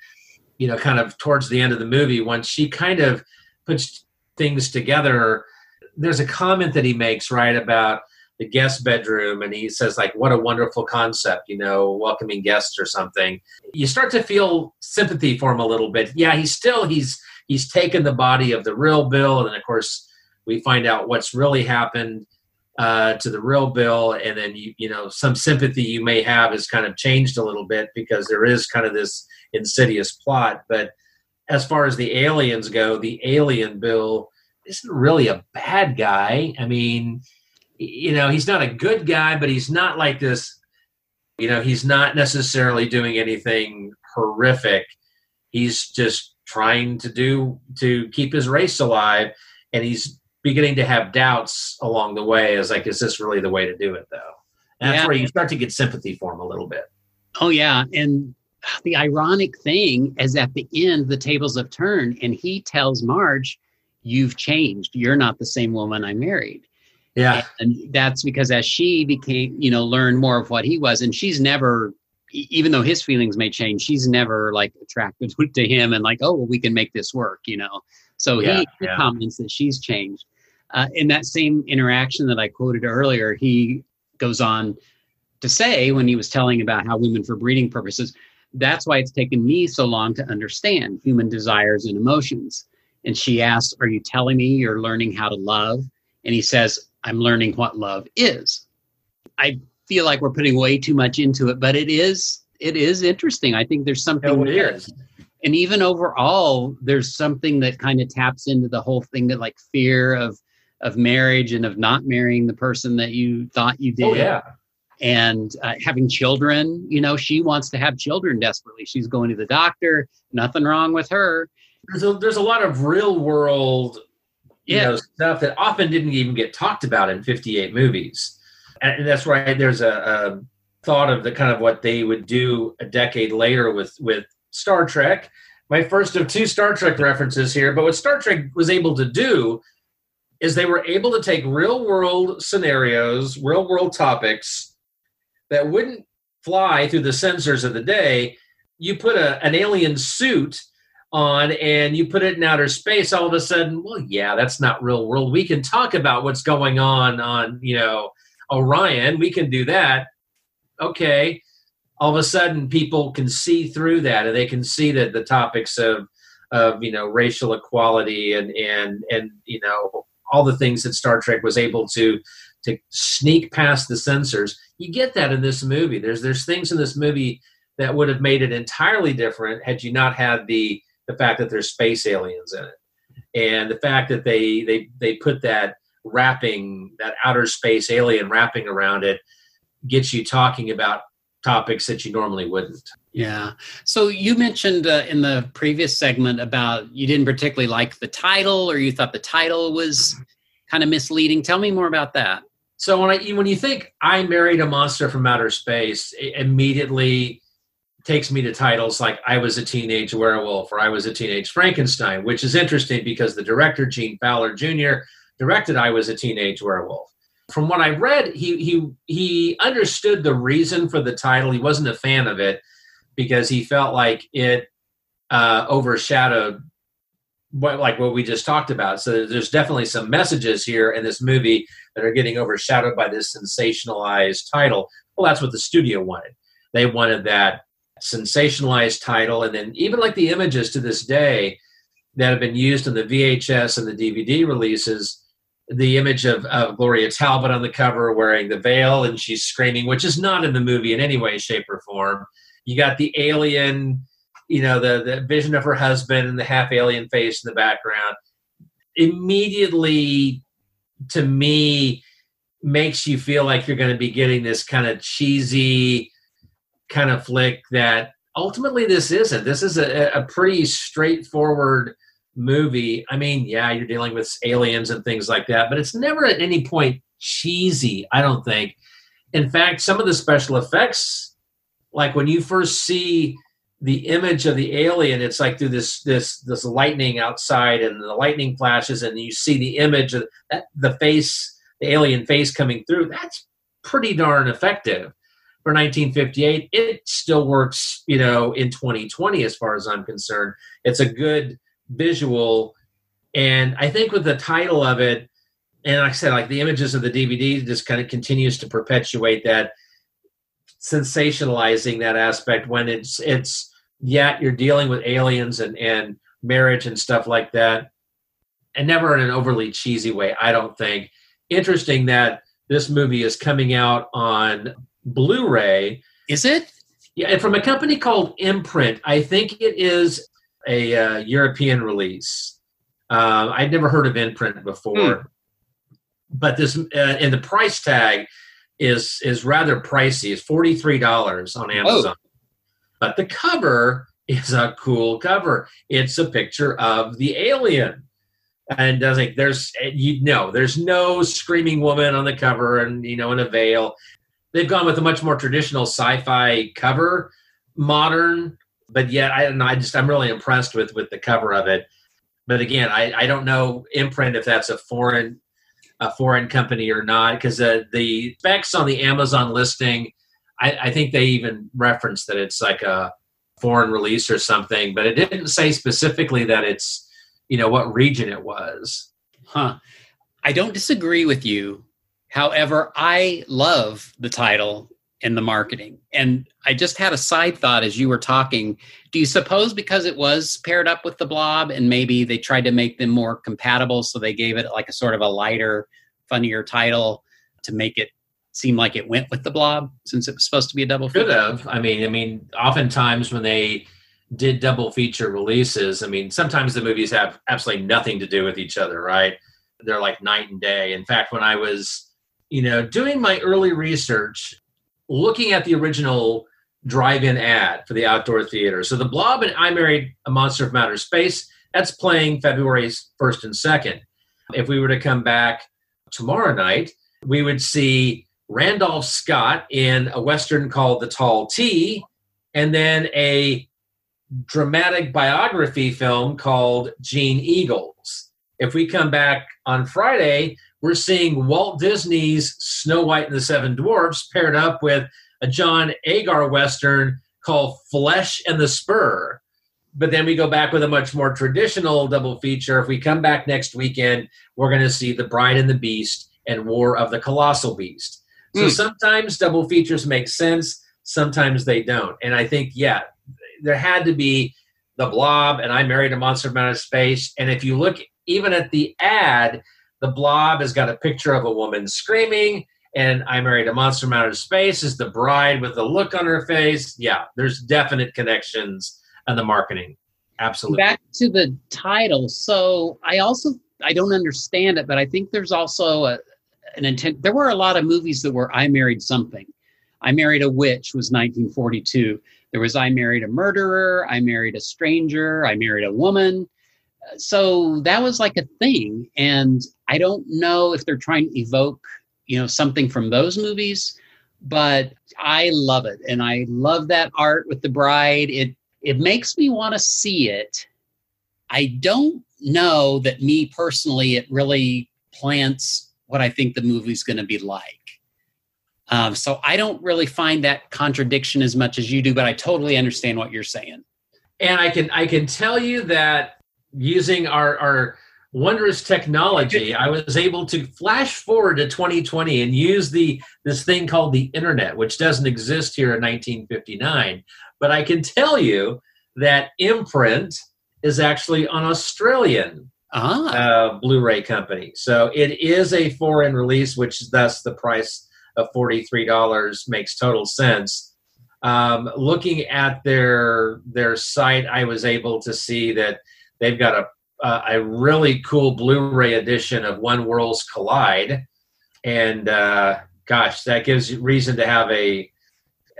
you know, kind of towards the end of the movie, when she kind of puts things together, there's a comment that he makes right about the guest bedroom. And he says like what a wonderful concept you know welcoming guests or something. You start to feel sympathy for him a little bit. Yeah he's still he's he's taken the body of the real bill and of course we find out what's really happened uh, to the real bill and then you you know some sympathy you may have is kind of changed a little bit because there is kind of this insidious plot. But as far as the aliens go the alien bill isn't really a bad guy. I mean you know he's not a good guy but he's not like this you know he's not necessarily doing anything horrific. He's just trying to do to keep his race alive and he's beginning to have doubts along the way as like is this really the way to do it though and that's Yeah. where you start to get sympathy for him a little bit Oh yeah, and the ironic thing is at the end the tables have turned, and he tells Marge, "You've changed. You're not the same woman I married." Yeah, and that's because as she became, you know, learned more of what he was, and she's never, even though his feelings may change, she's never like attracted *laughs* to him and like, oh, well, we can make this work, you know. So Yeah, he, yeah. comments that she's changed. Uh, in that same interaction that I quoted earlier, he goes on to say when he was telling about how women for breeding purposes that's why it's taken me so long to understand human desires and emotions and she asks are you telling me you're learning how to love and he says i'm learning what love is i feel like we're putting way too much into it but it is it is interesting i think there's something Oh, there. is. and even overall there's something that kind of taps into the whole thing that like fear of of marriage and of not marrying the person that you thought you did Oh, yeah. and uh, having children you know she wants to have children desperately she's going to the doctor nothing wrong with her there's a, there's a lot of real world you Yeah. know stuff that often didn't even get talked about in 58 movies and that's right there's a, a thought of the kind of what they would do a decade later with with star trek my first of two star trek references here but what star trek was able to do is they were able to take real world scenarios, real world topics that wouldn't fly through the censors of the day. You put a, an alien suit on and you put it in outer space, all of a sudden, well, yeah, that's not real world. We can talk about what's going on on, you know, Orion. We can do that. Okay. All of a sudden, people can see through that and they can see that the topics of, of you know racial equality and and and you know all the things that Star Trek was able to to sneak past the censors. You get that in this movie. There's there's things in this movie that would have made it entirely different had you not had the the fact that there's space aliens in it, and the fact that they they they put that wrapping that outer space alien wrapping around it gets you talking about topics that you normally wouldn't. Yeah. So you mentioned uh, in the previous segment about you didn't particularly like the title, or you thought the title was kind of misleading. Tell me more about that. So when I when you think I married a monster from outer space, it immediately takes me to titles like I was a teenage werewolf or I was a teenage Frankenstein, which is interesting because the director Gene Fowler Jr. directed I was a teenage werewolf. From what I read, he he he understood the reason for the title. He wasn't a fan of it because he felt like it uh, overshadowed what like what we just talked about. So there's definitely some messages here in this movie that are getting overshadowed by this sensationalized title. Well, that's what the studio wanted. They wanted that sensationalized title, and then even like the images to this day that have been used in the VHS and the DVD releases. The image of, of Gloria Talbott on the cover wearing the veil and she's screaming, which is not in the movie in any way, shape, or form you got the alien, you know, the, the vision of her husband and the half alien face in the background. Immediately, to me, makes you feel like you're going to be getting this kind of cheesy kind of flick that ultimately this isn't. This is a, a pretty straightforward movie. I mean, yeah, you're dealing with aliens and things like that, but it's never at any point cheesy, I don't think. In fact, some of the special effects like when you first see the image of the alien it's like through this this this lightning outside and the lightning flashes and you see the image of that, the face the alien face coming through that's pretty darn effective for 1958 it still works you know in 2020 as far as i'm concerned it's a good visual. And i think with the title of it and like i said like the images of the dvd just kind of continues to perpetuate that sensationalizing that aspect when it's it's yet you're dealing with aliens and and marriage and stuff like that. And never in an overly cheesy way i don't think. Interesting that this movie is coming out on blu-ray. Is it? Yeah and from a company called imprint i think it is a uh, european release uh, i'd never heard of imprint before hmm. but this uh, in the price tag is is rather pricey. It's forty three dollars on Amazon, oh. but the cover is a cool cover. It's a picture of the alien, and does like there's you know there's no screaming woman on the cover and you know in a veil. They've gone with a much more traditional sci-fi cover, modern, but yet I don't know. I just I'm really impressed with with the cover of it. But again, I, I don't know imprint if that's a foreign a foreign company or not because uh, the specs on the Amazon listing, I, I, think they even reference that it's like a foreign release or something, but it didn't say specifically that it's you know what region it was. Huh. I don't disagree with you. However, I love the title and the marketing. And I just had a side thought as you were talking. Do you suppose because it was paired up with the blob and maybe they tried to make them more compatible, so they gave it like a sort of a lighter, funnier title to make it seem like it went with the blob since it was supposed to be a double feature? Could have. I mean, I mean, oftentimes when they did double feature releases, I mean, sometimes the movies have absolutely nothing to do with each other, right? They're like night and day. In fact, when I was you know, doing my early research, looking at the original drive-in ad for the outdoor theater. So the Blob and I Married a Monster from Outer Space, that's playing February 1st and 2nd. If we were to come back tomorrow night, we would see Randolph Scott in a Western called The Tall T, and then a dramatic biography film called Jeanne Eagels. If we come back on Friday, we're seeing Walt Disney's Snow White and the Seven Dwarfs paired up with a John Agar Western called Flesh and the Spur. But then we go back with a much more traditional double feature. If we come back next weekend, we're going to see The Bride and the Beast and War of the Colossal Beast. So Mm. sometimes double features make sense, sometimes they don't. And I think, yeah, there had to be The Blob and I Married a Monster from Outer Space. And if you look even at the ad, The Blob has got a picture of a woman screaming, and I Married a Monster from Outer Space is the bride with the look on her face. Yeah, there's definite connections and the marketing. Absolutely. Back to the title. So I also I don't understand it, but I think there's also a an intent. There were a lot of movies that were I married something. I married a witch was 1942. There was I married a murderer. I married a stranger. I married a woman. So that was like a thing, and I don't know if they're trying to evoke you know something from those movies, but I love it, and I love that art with the bride. It it makes me want to see it. I don't know that me personally, it really plants what I think the movie's going to be like. Um, so I don't really find that contradiction as much as you do, but I totally understand what you're saying. and I can I can tell you that using our our wondrous technology, I was able to flash forward to 2020 and use the this thing called the internet, which doesn't exist here in 1959. But I can tell you that Imprint is actually an Australian uh, Blu-ray company, so it is a foreign release, which thus the price of forty-three dollars makes total sense. Um, looking at their their site, I was able to see that they've got a a, a really cool Blu-ray edition of When Worlds Collide, and uh, gosh, that gives you reason to have a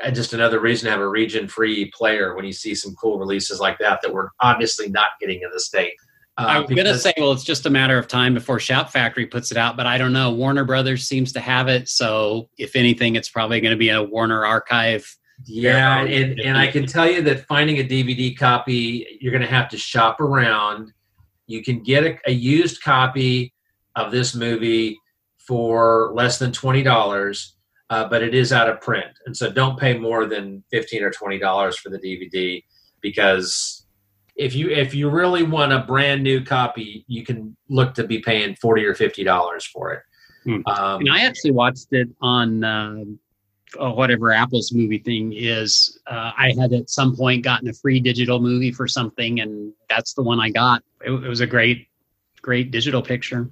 uh, just another reason to have a region-free player when you see some cool releases like that that we're obviously not getting in the state. Uh, I'm going to say, well, it's just a matter of time before Shout Factory puts it out, but I don't know. Warner Brothers seems to have it, so if anything, it's probably going to be a Warner Archive. Yeah, and, and I can tell you that finding a DVD copy, you're going to have to shop around. You can get a, a used copy of this movie for less than twenty dollars, uh, but it is out of print, and so don't pay more than fifteen or twenty dollars for the DVD because if you if you really want a brand new copy, you can look to be paying forty or fifty dollars for it. Um, and I actually watched it on uh, uh, whatever Apple's movie thing is. Uh, I had at some point gotten a free digital movie for something, and that's the one I got. It, it was a great, great digital picture.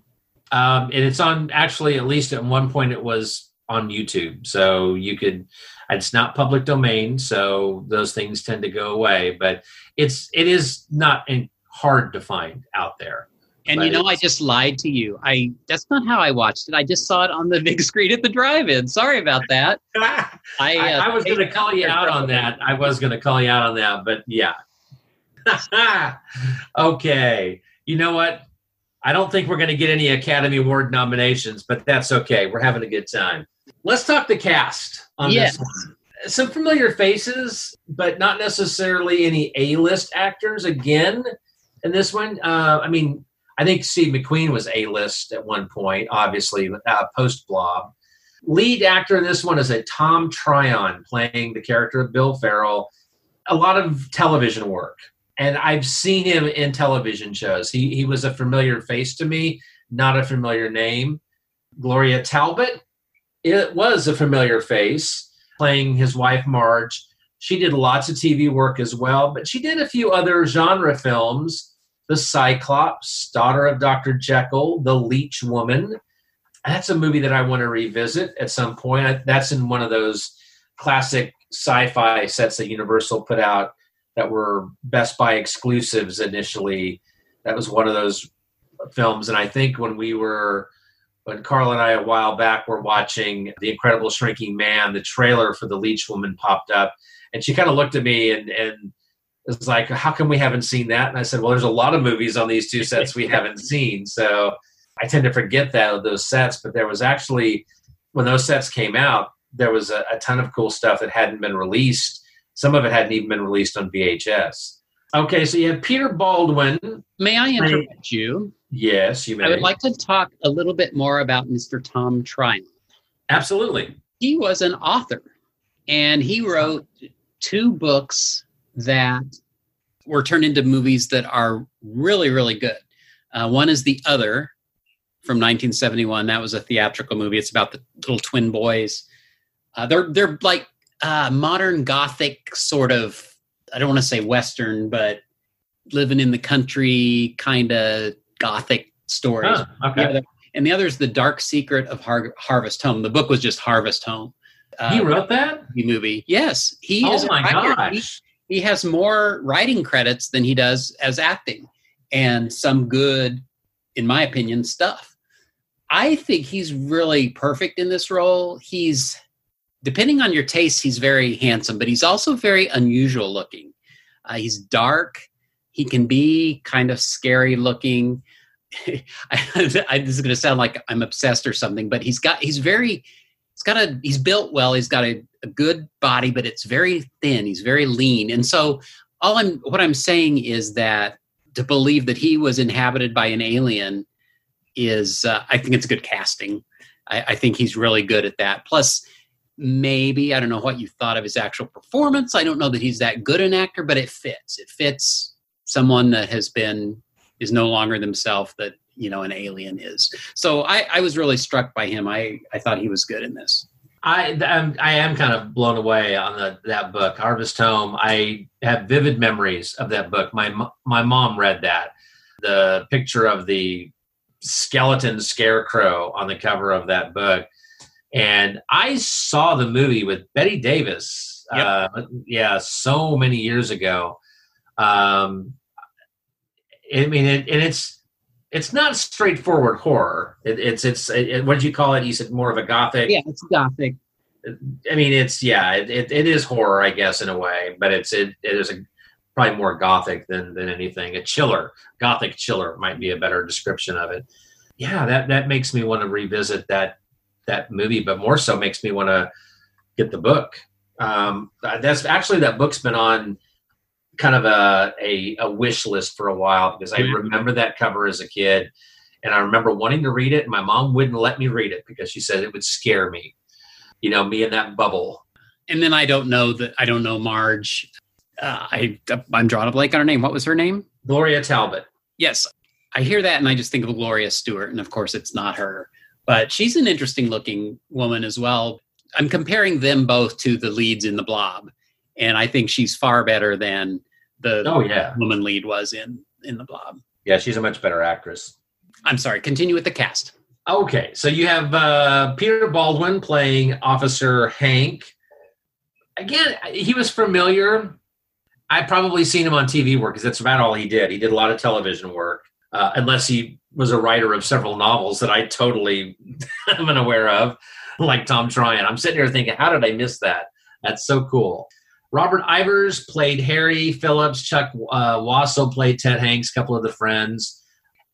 Um, and it's on actually at least at one point it was on YouTube, so you could. It's not public domain, so those things tend to go away. But it's it is not in, hard to find out there. And But you know, I just lied to you. I that's not how I watched it. I just saw it on the *laughs* big screen at the drive-in. Sorry about that. *laughs* I, I, uh, I was going to call you out on that. I was going to call you out on that, but yeah. *laughs* okay. You know what? I don't think we're going to get any Academy Award nominations, but that's okay. We're having a good time. Let's talk the cast on Yes. this one. Some familiar faces, but not necessarily any A-list actors again in this one. Uh, I mean, I think Steve McQueen was A-list at one point, obviously, uh, post-Blob. Lead actor in this one is a Tom Tryon playing the character of Bill Farrell. A lot of television work, and I've seen him in television shows. He he was a familiar face to me, not a familiar name. Gloria Talbott, it was a familiar face playing his wife Marge. She did lots of TV work as well, but she did a few other genre films. The Cyclops, Daughter of Dr. Jekyll, The Leech Woman. That's a movie that I want to revisit at some point. That's in one of those classic sci-fi sets that Universal put out that were Best Buy exclusives initially. That was one of those films, and I think when we were when Carl and I a while back were watching The Incredible Shrinking Man, the trailer for The Leech Woman popped up, and she kind of looked at me and and was like, "How come we haven't seen that?" And I said, "Well, there's a lot of movies on these two sets we *laughs* haven't seen." So I tend to forget that those sets, but there was actually when those sets came out, there was a, a ton of cool stuff that hadn't been released. Some of it hadn't even been released on VHS. Okay, so you have Peter Baldwin. May I interrupt you? Yes, you may. I would like to talk a little bit more about Mr. Tom Tryon. Absolutely. He was an author and he wrote two books that were turned into movies that are really, really good. Uh, one is The Other from 1971. That was a theatrical movie. It's about the little twin boys. Uh, they're they're like uh, modern gothic sort of. I don't want to say western, but living in the country kind of gothic stories. Ah, okay. The other- and the other is the Dark Secret of Har- Harvest Home. The book was just Harvest Home. He wrote that? The movie. Yes, he Oh is. my gosh. He, he has more writing credits than he does as acting, and some good, in my opinion, stuff. I think he's really perfect in this role. He's, depending on your taste, he's very handsome, but he's also very unusual looking. Uh, he's dark. He can be kind of scary looking. *laughs* I, *laughs* I, this is going to sound like I'm obsessed or something, but he's got he's very he's got a he's built well. He's got a, a good body, but it's very thin. He's very lean, and so all I'm what I'm saying is that to believe that he was inhabited by an alien is uh, I think it's good casting. I, I think he's really good at that. Plus, maybe I don't know what you thought of his actual performance. I don't know that he's that good an actor, but it fits. It fits someone that has been is no longer themselves that you know an alien is. So I, I was really struck by him. I I thought he was good in this. I I'm, I am kind of blown away on the that book, Harvest Home. I have vivid memories of that book. My my mom read that. The picture of the skeleton scarecrow on the cover of that book, and I saw the movie with Bette Davis. Uh, yeah, so many years ago. Um, I mean, it, and it's it's not straightforward horror. It, it's it's it, what did you call it? You said more of a gothic. Yeah, it's gothic. I mean, it's yeah, it, it, it is horror, I guess, in a way, but it's it, it is a probably more gothic than than anything. A chiller, gothic chiller might be a better description of it. Yeah, that that makes me want to revisit that that movie, but more so makes me want to get the book. Um, that's actually that book's been on kind of a, a a wish list for a while because I remember that cover as a kid, and I remember wanting to read it, and my mom wouldn't let me read it because she said it would scare me. You know, me in that bubble. And then I don't know that I don't know Marge. Uh, I I'm drawing a blank on her name. What was her name? Gloria Talbott. Yes, I hear that and I just think of Gloria Stuart, and of course it's not her. But she's an interesting looking woman as well. I'm comparing them both to the leads in the Blob, and I think she's far better than the Oh, yeah. woman lead was in in the Blob. Yeah, she's a much better actress. I'm sorry. Continue with the cast. Okay, so you have uh, Peter Baldwin playing Officer Hank. Again, he was familiar. I've probably seen him on TV work because that's about all he did. He did a lot of television work, uh, unless he was a writer of several novels that I totally *laughs* am unaware of, like Tom Tryon. I'm sitting here thinking, how did I miss that? That's so cool. Robert Ivers played Harry Phillips. Chuck uh, Wasso played Ted Hanks, a couple of the friends.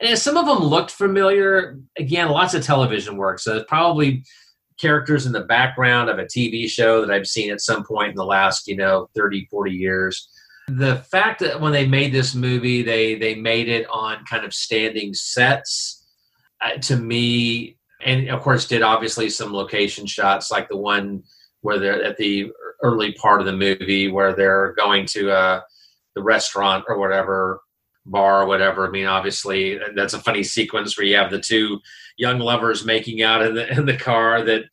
And some of them looked familiar. Again, lots of television work. So probably characters in the background of a TV show that I've seen at some point in the last, you know, 30, 40 years. The fact that when they made this movie, they they made it on kind of standing sets, uh, to me, and of course did obviously some location shots like the one where they're at the early part of the movie where they're going to uh, the restaurant or whatever bar or whatever. I mean, obviously that's a funny sequence where you have the two young lovers making out in the in the car that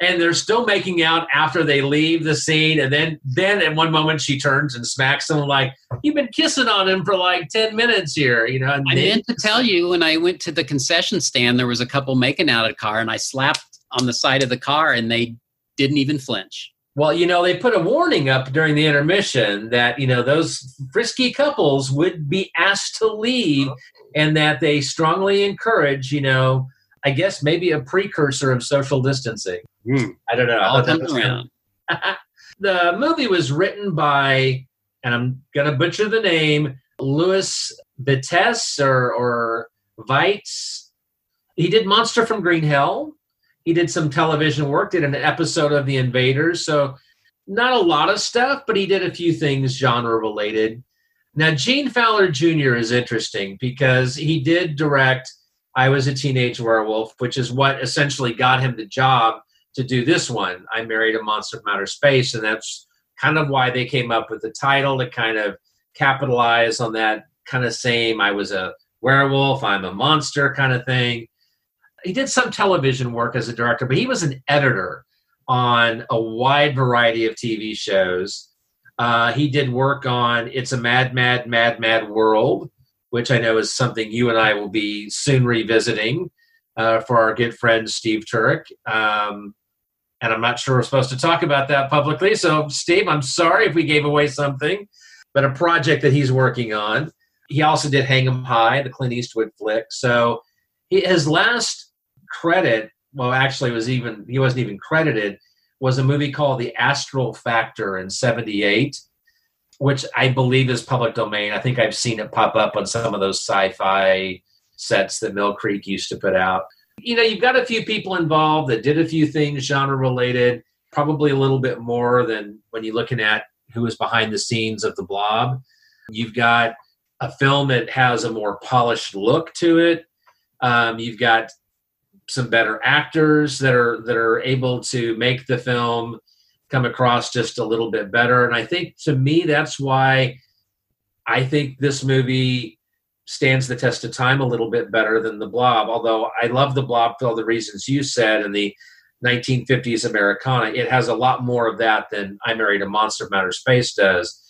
and they're still making out after they leave the scene and then then at one moment she turns and smacks him like you've been kissing on him for like 10 minutes here you know and I meant to tell you when I went to the concession stand, there was a couple making out of the car, and I slapped on the side of the car, and they didn't even flinch. Well, you know, they put a warning up during the intermission that, you know, those frisky couples would be asked to leave oh. and that they strongly encourage, you know, I guess maybe a precursor of social distancing. Hmm. I don't know. I that comes was around. *laughs* the movie was written by, and I'm going to butcher the name, Louis Vitesse or, or Weitz. He did Monster from Green Hell. He did some television work, did an episode of The Invaders. So, not a lot of stuff, but he did a few things genre related. Now, Gene Fowler Jr. is interesting because he did direct I Was a Teenage Werewolf, which is what essentially got him the job to do this one. I Married a Monster from Outer Space, and that's kind of why they came up with the title to kind of capitalize on that kind of same I was a werewolf, I'm a monster kind of thing. He did some television work as a director, but he was an editor on a wide variety of TV shows. Uh, he did work on It's a Mad, Mad, Mad, Mad World, which I know is something you and I will be soon revisiting uh, for our good friend Steve Turek. Um, and I'm not sure we're supposed to talk about that publicly. So, Steve, I'm sorry if we gave away something, but a project that he's working on. He also did Hang 'em High, the Clint Eastwood flick. So, he, his last credit, well, actually, was even he wasn't even credited. Was a movie called The Astral Factor in '78, which I believe is public domain. I think I've seen it pop up on some of those sci-fi sets that Mill Creek used to put out you know, you've got a few people involved that did a few things genre related, probably a little bit more than when you're looking at who was behind the scenes of the blob. You've got a film that has a more polished look to it. Um, you've got some better actors that are that are able to make the film come across just a little bit better. And I think to me that's why I think this movie stands the test of time a little bit better than the blob. Although i love the blob for all the reasons you said and the 1950s americana. It has a lot more of that than i married a monster from outer space does.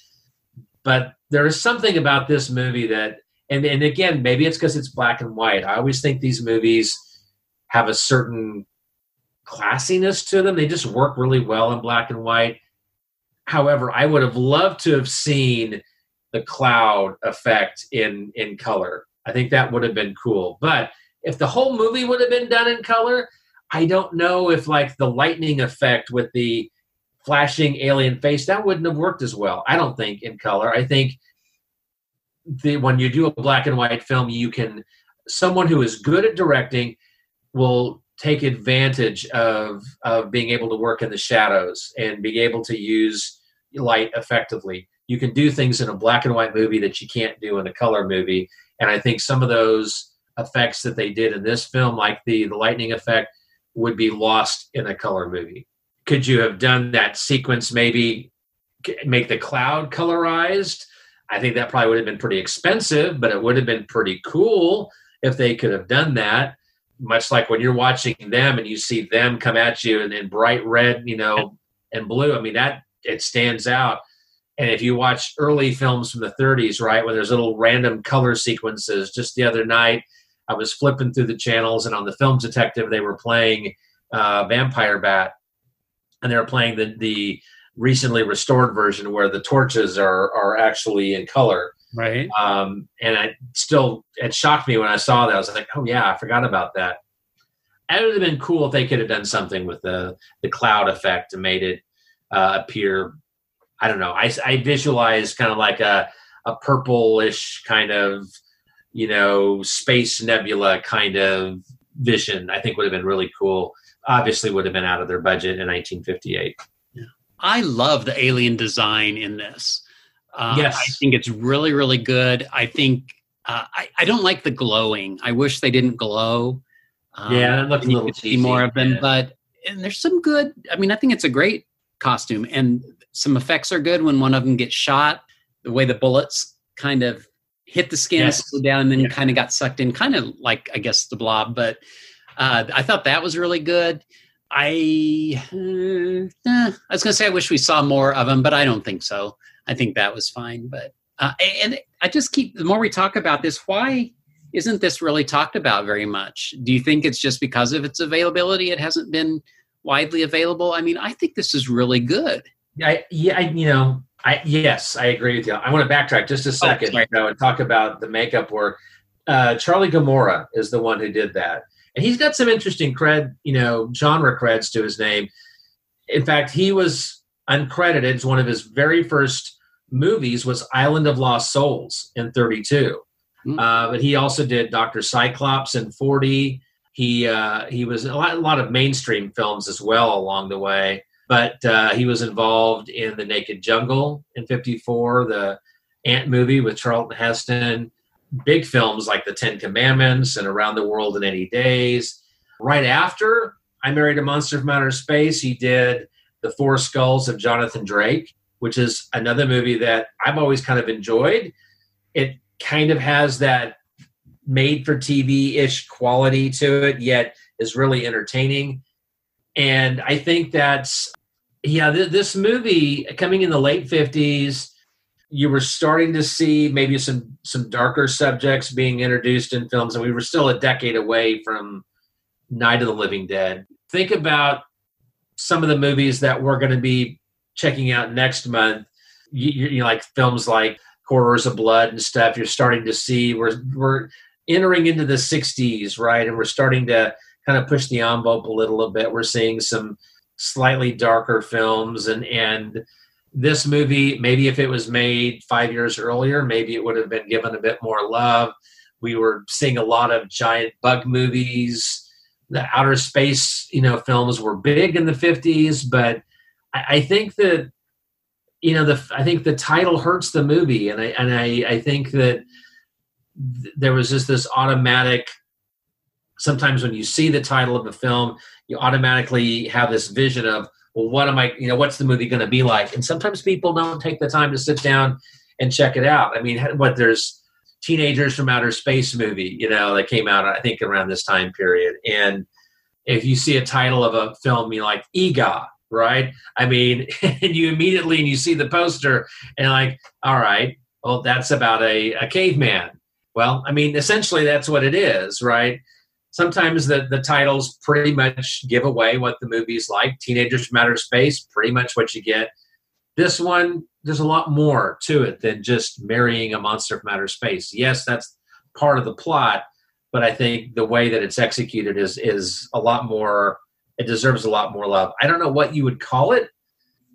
But there is something about this movie that and, and again maybe it's because it's black and white. I always think these movies have a certain classiness to them they just work really well in black and white however i would have loved to have seen the cloud effect in in color. I think that would have been cool. But if the whole movie would have been done in color, I don't know if like the lightning effect with the flashing alien face that wouldn't have worked as well. I don't think in color. I think the when you do a black and white film, you can someone who is good at directing will take advantage of of being able to work in the shadows and be able to use light effectively you can do things in a black and white movie that you can't do in a color movie. And I think some of those effects that they did in this film, like the the lightning effect, would be lost in a color movie. Could you have done that sequence maybe make the cloud colorized? I think that probably would have been pretty expensive, but it would have been pretty cool if they could have done that. Much like when you're watching them and you see them come at you and in bright red, you know, and blue. I mean, that it stands out. And if you watch early films from the 30s, right, where there's little random color sequences, just the other night, I was flipping through the channels, and on the Film Detective, they were playing uh, Vampire Bat, and they were playing the the recently restored version where the torches are are actually in color. Right. Um, and I still it shocked me when I saw that. I was like, oh yeah, I forgot about that. It would have been cool if they could have done something with the the cloud effect and made it uh, appear I don't know. I, I visualize kind of like a a purplish kind of you know space nebula kind of vision. I think would have been really cool. Obviously, would have been out of their budget in 1958. I love the alien design in this. Uh, Yes. I think it's really, really good. I think uh, I, I don't like the glowing. I wish they didn't glow. Um, Yeah, it looked a little could see more of them, yeah. but and there's some good. I mean, I think it's a great costume, and some effects are good when one of them gets shot. The way the bullets kind of hit the skin, Yes. slowed down, and then kind of got sucked in, kind of like I guess the blob. But uh, I thought that was really good. I uh, eh, I was going to say I wish we saw more of him, but I don't think so. I think that was fine. But uh, and I just keep the more we talk about this, why isn't this really talked about very much? Do you think it's just because of its availability? It hasn't been widely available. I mean, I think this is really good. I, yeah, I, you know, I yes, I agree with you. I want to backtrack just a second, you know, and talk about the makeup work. Uh, Charlie Gemora is the one who did that, and he's got some interesting cred, you know, genre creds to his name. In fact, he was uncredited. It's one of his very first movies was Island of Lost Souls in '32, uh, but he also did Doctor Cyclops in '40. He uh, he was a lot, a lot of mainstream films as well along the way. But uh, he was involved in the Naked Jungle in '54, the Ant movie with Charlton Heston, big films like The Ten Commandments and Around the World in 80 Days. Right after I Married a Monster from Outer Space, he did The Four Skulls of Jonathan Drake, which is another movie that I've always kind of enjoyed. It kind of has that made for TV ish quality to it, yet is really entertaining. And I think that's, yeah, th- this movie coming in the late 50s, you were starting to see maybe some some darker subjects being introduced in films and we were still a decade away from night of the living dead think about some of the movies that we're going to be checking out next month you, you know like films like horrors of blood and stuff you're starting to see we're we're entering into the 60s right and we're starting to kind of push the envelope a little, bit we're seeing some slightly darker films and and this movie, maybe if it was made five years earlier, maybe it would have been given a bit more love. We were seeing a lot of giant bug movies. The outer space, you know, films were big in the '50s, but I, I think that you know the I think the title hurts the movie, and I and I, I think that th- there was just this automatic. Sometimes when you see the title of a film, you automatically have this vision of well, what am I, you know, what's the movie going to be like? And sometimes people don't take the time to sit down and check it out. I mean, what there's Teenagers from Outer Space movie, you know, that came out, I think, around this time period. And if you see a title of a film, you like Eegah, right? I mean, *laughs* and you immediately and you see the poster and like, all right, well, that's about a, a caveman. Well, I mean, essentially that's what it is, right? sometimes the, the titles pretty much give away what the movie's like. Teenagers from Outer Space, pretty much what you get. This one, there's a lot more to it than just marrying a monster from outer space. Yes, that's part of the plot, but I think the way that it's executed is is a lot more. It deserves a lot more love. I don't know what you would call it.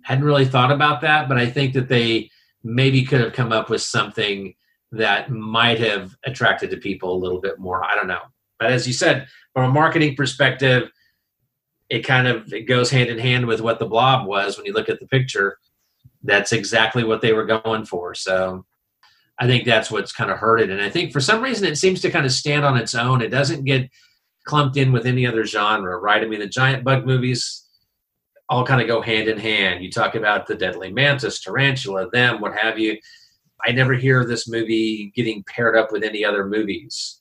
Hadn't really thought about that, but I think that they maybe could have come up with something that might have attracted to people a little bit more. I don't know. But as you said, from a marketing perspective, it kind of it goes hand in hand with what the blob was when you look at the picture. That's exactly what they were going for. So I think that's what's kind of hurt it. And I think for some reason it seems to kind of stand on its own. It doesn't get clumped in with any other genre, right? I mean, the giant bug movies all kind of go hand in hand. You talk about the deadly mantis, tarantula, them, what have you. I never hear this movie getting paired up with any other movies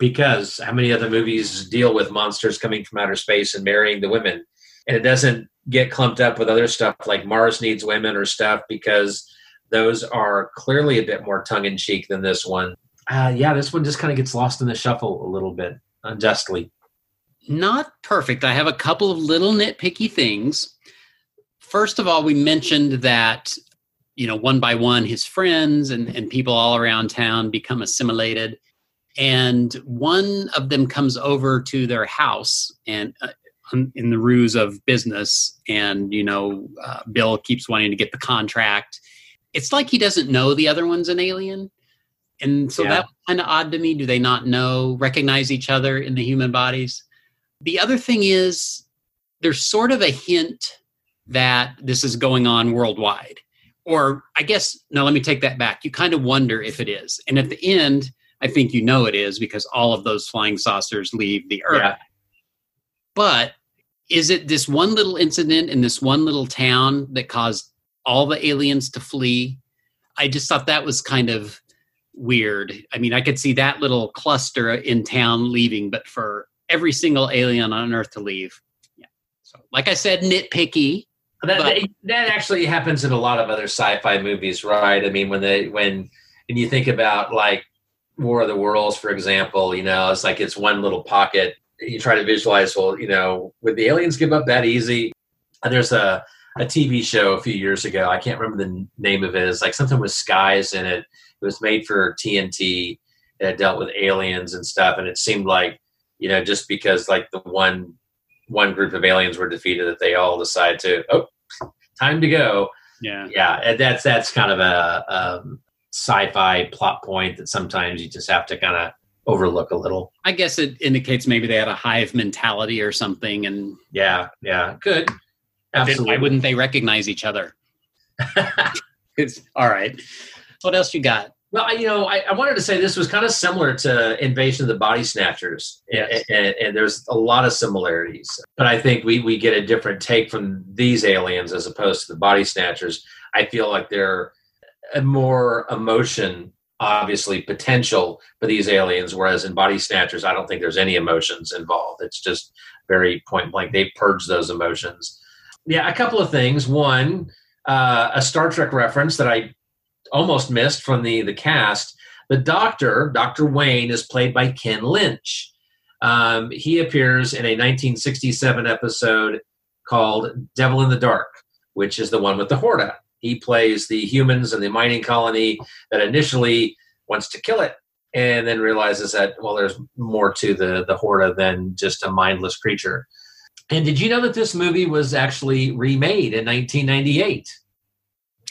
because how many other movies deal with monsters coming from outer space and marrying the women and it doesn't get clumped up with other stuff like mars needs women or stuff because those are clearly a bit more tongue-in-cheek than this one uh, yeah this one just kind of gets lost in the shuffle a little bit unjustly. Not perfect. I have a couple of little nitpicky things. First of all we mentioned that you know one by one his friends and, and people all around town become assimilated. And one of them comes over to their house and uh, in the ruse of business and you know uh, bill keeps wanting to get the contract. It's like he doesn't know the other one's an alien and so yeah. that was kind of odd to me do they not know recognize each other in the human bodies the other thing is there's sort of a hint that this is going on worldwide or i guess no let me take that back you kind of wonder if it is and at the end I think you know it is because all of those flying saucers leave the Earth. Yeah. But is it this one little incident in this one little town that caused all the aliens to flee? I just thought that was kind of weird. I mean, I could see that little cluster in town leaving, but for every single alien on Earth to leave. Yeah. So, like I said, nitpicky. That, but, that actually happens in a lot of other sci-fi movies, right? I mean, when they when and you think about like War of the Worlds, for example, you know, it's like it's one little pocket. You try to visualize, well, you know, would the aliens give up that easy? And there's a, a TV show a few years ago. I can't remember the name of it. It's like something with skies in it. It was made for TNT. It dealt with aliens and stuff. And it seemed like, you know, just because like the one one group of aliens were defeated, that they all decide to, oh, time to go. Yeah, yeah. That's that's kind of a um, sci-fi plot point that sometimes you just have to kind of overlook a little. I guess it indicates maybe they had a hive mentality or something, and yeah, yeah, good. Absolutely. Why wouldn't they recognize each other? *laughs* it's all right. What else you got? Well, I, you know, I, I wanted to say this was kind of similar to Invasion of the Body Snatchers, Yes. and, and, and there's a lot of similarities. But I think we we get a different take from these aliens as opposed to the Body Snatchers. I feel like they're a more emotion, obviously potential for these aliens, whereas in Body Snatchers, I don't think there's any emotions involved. It's just very point blank. They purge those emotions. Yeah, a couple of things. One, uh, a Star Trek reference that I almost missed from the the cast. The Doctor, Doctor Wayne, is played by Ken Lynch. Um, he appears in a 1967 episode called "Devil in the Dark," which is the one with the Horta. He plays the humans in the mining colony that initially wants to kill it, and then realizes that well, there's more to the the Horta than just a mindless creature. And did you know that this movie was actually remade in 1998?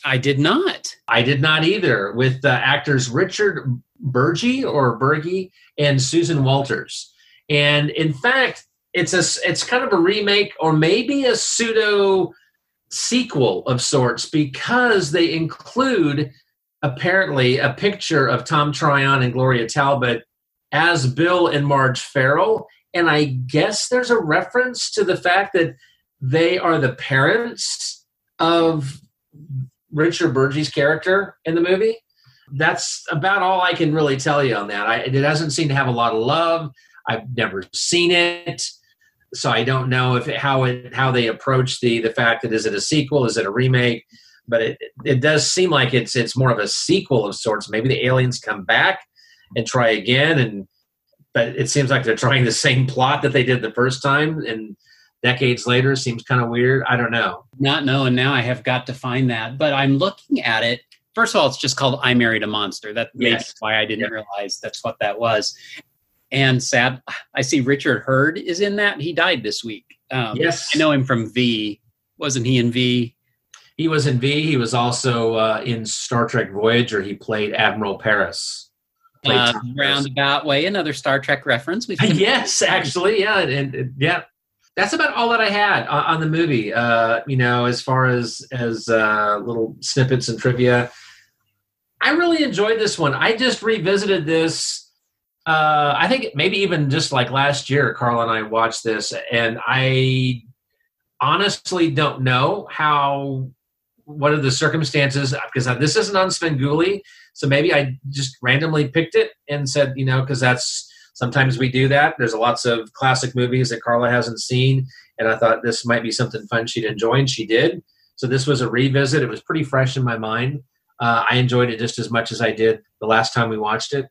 I did not. I did not either. With uh, actors Richard Burgi or Bergie and Susan Walters. And in fact, it's a it's kind of a remake or maybe a pseudo sequel of sorts because they include apparently a picture of Tom Tryon and Gloria Talbott as Bill and Marge Farrell. And I guess there's a reference to the fact that they are the parents of Richard Burgi's character in the movie. That's about all I can really tell you on that. I, it doesn't seem to have a lot of love. I've never seen it, so I don't know if how it how they approach the the fact that is it a sequel, is it a remake? But it it does seem like it's it's more of a sequel of sorts. Maybe the aliens come back and try again, and but it seems like they're trying the same plot that they did the first time, and decades later seems kind of weird. I don't know. Not knowing now, I have got to find that. But I'm looking at it. First of all, it's just called "I Married a Monster." That Yes. why I didn't realize that's what that was. And sad, I see Richard Herd is in that. He died this week. Um, Yes. I know him from V. Wasn't he in V? He was in V. He was also uh, in Star Trek Voyager. He played Admiral Paris. Uh, roundabout way, another Star Trek reference. We've *laughs* yes, actually, yeah, and, and- yeah. That's about all that I had on, on the movie. Uh, you know, as far as as uh, little snippets and trivia, I really enjoyed this one. I just revisited this. Uh, I think maybe even just like last year, Carl and I watched this, and I honestly don't know how what are the circumstances because this isn't on Svengoolie, so maybe I just randomly picked it and said, you know, because that's sometimes we do that. There's lots of classic movies that Carla hasn't seen, and I thought this might be something fun she'd enjoy, and she did. So this was a revisit. It was pretty fresh in my mind. Uh, I enjoyed it just as much as I did the last time we watched it.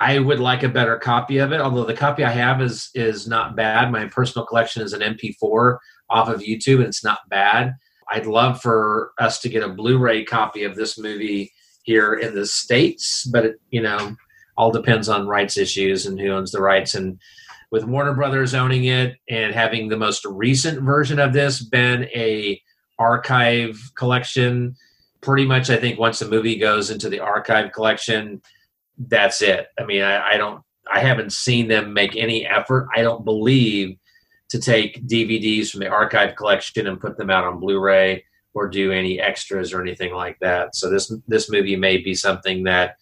I would like a better copy of it, although the copy I have is is not bad. My personal collection is an MP4 off of YouTube, and it's not bad. I'd love for us to get a Blu-ray copy of this movie here in the states, but it, you know, all depends on rights issues and who owns the rights. And with Warner Brothers owning it and having the most recent version of this been a archive collection, pretty much I think once a movie goes into the archive collection, that's it. I mean, I, I don't, I haven't seen them make any effort. I don't believe to take DVDs from the archive collection and put them out on Blu-ray or do any extras or anything like that. So this this movie may be something that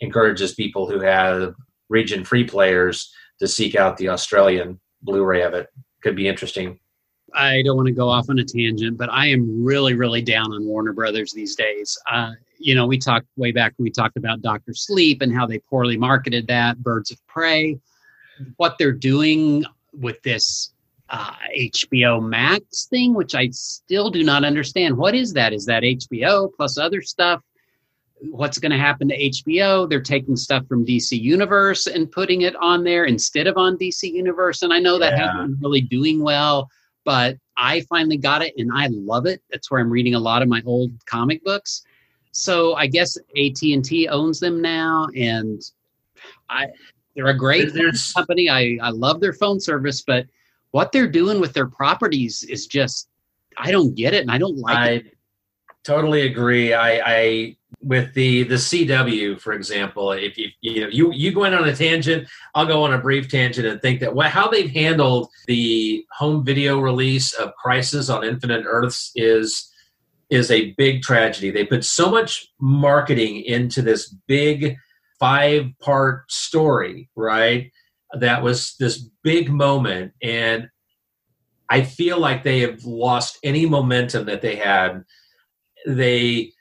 encourages people who have region free players to seek out the Australian Blu-ray of it. Could be interesting. I don't want to go off on a tangent, but I am really, really down on Warner Brothers these days. Uh, you know, we talked way back we talked about Doctor Sleep and how they poorly marketed that, Birds of Prey. What they're doing with this uh, HBO Max thing, which I still do not understand. What is that? Is that HBO plus other stuff? What's going to happen to HBO? They're taking stuff from DC Universe and putting it on there instead of on DC Universe. And I know that Yeah. hasn't been really doing well, but I finally got it and I love it. That's where I'm reading a lot of my old comic books. So I guess AT&T owns them now and I they're a great There's- company. I, I love their phone service, but what they're doing with their properties is just I don't get it and I don't like I it. totally agree. I, I with the the CW, for example, if you you know you you go in on a tangent, I'll go on a brief tangent and think that well, how they've handled the home video release of Crisis on Infinite Earths is is a big tragedy. They put so much marketing into this big five part story, right? That was this big moment. And I feel like they have lost any momentum that they had. They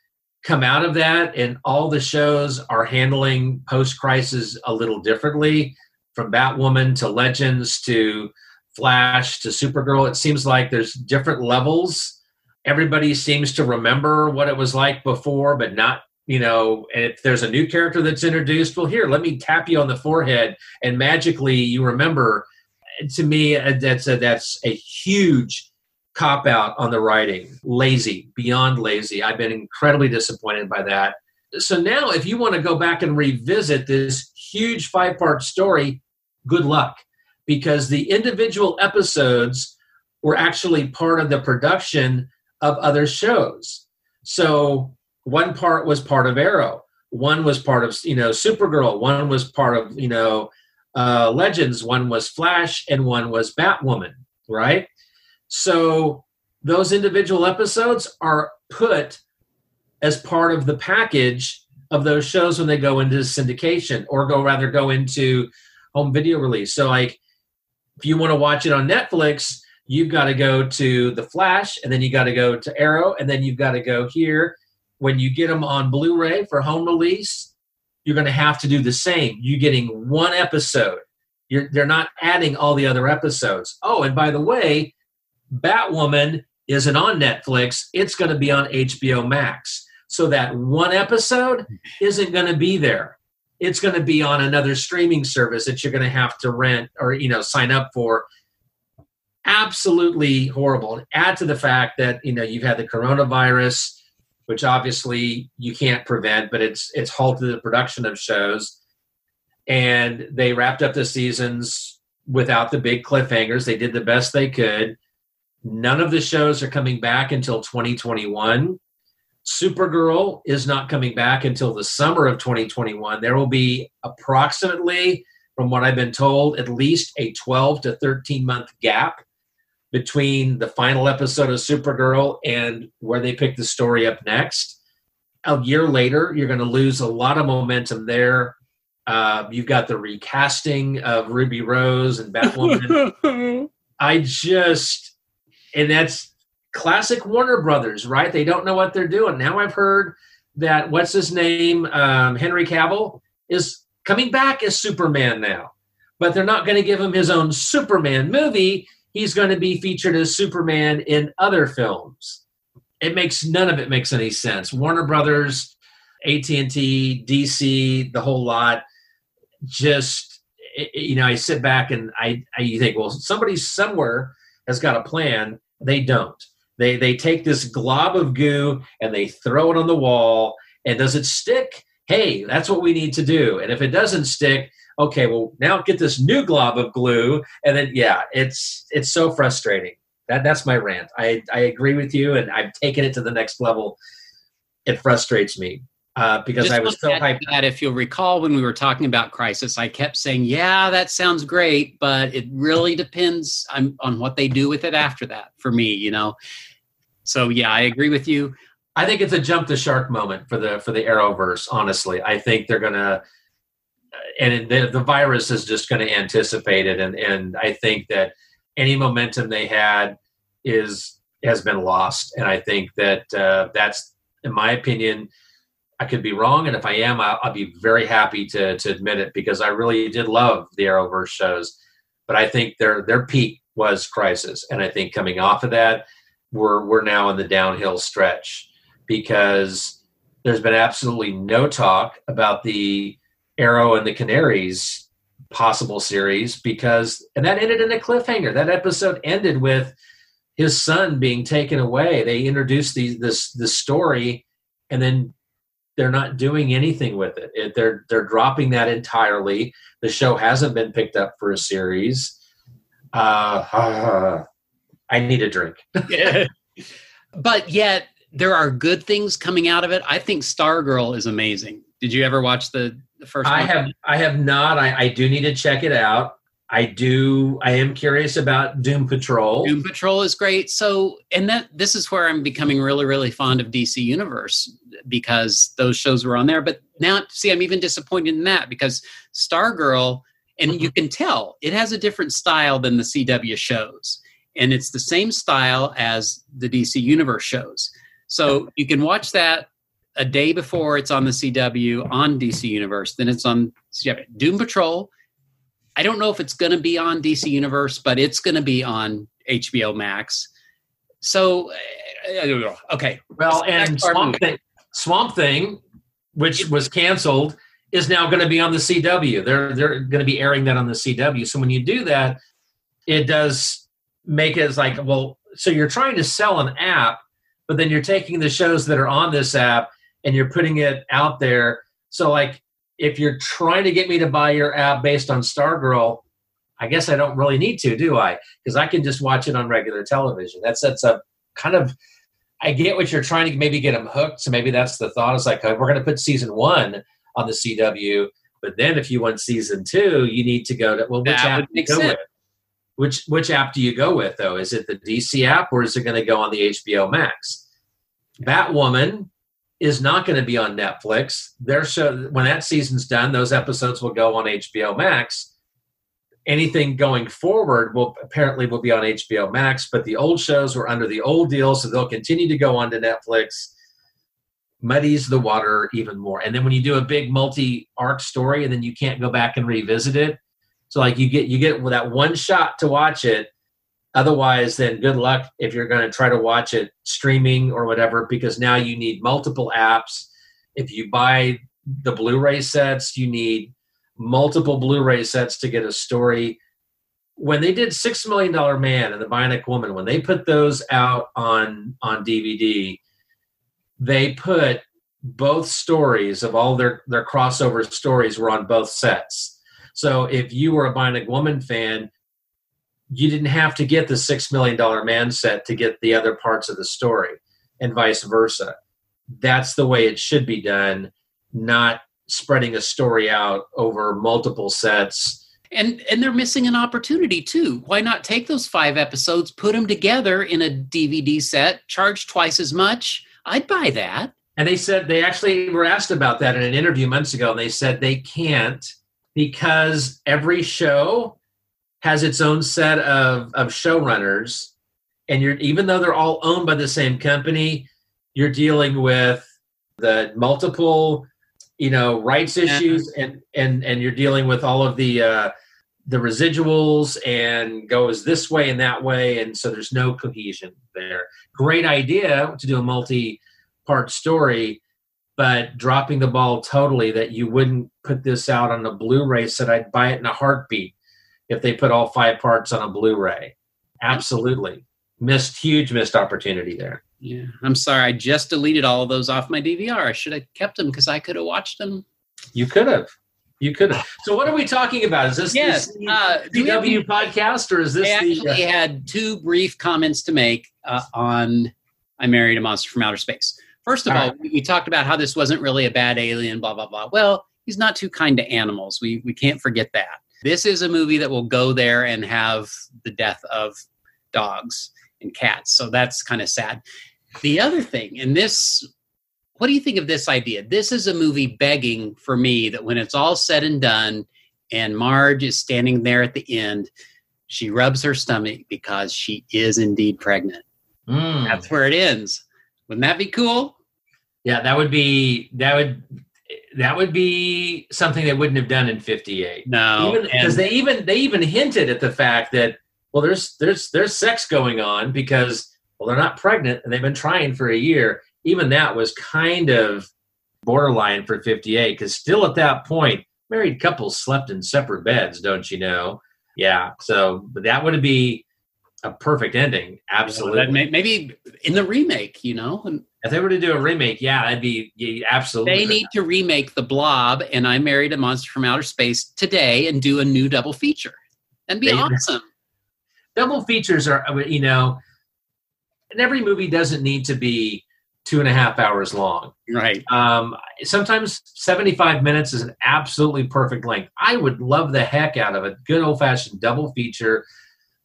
come out of that, and all the shows are handling post crisis a little differently from Batwoman to Legends to Flash to Supergirl. It seems like there's different levels. Everybody seems to remember what it was like before, but not, you know, if there's a new character that's introduced, well, here, let me tap you on the forehead and magically you remember. To me, uh, that's a, that's a huge cop out on the writing. Lazy, beyond lazy. I've been incredibly disappointed by that. So now, if you want to go back and revisit this huge five part story, good luck because the individual episodes were actually part of the production of other shows. So one part was part of Arrow, one was part of you know Supergirl, one was part of you know uh, Legends, one was Flash, and one was Batwoman, right? So those individual episodes are put as part of the package of those shows when they go into syndication or go rather go into home video release. So like if you want to watch it on Netflix, you've got to go to The Flash and then you got to go to Arrow and then you've got to go here. When you get them on Blu ray for home release, you're going to have to do the same. You're getting one episode. You're, they're not adding all the other episodes. Oh, and by the way, Batwoman isn't on Netflix. It's going to be on HBO Max. So that one episode isn't going to be there. It's going to be on another streaming service that you're going to have to rent or you know sign up for. Absolutely horrible. Add to the fact that you know you've had the coronavirus, which obviously you can't prevent, but it's it's halted the production of shows. And they wrapped up the seasons without the big cliffhangers. They did the best they could. None of the shows are coming back until 2021. Supergirl is not coming back until the summer of 2021. There will be approximately, from what I've been told, at least a 12 to 13 month gap between the final episode of Supergirl and where they pick the story up next. A year later, you're going to lose a lot of momentum there. Uh, you've got the recasting of Ruby Rose and Batwoman. *laughs* I just, and that's classic Warner Brothers, right? They don't know what they're doing. Now I've heard that what's his name, um, Henry Cavill, is coming back as Superman now, but they're not going to give him his own Superman movie. He's going to be featured as Superman in other films. It makes none of it makes any sense. Warner Brothers, AT and T, DC, the whole lot. Just you know, I sit back and I, I think, well, somebody somewhere has got a plan. They don't. They they take this glob of goo and they throw it on the wall. And does it stick? Hey, that's what we need to do. And if it doesn't stick, okay, well now get this new glob of glue. And then yeah, it's it's so frustrating. That that's my rant. I I agree with you, and I've taken it to the next level. It frustrates me uh, because Just I was so hyped. That if you'll recall, when we were talking about Crisis, I kept saying, "Yeah, that sounds great, but it really depends on, on what they do with it after that." For me, you know. So yeah, I agree with you. I think it's a jump the shark moment for the for the Arrowverse. Honestly, I think they're gonna, and the the virus is just going to anticipate it, and and I think that any momentum they had is has been lost, and I think that uh, that's, in my opinion, I could be wrong, and if I am, I'll, I'll be very happy to to admit it because I really did love the Arrowverse shows, but I think their their peak was Crisis, and I think coming off of that, we're we're now in the downhill stretch because there's been absolutely no talk about the Arrow and the Canaries possible series because and that ended in a cliffhanger. That episode ended with his son being taken away. They introduced the, this this story and then they're not doing anything with it. it. They're they're dropping that entirely. The show hasn't been picked up for a series. Uh, *sighs* I need a drink. *laughs* *laughs* but yet there are good things coming out of it. I think Stargirl is amazing. Did you ever watch the, the first I one? have I have not. I, I do need to check it out. I do. I am curious about Doom Patrol. Doom Patrol is great. So, and that this is where I'm becoming really, really fond of DC Universe because those shows were on there. But now, see, I'm even disappointed in that because Stargirl, and you can tell it has a different style than the CW shows, and it's the same style as the DC Universe shows. So you can watch that a day before it's on the CW on DC Universe, then it's on CW. Doom Patrol. I don't know if it's going to be on DC Universe, but it's going to be on HBO Max. So, uh, okay. Well, and Swamp Thing, Swamp Thing, which was canceled, is now going to be on the CW. They're they're going to be airing that on the CW. So when you do that, it does make it like, well, so you're trying to sell an app, but then you're taking the shows that are on this app and you're putting it out there. So like if you're trying to get me to buy your app based on Stargirl, I guess I don't really need to, do I? Because I can just watch it on regular television. That's that's a kind of I get what you're trying to maybe get them hooked. So maybe that's the thought. It's like oh, we're going to put season one on the CW, but then if you want season two, you need to go to well, which That app do you go sense. with? Which which app do you go with though? Is it the DC app or is it going to go on the HBO Max? Batwoman is not going to be on Netflix. Their show when that season's done, those episodes will go on HBO Max. Anything going forward will apparently will be on HBO Max, but the old shows were under the old deal, so they'll continue to go on to Netflix. Muddies the water even more. And then when you do a big multi-arc story, and then you can't go back and revisit it, so like you get you get that one shot to watch it. Otherwise, then good luck if you're going to try to watch it streaming or whatever, because now you need multiple apps. If you buy the Blu-ray sets, you need multiple Blu-ray sets to get a story. When they did Six Million Dollar Man and the Bionic Woman, when they put those out on on DVD, they put both stories of all their their crossover stories were on both sets. So if you were a Bionic Woman fan, you didn't have to get the Six Million Dollar Man set to get the other parts of the story, and vice versa. That's the way it should be done, not spreading a story out over multiple sets. And and they're missing an opportunity too. Why not take those five episodes, put them together in a DVD set, charge twice as much? I'd buy that. And they said they actually were asked about that in an interview months ago, and they said they can't because every show has its own set of, of showrunners. And you're even though they're all owned by the same company, you're dealing with the multiple, you know, rights issues and and and you're dealing with all of the uh the residuals and goes this way and that way. And so there's no cohesion there. Great idea to do a multi part story but dropping the ball totally that you wouldn't put this out on a blu-ray said i'd buy it in a heartbeat if they put all five parts on a blu-ray absolutely missed huge missed opportunity there Yeah, I'm sorry. I just deleted all of those off my DVR. I should have kept them because I could have watched them. you could have you could have so what are we talking about is this Yes, the uh, have podcast or is this I the actually had two brief comments to make uh, on I Married a Monster from Outer Space. First of All all, right. we we talked about how this wasn't really a bad alien, blah, blah, blah. Well, he's not too kind to animals. We, we can't forget that. This is a movie that will go there and have the death of dogs and cats. So that's kind of sad. The other thing, and this, what do you think of this idea? This is a movie begging for me that when it's all said and done, and Marge is standing there at the end, she rubs her stomach because she is indeed pregnant. Mm. That's where it ends. Wouldn't that be cool? Yeah, that would be that would that would be something they wouldn't have done in '58. No, because they even they even hinted at the fact that well, there's there's there's sex going on because well they're not pregnant and they've been trying for a year. Even that was kind of borderline for '58 because still at that point, married couples slept in separate beds, don't you know? Yeah, so but that would be a perfect ending. Absolutely. Maybe in the remake, you know, and if they were to do a remake, yeah, that'd be yeah, absolutely. they need to remake The Blob and I Married a Monster from Outer Space today and do a new double feature. That'd be They- awesome. double features are you know and every movie doesn't need to be two and a half hours long. Right. Um, sometimes 75 minutes is an absolutely perfect length. I would love the heck out of a good old fashioned double feature,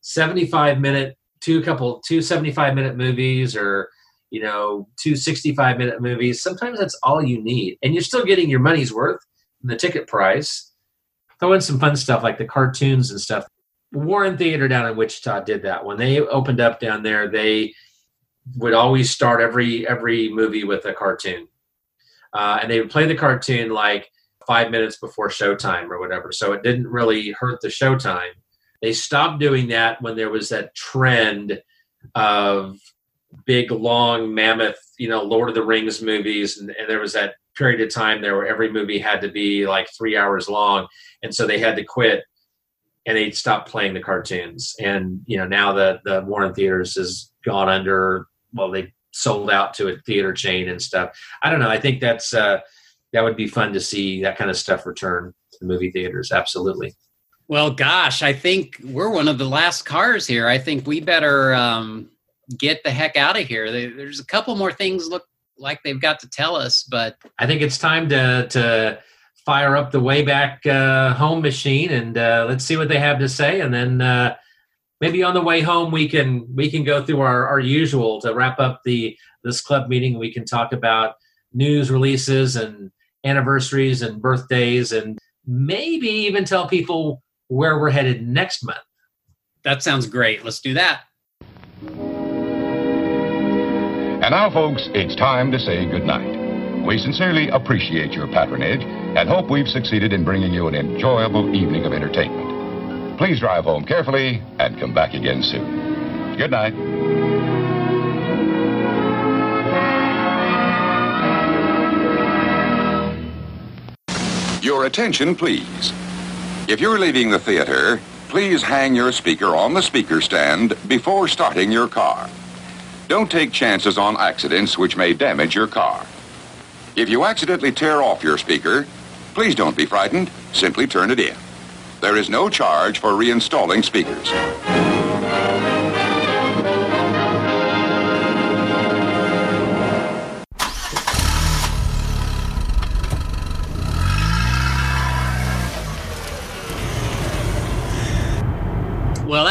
75 minute, two couple, two 75 minute movies or, you know, two 65 minute movies. Sometimes that's all you need. And you're still getting your money's worth in the ticket price. Throw in some fun stuff like the cartoons and stuff. Warren Theater down in Wichita did that. When they opened up down there, they would always start every every movie with a cartoon, uh, and they would play the cartoon like five minutes before showtime or whatever. So it didn't really hurt the showtime. They stopped doing that when there was that trend of big, long, mammoth, you know, Lord of the Rings movies, and, and there was that period of time there where every movie had to be like three hours long, and so they had to quit and they stopped playing the cartoons. And you know, now that the Warren Theaters has gone under. Well, they sold out to a theater chain and stuff. I don't know. I think that's uh, that would be fun to see that kind of stuff return to movie theaters. Absolutely. Well, gosh, I think we're one of the last cars here. I think we better um, get the heck out of here. There- There's a couple more things look like they've got to tell us, but I think it's time to to fire up the Wayback uh, Home machine and uh, let's see what they have to say, and then uh, maybe on the way home we can we can go through our, our usual to wrap up the this club meeting. We can talk about news releases and anniversaries and birthdays, and maybe even tell people where we're headed next month. that sounds great. Let's do that. And now, folks, it's time to say goodnight. We sincerely appreciate your patronage and hope we've succeeded in bringing you an enjoyable evening of entertainment. Please drive home carefully and come back again soon. Good night. Your attention, please. If you're leaving the theater, please hang your speaker on the speaker stand before starting your car. Don't take chances on accidents which may damage your car. If you accidentally tear off your speaker, please don't be frightened. Simply turn it in. There is no charge for reinstalling speakers.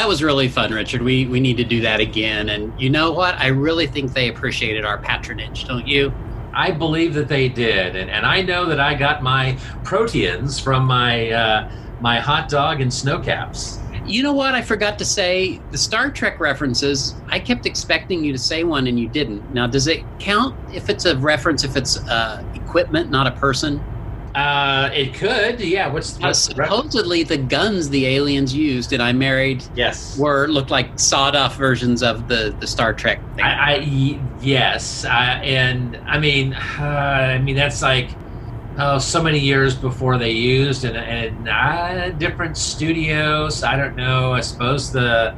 Was really fun, Richard. We we need to do that again. And you know what? I really think they appreciated our patronage, don't you? I believe that they did, and, and I know that I got my proteins from my uh, my hot dog and Sno-Caps. You know what? I forgot to say the Star Trek references. I kept expecting you to say one, and you didn't. Now, does it count if it's a reference if it's uh, equipment, not a person? Uh, it could, yeah. What's, Uh, what's the supposedly the guns the aliens used and I married yes were looked like sawed off versions of the the Star Trek thing. I, I yes, I, and I mean, uh, I mean that's like oh, so many years before they used and and uh, different studios. I don't know. I suppose the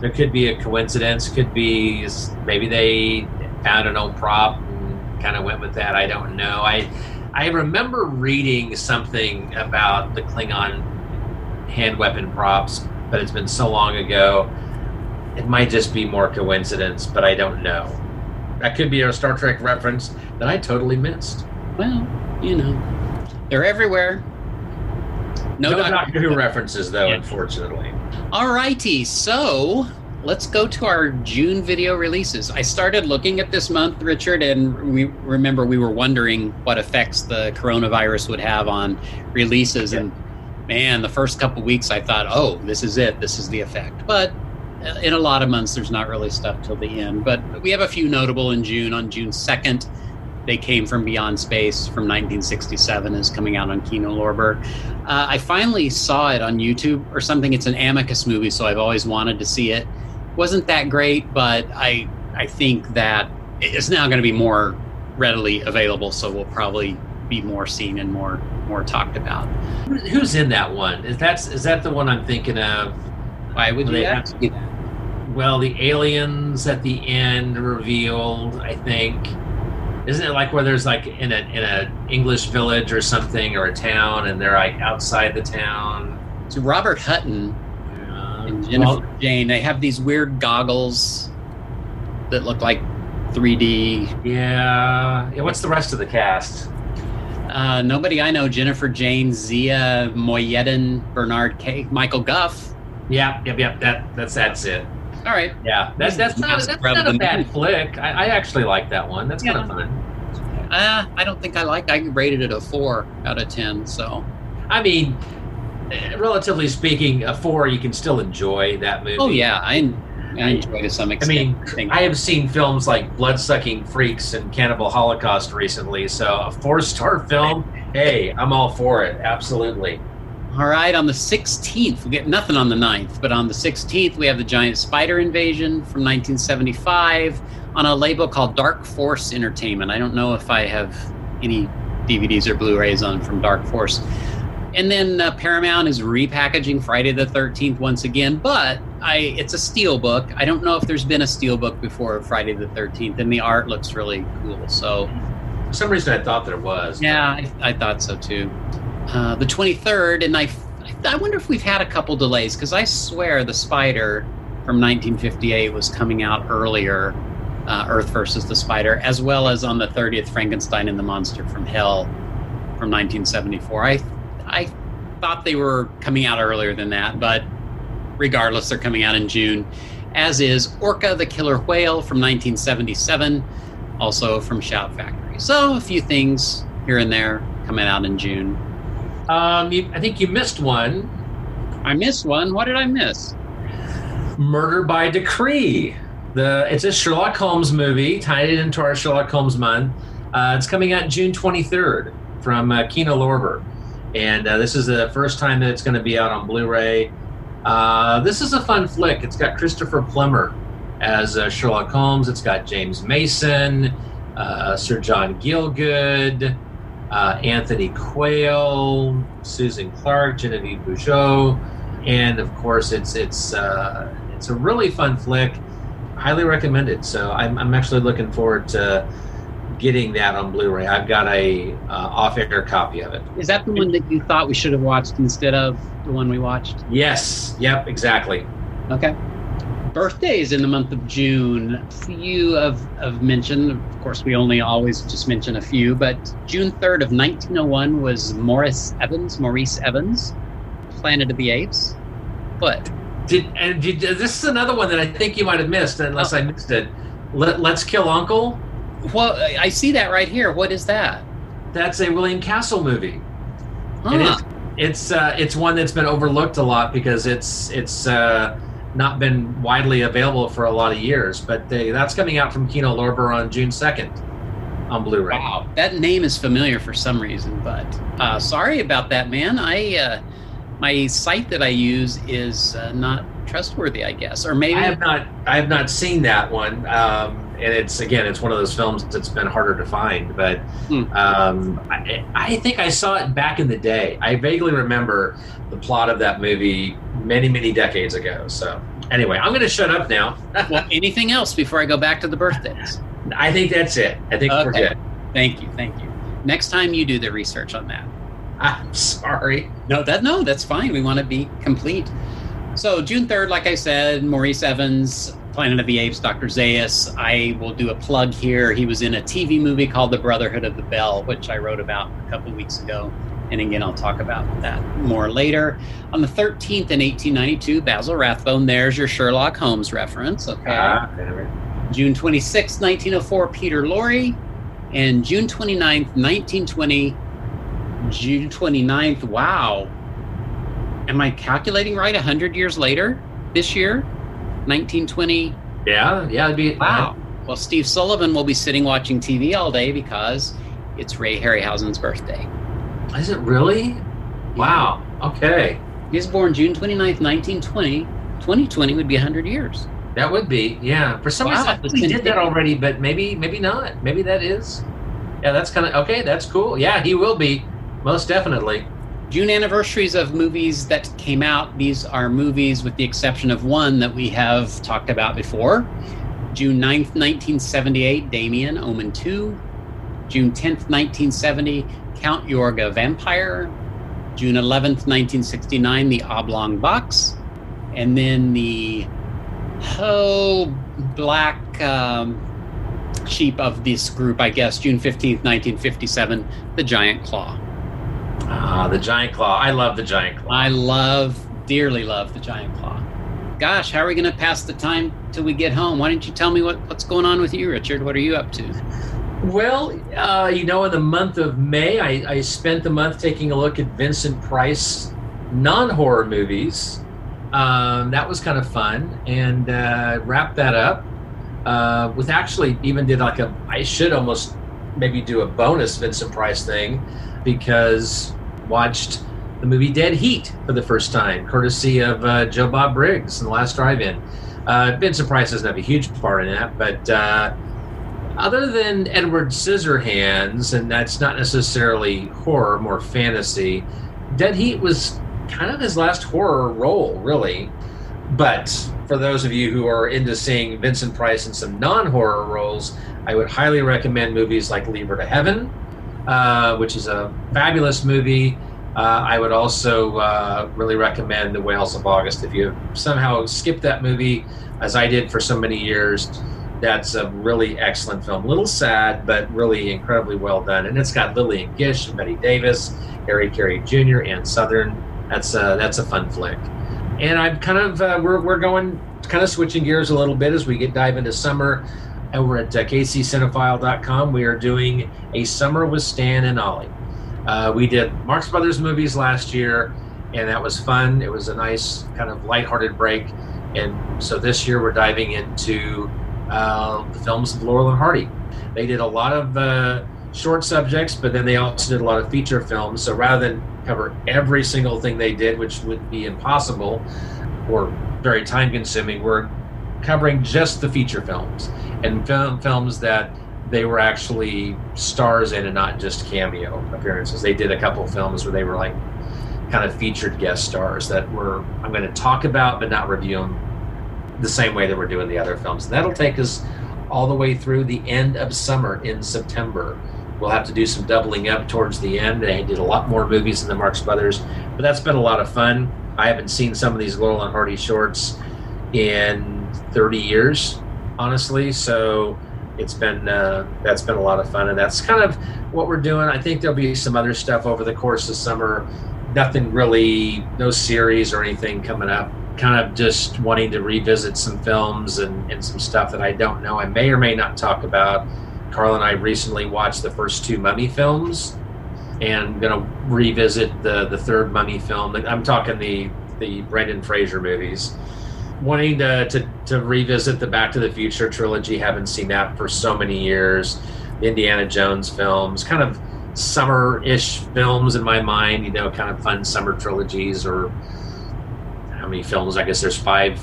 there could be a coincidence. Could be maybe they found an old prop and kind of went with that. I don't know. I I remember reading something about the Klingon hand weapon props, but it's been so long ago. It might just be more coincidence, but I don't know. That could be a Star Trek reference that I totally missed. Well, you know, they're everywhere. No, No Doctor- Doctor Who references, though, unfortunately. All righty, so let's go to our June video releases. I started looking at this month, Richard, and we remember we were wondering what effects the coronavirus would have on releases. And man, the first couple weeks I thought, oh, this is it, this is the effect. But uh, in a lot of months, there's not really stuff till the end. But we have a few notable in June. On June 2nd, they came from Beyond Space from 1967 is coming out on Kino Lorber. Uh, I finally saw it on YouTube or something. It's an Amicus movie, so I've always wanted to see it. Wasn't that great, but I I think that it's now going to be more readily available, so we'll probably be more seen and more more talked about. Who's in that one? Is that is that the one I'm thinking of? Why would they ask me that? Well, the aliens at the end revealed. I think isn't it like where there's like in a in a English village or something or a town, and they're like outside the town. So Robert Hutton and Jennifer well- Jayne, they have these weird goggles that look like 3D. Yeah. yeah. What's the rest of the cast? Uh, nobody I know. Jennifer Jayne, Zia Mohyeddin, Bernard Kay, Michael Gough. Yeah, yep, yep. That that's that's it. All right. Yeah, that's that's not that's not a bad flick. I, I actually like that one. That's kind of fun. Uh, I don't think I like. I rated it a four out of ten. So, I mean, relatively speaking, a four you can still enjoy that movie. oh yeah, I, I enjoy to some extent. I mean, I have seen films like Bloodsucking Freaks and Cannibal Holocaust recently, so a four star film, hey, I'm all for it. Absolutely. All right, on the 16th, we get nothing on the 9th, but on the 16th, we have the giant spider invasion from 1975 on a label called Dark Force Entertainment. I don't know if I have any DVDs or Blu rays on from Dark Force. And then uh, Paramount is repackaging Friday the 13th once again, but I it's a steel book. I don't know if there's been a steel book before Friday the 13th, and the art looks really cool. So, For some reason, I thought there was. yeah, I, I thought so too. Uh, the 23rd, and I, I wonder if we've had a couple delays because I swear the Spider from 1958 was coming out earlier, uh, Earth versus the Spider, as well as on the 30th, Frankenstein and the Monster from Hell from 1974. I, I thought they were coming out earlier than that, but regardless, they're coming out in June. As is Orca the Killer Whale from 1977, also from Shout Factory. So a few things here and there coming out in June. Um, you, I think you missed one. I missed one. What did I miss? Murder by Decree. The it's a Sherlock Holmes movie, tied it into our Sherlock Holmes month. Uh, it's coming out June 23rd from uh, Kino Lorber, and uh, this is the first time that it's going to be out on Blu-ray. Uh, this is a fun flick. It's got Christopher Plummer as uh, Sherlock Holmes. It's got James Mason, uh, Sir John Gielgud, uh, Anthony Quayle, Susan Clark, Genevieve Bujold, and of course it's it's uh, it's a really fun flick. Highly recommended. So I'm, I'm actually looking forward to getting that on Blu-ray. I've got a uh, off-air copy of it. Is that the one that you thought we should have watched instead of the one we watched? Yes. Yep. Exactly. Okay. Birthdays in the month of June. A few have, have mentioned. Of course, we only always just mention a few, but June 3rd of 1901 was Morris Evans, Maurice Evans, Planet of the Apes. What? Did and did, this is another one that I think you might have missed, unless I missed it. Let, Let's Kill Uncle. Well, I see that right here. What is that? That's a William Castle movie. Huh. it's it's, uh, it's one that's been overlooked a lot because it's it's uh, not been widely available for a lot of years. But they, that's coming out from Kino Lorber on June second on Blu-ray. Wow, that name is familiar for some reason, but uh, sorry about that, man. I uh, my site that I use is uh, not trustworthy, I guess, or maybe I have not I have not seen that one, um, and it's again it's one of those films that's been harder to find. But Hmm. um, I, I think I saw it back in the day. I vaguely remember the plot of that movie many many decades ago. So anyway, I'm going to shut up now. *laughs* well, anything else before I go back to the birthdays? I think that's it. I think we're good. Thank you, thank you. Next time you do the research on that. I'm sorry. No, that no, that's fine. We want to be complete. So June third, like I said, Maurice Evans, Planet of the Apes, Dr. Zaius. I will do a plug here. He was in a TV movie called The Brotherhood of the Bell, which I wrote about a couple weeks ago. And again, I'll talk about that more later. On the 13th in 1892, Basil Rathbone, there's your Sherlock Holmes reference. Okay. Ah, June 26, 1904, Peter Lorre. And June 29th, 1920, June 29th, wow. Am I calculating right? 100 years later this year? 1920? Yeah, yeah, it'd be Wow. Well, Steve Sullivan will be sitting watching TV all day because it's Ray Harryhausen's birthday. Is it really? Wow. Okay. He was born June 29th, 1920. 2020 would be 100 years. That would be, yeah. For some Wow, reason, we did that already, but maybe, maybe not. Maybe that is. Yeah, that's kind of okay. That's cool. Yeah, he will be, most definitely. June anniversaries of movies that came out. These are movies with the exception of one that we have talked about before. June 9th, 1978, Damien, Omen 2. June 10th, 1970, Count Yorga Vampire. June 11th, 1969, The Oblong Box. And then the whole black um, sheep of this group, I guess, June 15th, 1957, The Giant Claw. Ah, The Giant Claw. I love The Giant Claw. I love, dearly love The Giant Claw. Gosh, how are we going to pass the time till we get home? Why don't you tell me what, what's going on with you, Richard? What are you up to? Well, uh, you know, in the month of May, I, I spent the month taking a look at Vincent Price non horror movies. Um, that was kind of fun and uh, wrapped that up uh, with actually even did like a, I should almost maybe do a bonus Vincent Price thing because watched the movie Dead Heat for the first time, courtesy of uh, Joe Bob Briggs in the last drive-in. Uh, Vincent Price doesn't have a huge part in that, but uh, other than Edward Scissorhands, and that's not necessarily horror, more fantasy, Dead Heat was kind of his last horror role, really. But for those of you who are into seeing Vincent Price in some non horror roles, I would highly recommend movies like Leave Her to Heaven, uh, which is a fabulous movie. Uh, I would also uh, really recommend The Whales of August. If you somehow skipped that movie, as I did for so many years, that's a really excellent film. A little sad, but really incredibly well done. And it's got Lillian Gish and Bette Davis, Harry Carey Jr., Ann Sothern. That's a, that's a fun flick. And I'm kind of uh, we're we're going kind of switching gears a little bit as we get dive into summer. Over at uh, kccinephile.com, we are doing a summer with Stan and Ollie. Uh, we did Marx Brothers movies last year, and that was fun. It was a nice kind of lighthearted break. And so this year we're diving into uh, the films of Laurel and Hardy. They did a lot of uh, short subjects, but then they also did a lot of feature films. So rather than cover every single thing they did, which would be impossible or very time consuming, we're covering just the feature films and film, films that they were actually stars in and not just cameo appearances. They did a couple films where they were like kind of featured guest stars that were I'm going to talk about but not review them the same way that we're doing the other films. And that'll take us all the way through the end of summer in September. We'll have to do some doubling up towards the end. They did a lot more movies than the Marx Brothers, but that's been a lot of fun. I haven't seen some of these Laurel and Hardy shorts in 30 years, honestly. So it's been uh, that's been a lot of fun, and that's kind of what we're doing. I think there'll be some other stuff over the course of summer. Nothing really, no series or anything coming up. Kind of just wanting to revisit some films and, and some stuff that I don't know. I may or may not talk about. Carl and I recently watched the first two Mummy films, and going to revisit the the third Mummy film. I'm talking the the Brendan Fraser movies wanting to, to, to revisit the Back to the Future trilogy. Haven't seen that for so many years. The Indiana Jones films, kind of summer-ish films in my mind. You know, kind of fun summer trilogies. Or how many films? I guess there's five,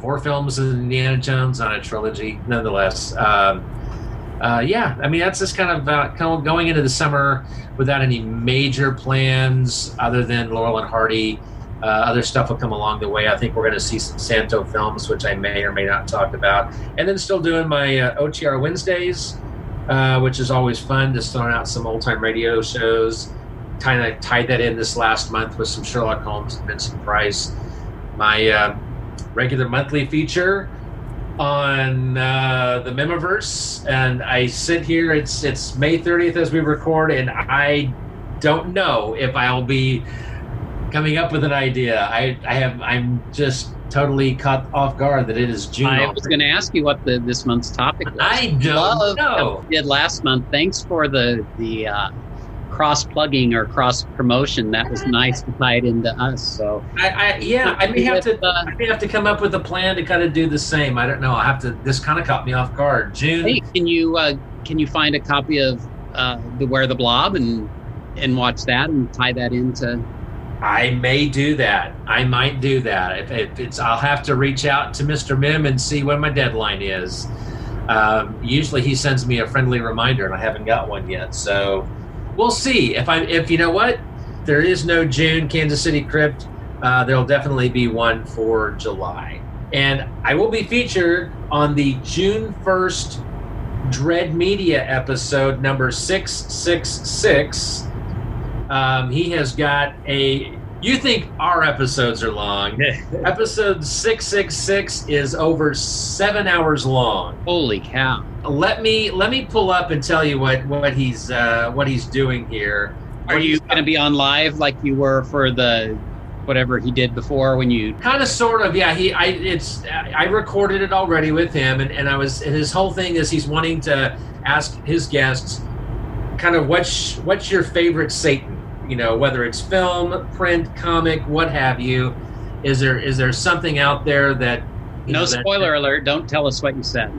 four films in Indiana Jones, on a trilogy. Nonetheless, um, uh, yeah. I mean, that's just kind of uh, kind of going into the summer without any major plans other than Laurel and Hardy. Uh, other stuff will come along the way. I think we're going to see some Santo films, which I may or may not talk about. And then still doing my uh, OTR Wednesdays, uh, which is always fun, just throwing out some old time radio shows. Kind of tied that in this last month with some Sherlock Holmes and Vincent Price. My uh, regular monthly feature on uh, the Mihmiverse, and I sit here. It's it's May 30th as we record, and I don't know if I'll be coming up with an idea. I, I have I'm just totally caught off guard that it is June. I was going to ask you what the this month's topic was. I don't Love know. what we did last month. Thanks for the the uh, cross plugging or cross promotion. That was nice to tie it into us. So I, I yeah, I may have to I may have to come up with a plan to kind of do the same. I don't know. I have to. This kind of caught me off guard. June. Hey, can you uh, can you find a copy of uh, Where the Blob and and watch that and tie that into I may do that. I might do that. If, if, it's, I'll have to reach out to Mr. Mihm and see when my deadline is. Um, usually, he sends me a friendly reminder, and I haven't got one yet. So, we'll see. If I, if you know what, there is no June Kansas City Crypt. Uh, there'll definitely be one for July, and I will be featured on the June first Dread Media episode number six six six um, he has got a You think our episodes are long? Episode six six six is over seven hours long. Holy cow! Let me let me pull up and tell you what what he's uh, what he's doing here. Are you going to be on live like you were for the whatever he did before when you kind of sort of yeah he i it's i recorded it already with him and, and i was and his whole thing is he's wanting to ask his guests kind of what's what's your favorite satan you know whether it's film print comic what have you is there is there something out there that no know, that- spoiler alert don't tell us what you said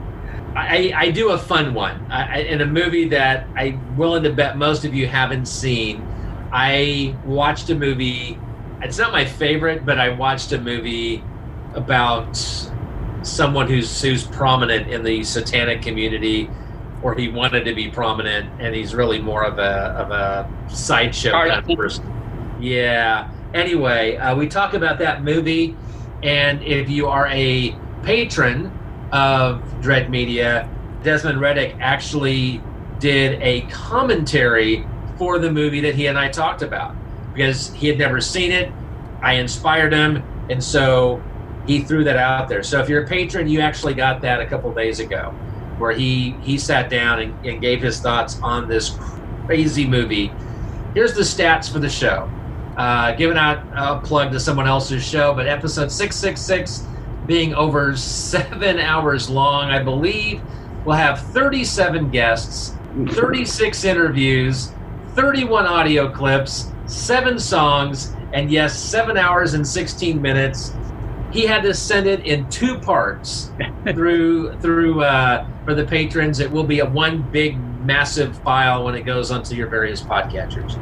I, I do a fun one I, I, in a movie that I'm willing to bet most of you haven't seen. I watched a movie. It's not my favorite, but I watched a movie about someone who's who's prominent in the satanic community, or he wanted to be prominent, and he's really more of a of a sideshow kind of person. Yeah. Anyway, uh, we talk about that movie, and if you are a patron of Dread Media, Desmond Reddick actually did a commentary for the movie that he and I talked about because he had never seen it. I inspired him, and so he threw that out there. So if you're a patron, you actually got that a couple days ago, where he he sat down and, and gave his thoughts on this crazy movie. Here's the stats for the show. Uh, giving out a plug to someone else's show, but episode 666 being over seven *laughs* hours long, I believe we'll have 37 guests, 36 *laughs* interviews, 31 audio clips, seven songs, and yes, seven hours and 16 minutes. He had to send it in two parts *laughs* through through uh, for the patrons. It will be a one big massive file when it goes onto your various podcatchers.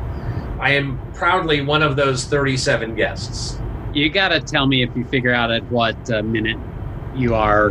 I am proudly one of those 37 guests. you got to tell me if you figure out at what uh, minute you are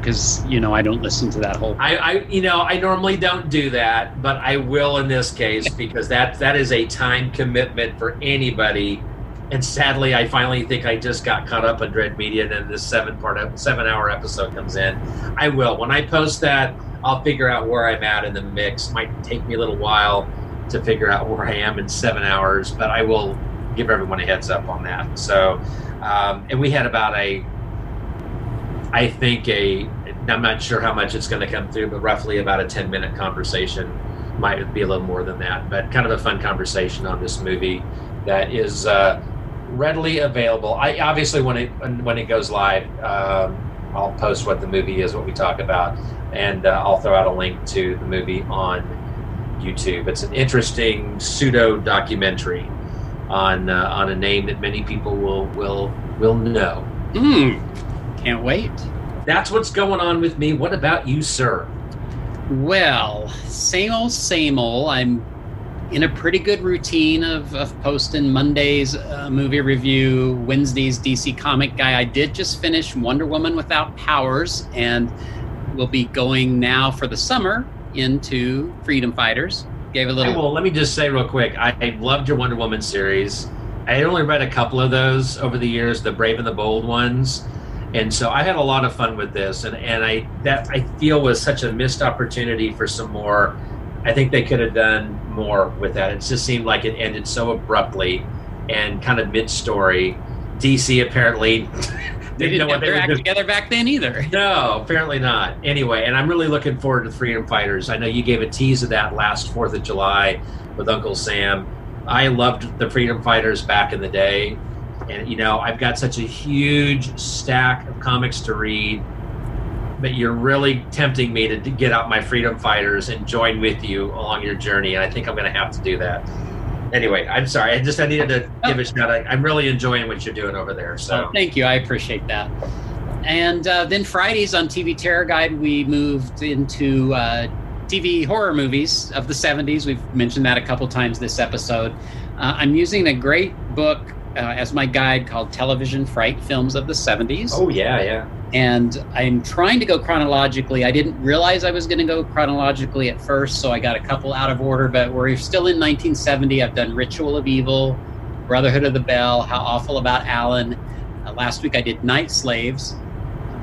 because you know i don't listen to that whole I, I, you know, I normally don't do that, but I will in this case *laughs* because that that is a time commitment for anybody. And sadly, I finally think I just got caught up on Dread Media, and then this seven part, seven hour episode comes in. I will when I post that. I'll figure out where I'm at in the mix. Might take me a little while to figure out where I am in seven hours, but I will give everyone a heads up on that. So, um, and we had about a I think a I'm not sure how much it's going to come through, but roughly about a 10 minute conversation might be a little more than that, but kind of a fun conversation on this movie that is uh, readily available. I obviously when it when it goes live, um, I'll post what the movie is, what we talk about, and uh, I'll throw out a link to the movie on YouTube. It's an interesting pseudo documentary on uh, on a name that many people will will will know. Hmm. Can't wait. That's what's going on with me. What about you, sir? Well, same old, same old. I'm in a pretty good routine of, of posting Mondays uh, movie review, Wednesdays DC comic guy. I did just finish Wonder Woman Without Powers, and we'll be going now for the summer into Freedom Fighters. Gave a little. Well, let me just say real quick. I, I loved your Wonder Woman series. I had only read a couple of those over the years, the Brave and the Bold ones, and so I had a lot of fun with this. And and I that I feel was such a missed opportunity for some more. I think they could have done more with that. It just seemed like it ended so abruptly and kind of mid-story. DC apparently *laughs* They didn't know what their were act doing. together back then either. *laughs* No, apparently not. Anyway, and I'm really looking forward to Freedom Fighters. I know you gave a tease of that last Fourth of July with Uncle Sam. I loved the Freedom Fighters back in the day, and you know I've got such a huge stack of comics to read. But you're really tempting me to get out my Freedom Fighters and join with you along your journey, and I think I'm going to have to do that. Anyway, I'm sorry. I just I needed to give a shout. I, I'm really enjoying what you're doing over there. So Oh, thank you. I appreciate that. And uh, then Fridays on TV Terror Guide, we moved into uh, TV horror movies of the 70s. We've mentioned that a couple times this episode. Uh, I'm using a great book uh, as my guide called Television Fright Films of the 70s. Oh, yeah, yeah. And I'm trying to go chronologically. I didn't realize I was going to go chronologically at first, so I got a couple out of order, but we're still in 1970. I've done Ritual of Evil, Brotherhood of the Bell, How Awful About Alan. Uh, last week I did Night Slaves.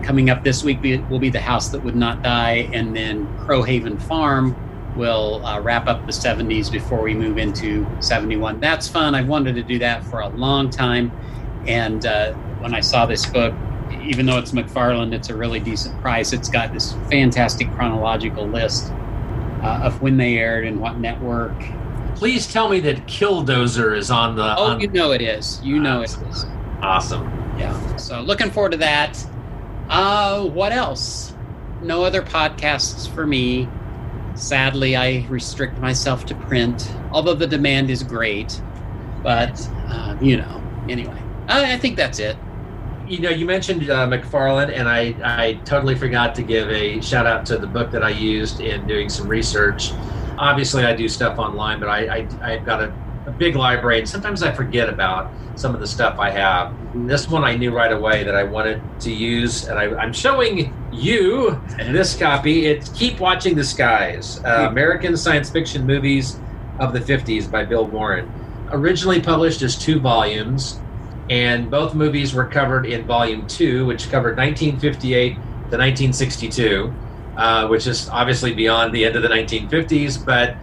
Coming up this week be- will be The House That Would Not Die, and then Crowhaven Farm we'll uh, wrap up the 70s before we move into 71. That's fun. I've wanted to do that for a long time. And uh, when I saw this book, even though it's McFarland, it's a really decent price. It's got this fantastic chronological list uh, of when they aired and what network. Please tell me that Killdozer is on the. Oh, on- you know it is. You know it is. Awesome. Yeah. So looking forward to that. Uh, what else? No other podcasts for me. Sadly, I restrict myself to print, although the demand is great. But, uh, you know, anyway, I, I think that's it. you know, you mentioned uh, McFarland, and I, I totally forgot to give a shout out to the book that I used in doing some research. Obviously, I do stuff online, but I, I, I've got a, a big library, and sometimes I forget about some of the stuff I have. This one I knew right away that I wanted to use, and I, I'm showing you this copy. It's Keep Watching the Skies uh, American Science Fiction Movies of the 50s by Bill Warren. Originally published as two volumes, and both movies were covered in volume two, which covered 1958 to 1962, uh, which is obviously beyond the end of the 1950s. But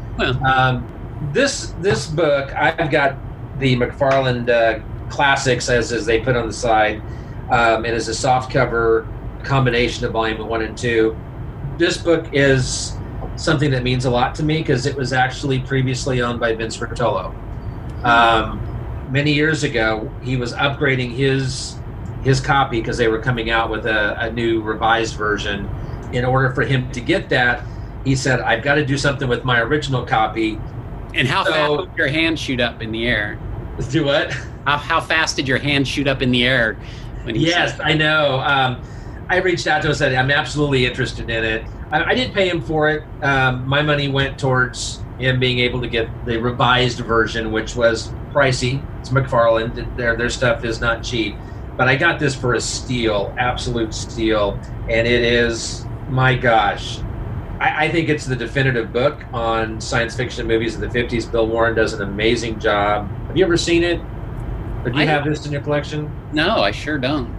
um, this this book, I've got the McFarland uh, classics as as they put on the side, um, and as a soft cover combination of volume one and two. This book is something that means a lot to me because it was actually previously owned by Vince Rotolo. Um, many years ago, he was upgrading his his copy because they were coming out with a, a new revised version. In order for him to get that, he said, "I've got to do something with my original copy." And how So- fast did your hand shoot up in the air? *laughs* Do what? How, how fast did your hand shoot up in the air when he Yes, I know. Um, I reached out to him and said, I'm absolutely interested in it. I, I did pay him for it. Um, my money went towards him being able to get the revised version, which was pricey. It's McFarland. Their, their stuff is not cheap. But I got this for a steal, absolute steal. And it is, my gosh, I, I think it's the definitive book on science fiction movies of the 50s. Bill Warren does an amazing job. Have you ever seen it? Or do you I- have this in your collection? No, I sure don't.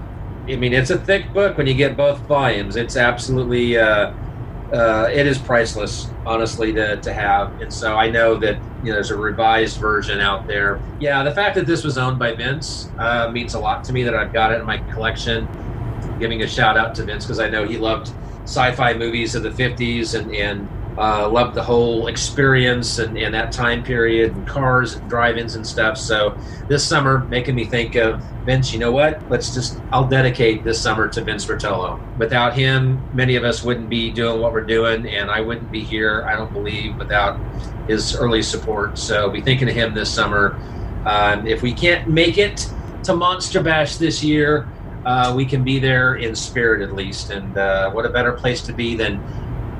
I mean, it's a thick book when you get both volumes. It's absolutely, uh, uh, it is priceless, honestly, to, to have. And so I know that you know there's a revised version out there. Yeah, the fact that this was owned by Vince uh, means a lot to me that I've got it in my collection. Giving a shout out to Vince because I know he loved sci-fi movies of the 50s and, and uh, loved the whole experience and, and that time period and cars and drive-ins and stuff. So this summer, making me think of Vince. You know what? Let's just I'll dedicate this summer to Vince Rotolo. Without him, many of us wouldn't be doing what we're doing, and I wouldn't be here. I don't believe without his early support. So be thinking of him this summer. Um, if we can't make it to Monster Bash this year, uh, we can be there in spirit at least. And uh, what a better place to be than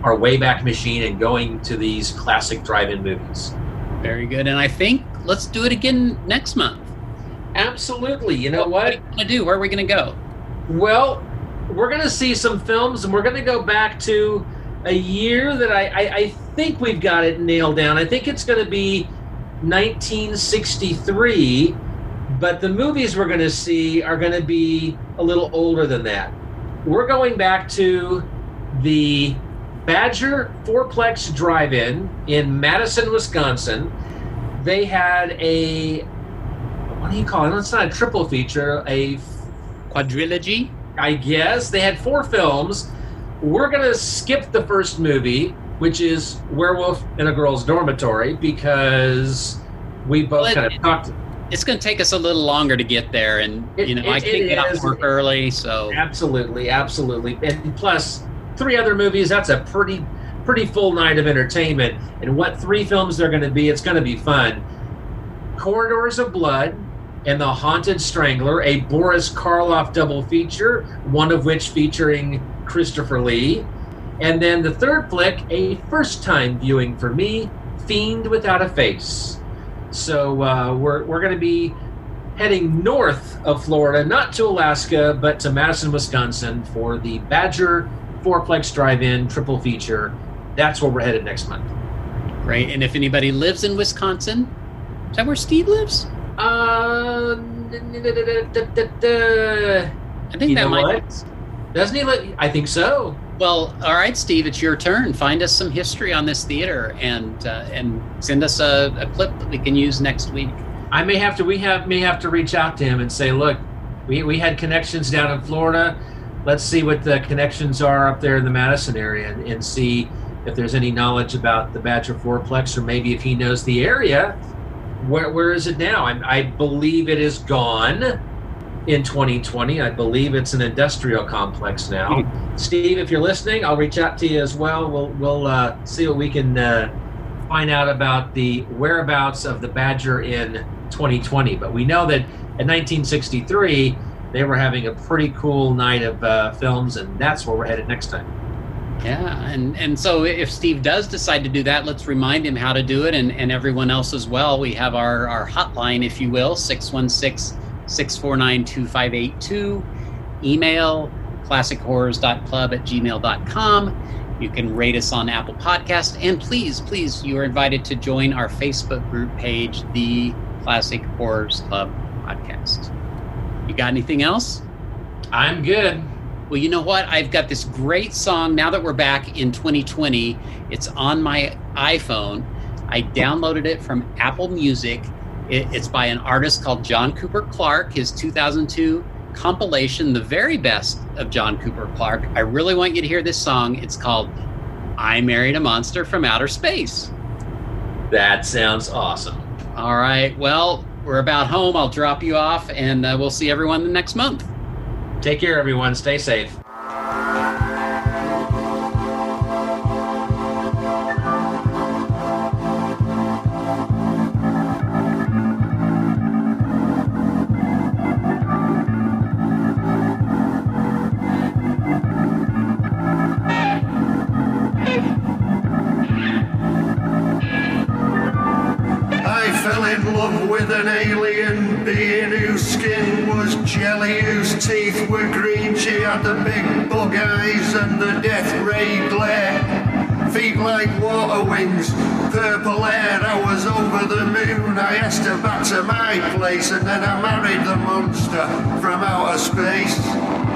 our Wayback Machine and going to these classic drive-in movies. Very good. And I think let's do it again next month. Absolutely. You know what? What are we going to do? Where are we going to go? Well, we're going to see some films, and we're going to go back to a year that I, I, I think we've got it nailed down. I think it's going to be 1963, but the movies we're going to see are going to be a little older than that. We're going back to the Badger Fourplex Drive-In in Madison, Wisconsin. They had a what do you call it? It's not a triple feature, a quadrilogy. I guess they had four films. We're gonna skip the first movie, which is Werewolf in a Girl's Dormitory, because we both Well, kind it- of talked. It's going to take us a little longer to get there, and It- you know I can't get is. work early, so Absolutely, absolutely, and plus three other movies. That's a pretty, pretty full night of entertainment. And what three films they're going to be? It's going to be fun. Corridors of Blood and The Haunted Strangler, a Boris Karloff double feature, one of which featuring Christopher Lee. And then the third flick, a first time viewing for me, Fiend Without a Face. So uh, we're, we're going to be heading north of Florida, not to Alaska, but to Madison, Wisconsin for the Badger Fourplex Drive In triple feature. That's where we're headed next month. great. And if anybody lives in Wisconsin, is that where Steve lives? Uh, I think You that might. what? Doesn't he? Let, I think so. Well, all right, Steve, it's your turn. Find us some history on this theater and uh, and send us a, a clip that we can use next week. I may have to. We have may have to reach out to him and say, look, we we had connections down in Florida. Let's see what the connections are up there in the Madison area and, and see if there's any knowledge about the Badger Fourplex or maybe if he knows the area. Where where is it now? I, I believe it is gone in 2020. I believe it's an industrial complex now. Steve, if you're listening, I'll reach out to you as well. We'll we'll uh, see what we can uh, find out about the whereabouts of the Badger in 2020. But we know that in 1963 they were having a pretty cool night of uh, films, and that's where we're headed next time. Yeah, and and so if Steve does decide to do that, let's remind him how to do it, and and everyone else as well. We have our our hotline, if you will, 616 649 2582. Email classichorrors.club at gmail.com. You can rate us on Apple Podcast. And please, please, you are invited to join our Facebook group page, the Classic Horrors Club Podcast. You got anything else? I'm good. Well, you know what? I've got this great song now that we're back in 2020. It's on my iPhone. I downloaded it from Apple Music. It, it's by an artist called John Cooper Clarke, his 2002 compilation, The Very Best of John Cooper Clarke. I really want you to hear this song. It's called I Married a Monster from Outer Space. That sounds awesome. All right. Well, we're about home. I'll drop you off, and uh, we'll see everyone the next month. Take care, everyone. Stay safe. An alien being whose skin was jelly, whose teeth were green. She had the big bug eyes and the death ray glare. Feet like water wings, purple hair. I was over the moon. I asked her back to my place, and then I married the monster from outer space.